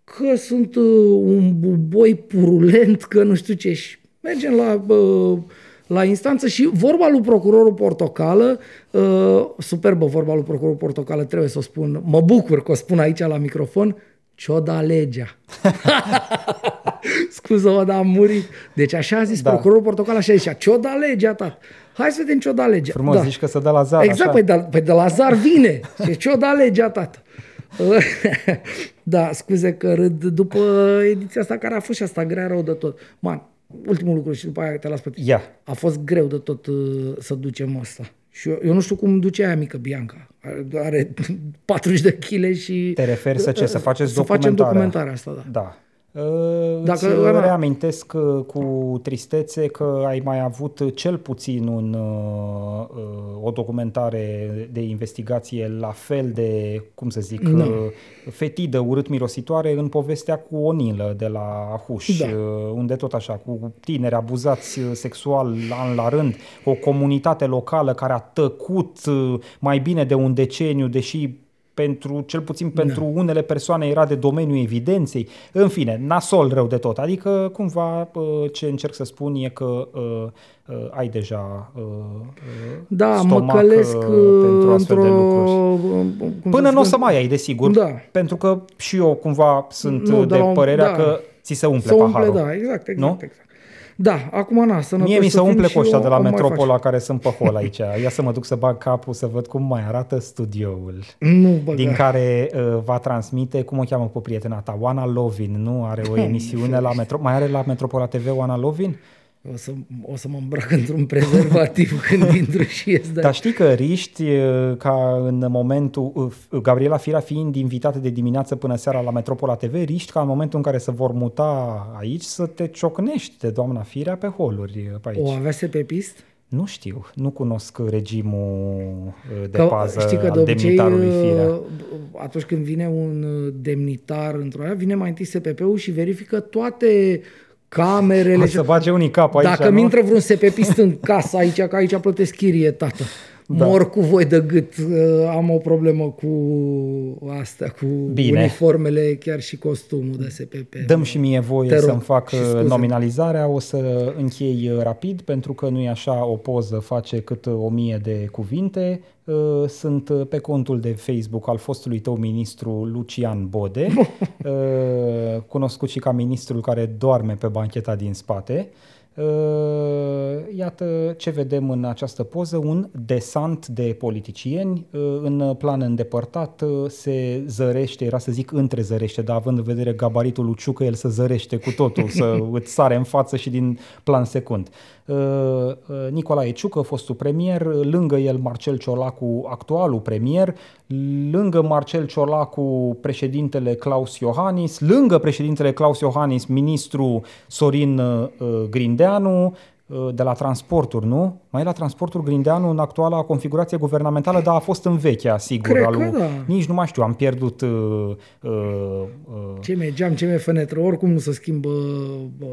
că sunt uh, un buboi purulent, că nu știu ce și mergem la uh, la instanță și vorba lui procurorul Portocală, uh, superbă vorba lui procurorul Portocală, trebuie să o spun, mă bucur că o spun aici la microfon, ce-o da legea. Scuză-mă, dar am murit. Deci așa a zis da. procurorul Portocală, așa zicea, ce-o da legea, tat. Hai să vedem ce-o da legea. Frumos da. zici că să dă la zar. Exact, așa. păi de, păi de la zar vine. Și ce-o da legea, tată. da, scuze că râd după ediția asta care a fost și asta grea rău de tot. Man, ultimul lucru și după aia te las pe tine. Yeah. A fost greu de tot uh, să ducem asta. Și eu, eu nu știu cum duce aia mică Bianca. Are, are 40 de kg și... Te referi să ce? Să faceți să facem documentarea asta, da. Da. Dacă, Îți Ana... reamintesc uh, cu tristețe că ai mai avut cel puțin un, uh, uh, o documentare de investigație la fel de, cum să zic, no. fetidă, urât-mirositoare în povestea cu Onilă de la Huș, da. unde tot așa, cu tineri abuzați sexual an la rând, o comunitate locală care a tăcut mai bine de un deceniu, deși pentru, cel puțin pentru da. unele persoane era de domeniul evidenței. În fine, nasol rău de tot. Adică, cumva, ce încerc să spun e că uh, uh, ai deja uh, da, mă călesc pentru astfel de lucruri. Până nu o să mai ai, desigur. Da. Pentru că și eu, cumva, sunt nu, de, de părerea da. că ți se umple, se umple Da, exact, exact, nu? exact. Da, acum na, să Mie mi se umple cu ăștia de la Metropola care sunt pe hol aici. Ia să mă duc să bag capul să văd cum mai arată studioul. Nu băga. Din care uh, va transmite, cum o cheamă pe prietena ta, Oana Lovin, nu? Are o emisiune la Metro... Mai are la Metropola TV Oana Lovin? O să, o să mă îmbrac într-un prezervativ când intru și ies de Dar știi că riști ca în momentul, Gabriela Fira fiind invitată de dimineață până seara la Metropola TV, riști ca în momentul în care se vor muta aici să te ciocnești de doamna Firea pe holuri pe aici. O avea pe pist? Nu știu, nu cunosc regimul de că, pază știi că de obicei, demnitarului Firea. Atunci când vine un demnitar într-o aia, vine mai întâi SPP-ul și verifică toate camerele. O să bage unii cap aici, Dacă mi intră vreun SPP în casă aici, că aici plătesc chirie, tată. Da. Mor cu voi de gât. Uh, am o problemă cu astea, cu Bine. uniformele, chiar și costumul de SPP. Dăm și mie voie să-mi fac uh, nominalizarea. O să închei uh, rapid, pentru că nu e așa, o poză face cât o mie de cuvinte. Sunt pe contul de Facebook al fostului tău ministru Lucian Bode, cunoscut și ca ministrul care doarme pe bancheta din spate. Uh, iată ce vedem în această poză, un desant de politicieni uh, în plan îndepărtat uh, se zărește, era să zic între zărește, dar având în vedere gabaritul lui Ciucă, el să zărește cu totul, să îți sare în față și din plan secund. Nicolae Ciucă, fostul premier, lângă el Marcel Ciolacu, actualul premier, lângă Marcel Ciolacu președintele Claus Iohannis, lângă președintele Claus Iohannis ministru Sorin Grinde Grindeanu uh, de la transporturi, nu? Mai e la transporturi Grindeanu în actuala configurație guvernamentală, dar a fost în vechea, sigur. Cred alu... că da. Nici nu mai știu, am pierdut... Uh, uh, uh... Ce mai geam, ce mai fenetră, oricum nu se schimbă uh,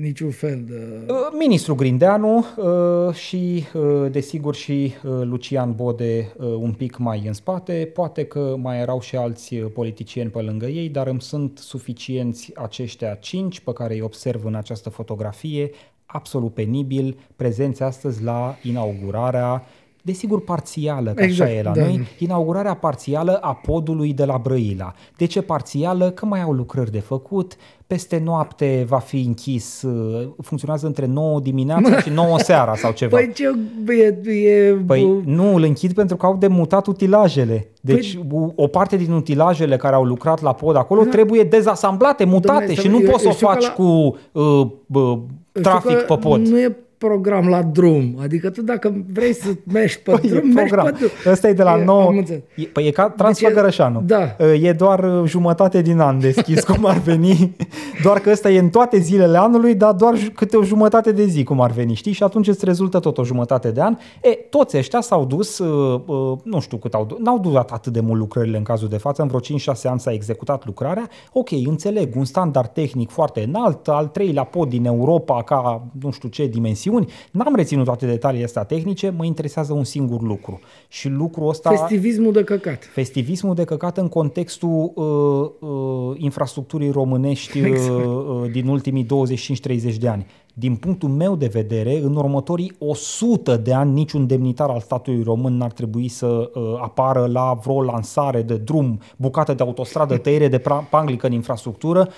niciun fel de... Uh, ministru Grindeanu uh, și, uh, desigur, și uh, Lucian Bode uh, un pic mai în spate. Poate că mai erau și alți politicieni pe lângă ei, dar îmi sunt suficienți aceștia cinci pe care îi observ în această fotografie absolut penibil prezenți astăzi la inaugurarea desigur parțială, că exact, așa e la da. noi, inaugurarea parțială a podului de la Brăila. De ce parțială? Că mai au lucrări de făcut, peste noapte va fi închis, uh, funcționează între 9 dimineața și 9 seara sau ceva. Păi ce e... e păi nu, îl închid pentru că au de mutat utilajele. Deci păi... o parte din utilajele care au lucrat la pod acolo da. trebuie dezasamblate, mutate Dom'le, și nu poți să o faci la... cu uh, uh, trafic pe pod. Nu e program la drum. Adică tu dacă vrei să mergi pe Păi, drum, e mergi program. pe drum. Ăsta e de la E, 9. am înțeles. E, păi e ca Transfăgărășanu. Da. E doar uh, jumătate din an deschis, cum ar veni. Doar că ăsta e în toate zilele anului, dar doar ju- câte o jumătate de zi, cum ar veni, știi? Și atunci îți rezultă tot o jumătate de an. E, toți ăștia s-au dus, uh, uh, nu știu cât au dus, n-au durat atât de mult lucrările în cazul de față, în vreo 5-6 ani s-a executat lucrarea. Ok, înțeleg, un standard tehnic foarte înalt, al treilea pod din Europa ca nu știu ce dimensiuni. N-am reținut toate detaliile astea tehnice, mă interesează un singur lucru. Și lucrul ăsta... Festivismul de căcat. Festivismul de căcat în contextul uh, uh, infrastructurii românești exact. uh, din ultimii 25-30 de ani. Din punctul meu de vedere, în următorii 100 de ani, niciun demnitar al statului român n-ar trebui să uh, apară la vreo lansare de drum, bucată de autostradă, tăiere de pra- panglică în infrastructură,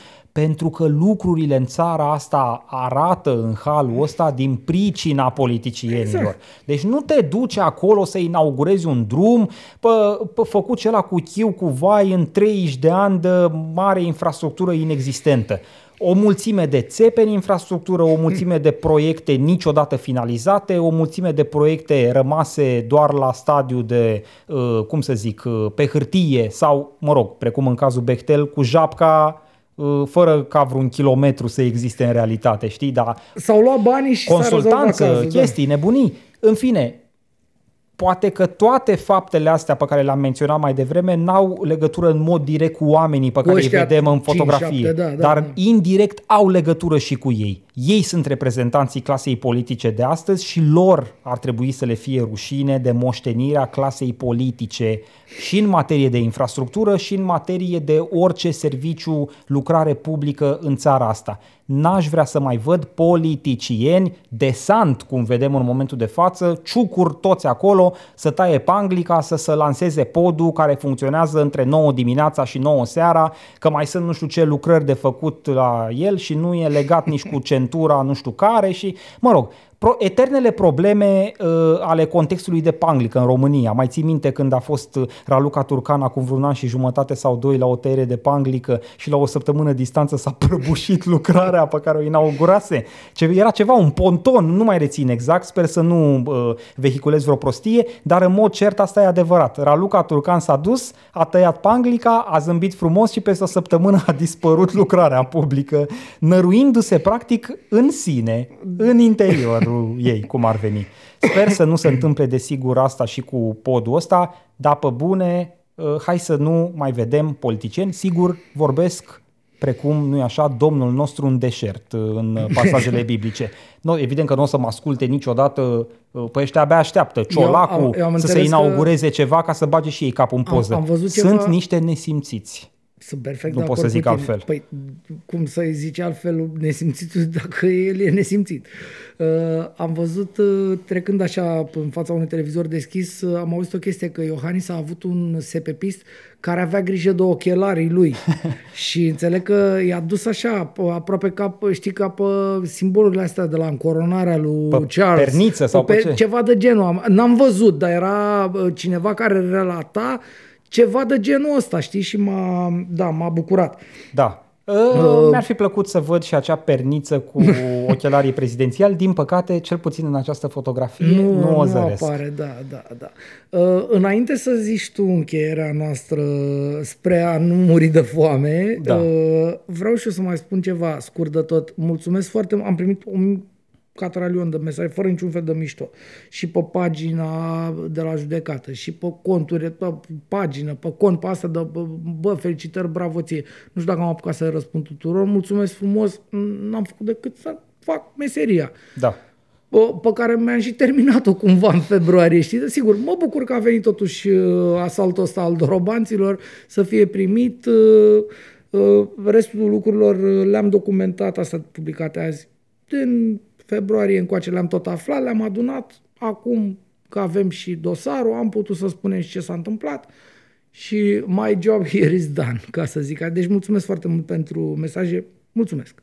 pentru că lucrurile în țara asta arată în halul ăsta din pricina politicienilor. Exact. Deci nu te duci acolo să inaugurezi un drum pe, pe făcut cela cu chiu, cu vai în 30 de ani de mare infrastructură inexistentă. O mulțime de țepe în infrastructură, o mulțime de proiecte niciodată finalizate, o mulțime de proiecte rămase doar la stadiu de, uh, cum să zic, uh, pe hârtie sau, mă rog, precum în cazul Bechtel, cu japca uh, fără ca vreun kilometru să existe în realitate, știi? Dar S-au luat banii și s-a rezolvat consultanță, cazul, da. chestii, nebunii. În fine, poate că toate faptele astea pe care le-am menționat mai devreme n-au legătură în mod direct cu oamenii pe care îi ăștia vedem în cinci, fotografie, șapte, da, da, dar da. indirect au legătură și cu ei. Ei sunt reprezentanții clasei politice de astăzi și lor ar trebui să le fie rușine de moștenirea clasei politice și în materie de infrastructură și în materie de orice serviciu, lucrare publică în țara asta. N-aș vrea să mai văd politicieni desant, cum vedem în momentul de față, ciucuri toți acolo, să taie panglica, să se lanseze podul care funcționează între 9 dimineața și 9 seara, că mai sunt nu știu ce lucrări de făcut la el și nu e legat nici cu centura nu știu care și, mă rog, pro, eternele probleme uh, ale contextului de panglică în România. Mai ții minte când a fost uh, Raluca Turcan acum vreun an și jumătate sau doi la o tăiere de panglică și la o săptămână distanță s-a prăbușit lucrarea pe care o inaugurase? Ce, era ceva, un ponton, nu mai rețin exact, sper să nu uh, vehiculez vreo prostie, dar în mod cert asta e adevărat. Raluca Turcan s-a dus, a tăiat panglica, a zâmbit frumos și peste o săptămână a dispărut lucrarea publică, năruindu-se practic în sine, în interiorul ei, cum ar veni. Sper să nu se întâmple desigur asta și cu podul ăsta, dar pe bune, uh, hai să nu mai vedem politicieni. Sigur, vorbesc precum, nu-i așa, Domnul nostru în deșert, uh, în pasajele biblice. No, evident că nu o să mă asculte niciodată, uh, păi ăștia abia așteaptă ciolacul am- eu am să se înțeles că- inaugureze ceva ca să bage și ei capul în Am- poză. am văzut Sunt ceva- niște nesimțiți. Sunt perfect Nu de pot acord să zic cu tine. altfel. Păi, cum să-i zici altfel nesimțitul dacă el e nesimțit? Uh, am văzut, uh, trecând așa în fața unui televizor deschis, uh, am auzit o chestie că Iohannis a avut un sepepist care avea grijă de ochelarii lui și înțeleg că i-a dus așa, p- aproape ca, p- știi, ca pe simbolurile astea de la încoronarea lui Pe Charles. perniță sau pe ce? Ceva de genul. Am- N-am văzut, dar era uh, cineva care relata ceva de genul ăsta, știi? Și m-a, da, m-a bucurat. Da. Uh, Mi-ar fi plăcut să văd și acea perniță cu ochelarii prezidențiali. Din păcate, cel puțin în această fotografie, nu, nu o nu zăresc. apare, da, da, da. Uh, înainte să zici tu încheierea noastră spre a nu muri de foame, Da. uh, vreau și eu să mai spun ceva scurt de tot. Mulțumesc foarte mult. Am primit un cataralion de mesaje fără niciun fel de mișto. Și pe pagina de la judecată, și pe conturi, pe pagină, pe cont, pe asta de bă, bă, felicitări, bravo ție. Nu știu dacă am apucat să răspund tuturor. Mulțumesc frumos. N-am făcut decât să fac meseria Da. pe- pe care mi-am și terminat-o cumva în februarie, știi? Sigur, mă bucur că a venit totuși uh, asaltul ăsta al dorobanților să fie primit. uh, uh, Restul lucrurilor uh, le-am documentat, asta publicate azi. Din februarie încoace le-am tot aflat, le-am adunat. Acum că avem și dosarul, am putut să spunem și ce s-a întâmplat și my job here is done, ca să zic. Deci mulțumesc foarte mult pentru mesaje. Mulțumesc!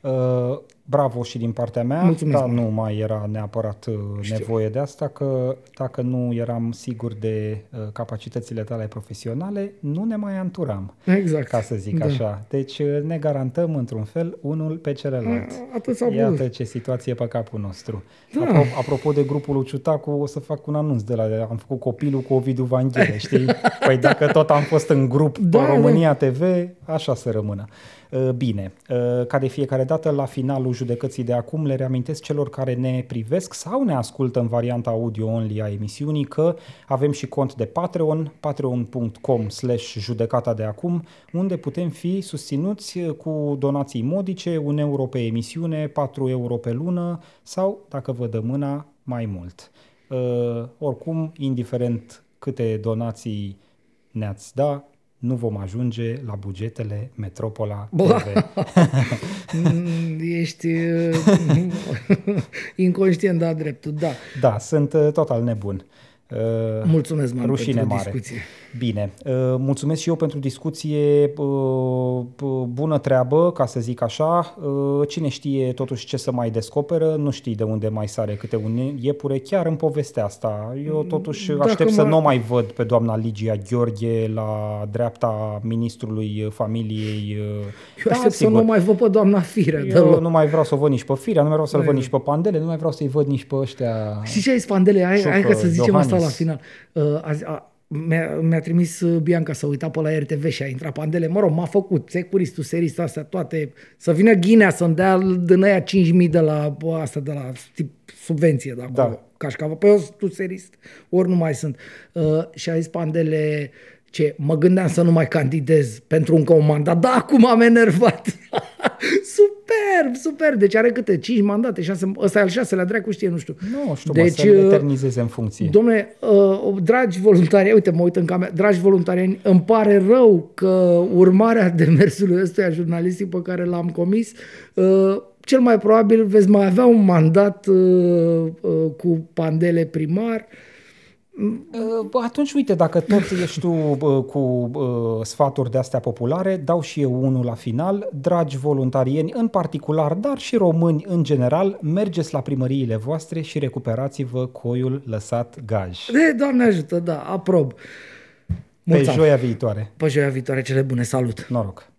Uh, bravo și din partea mea, Mulțumesc, dar mă. nu mai era neapărat uh, Știu. nevoie de asta, că dacă nu eram sigur de uh, capacitățile tale profesionale, nu ne mai anturam, Exact. ca să zic Da. așa. Deci uh, ne garantăm într-un fel unul pe celălalt. A- Atât s-a Iată putut. ce situație pe capul nostru. Da. Apropo, apropo de grupul lui Ciutacu, o să fac un anunț de la am făcut copilul cu Ovidiu Vanghele, știi? Păi dacă tot am fost în grup Da, pe da. România TV, așa să rămână. Uh, Bine, uh, ca de fiecare dată, la finalul judecății de acum, le reamintesc celor care ne privesc sau ne ascultă în varianta audio-only a emisiunii că avem și cont de Patreon, patreon.com slash judecata de acum, unde putem fi susținuți uh, cu donații modice, un euro pe emisiune, 4 euro pe lună sau, dacă vă dă mâna, mai mult. Uh, oricum, indiferent câte donații ne-ați da, nu vom ajunge la bugetele Metropola Bă. TV. Mm, Ești uh, inconștient, da, dreptul, da. Da, sunt uh, total nebun. Uh, Mulțumesc, man, Rușine pentru mare. discuție. Bine, uh, mulțumesc și eu pentru discuție, uh, uh, bună treabă, ca să zic așa. Uh, Cine știe totuși ce să mai descoperă, nu știi de unde mai sare câte un iepure, chiar în povestea asta. Eu totuși Dacă aștept să mă- nu o mai văd pe doamna Ligia Gheorghe la dreapta ministrului familiei. uh, Eu aștept să nu mai văd pe doamna Firea Eu deloc. nu mai vreau să o văd nici pe Firea, nu mai vreau să-l văd Mai- nici pe Pandele, nu mai vreau să-i văd nici pe ăștia... Știi ce ai spandele? Hai, hai Ciucă, că să zicem asta Iohannis. la final. Uh, azi, a, mi-a, mi-a trimis uh, Bianca să uita pe la RTV și a intrat pandele. Mă rog, m-a făcut securistul, serist, astea toate. Să vină Ghinea să-mi dea din aia 5.000 de la bă, asta de la tip, subvenție de acolo. Da. Cașcava. Păi eu sunt tu serist, ori nu mai sunt. Uh, și a zis pandele ce mă gândeam să nu mai candidez pentru încă un mandat, dar acum am enervat. superb, superb. Deci are câte? 5 mandate, 6, ăsta e al șaselea, dracu știe, nu știu. Nu știu, deci, mă, să uh, le eternizeze în funcție. Domne, uh, dragi voluntari, uite, mă uit în cameră, dragi voluntari, îmi pare rău că urmarea demersului ăstuia jurnalistic pe care l-am comis, uh, cel mai probabil veți mai avea un mandat uh, uh, cu pandele primar. Uh, bă, Atunci, uite, dacă tot ești tu bă, cu uh, sfaturi de astea populare, dau și eu unul la final. Dragi voluntarieni, în particular, dar și români în general, mergeți la primăriile voastre și recuperați-vă coiul lăsat gaj. De, Doamne ajută, da, aprob. Pe Mulțumesc. joia viitoare. Pe joia viitoare, cele bune, salut! Noroc!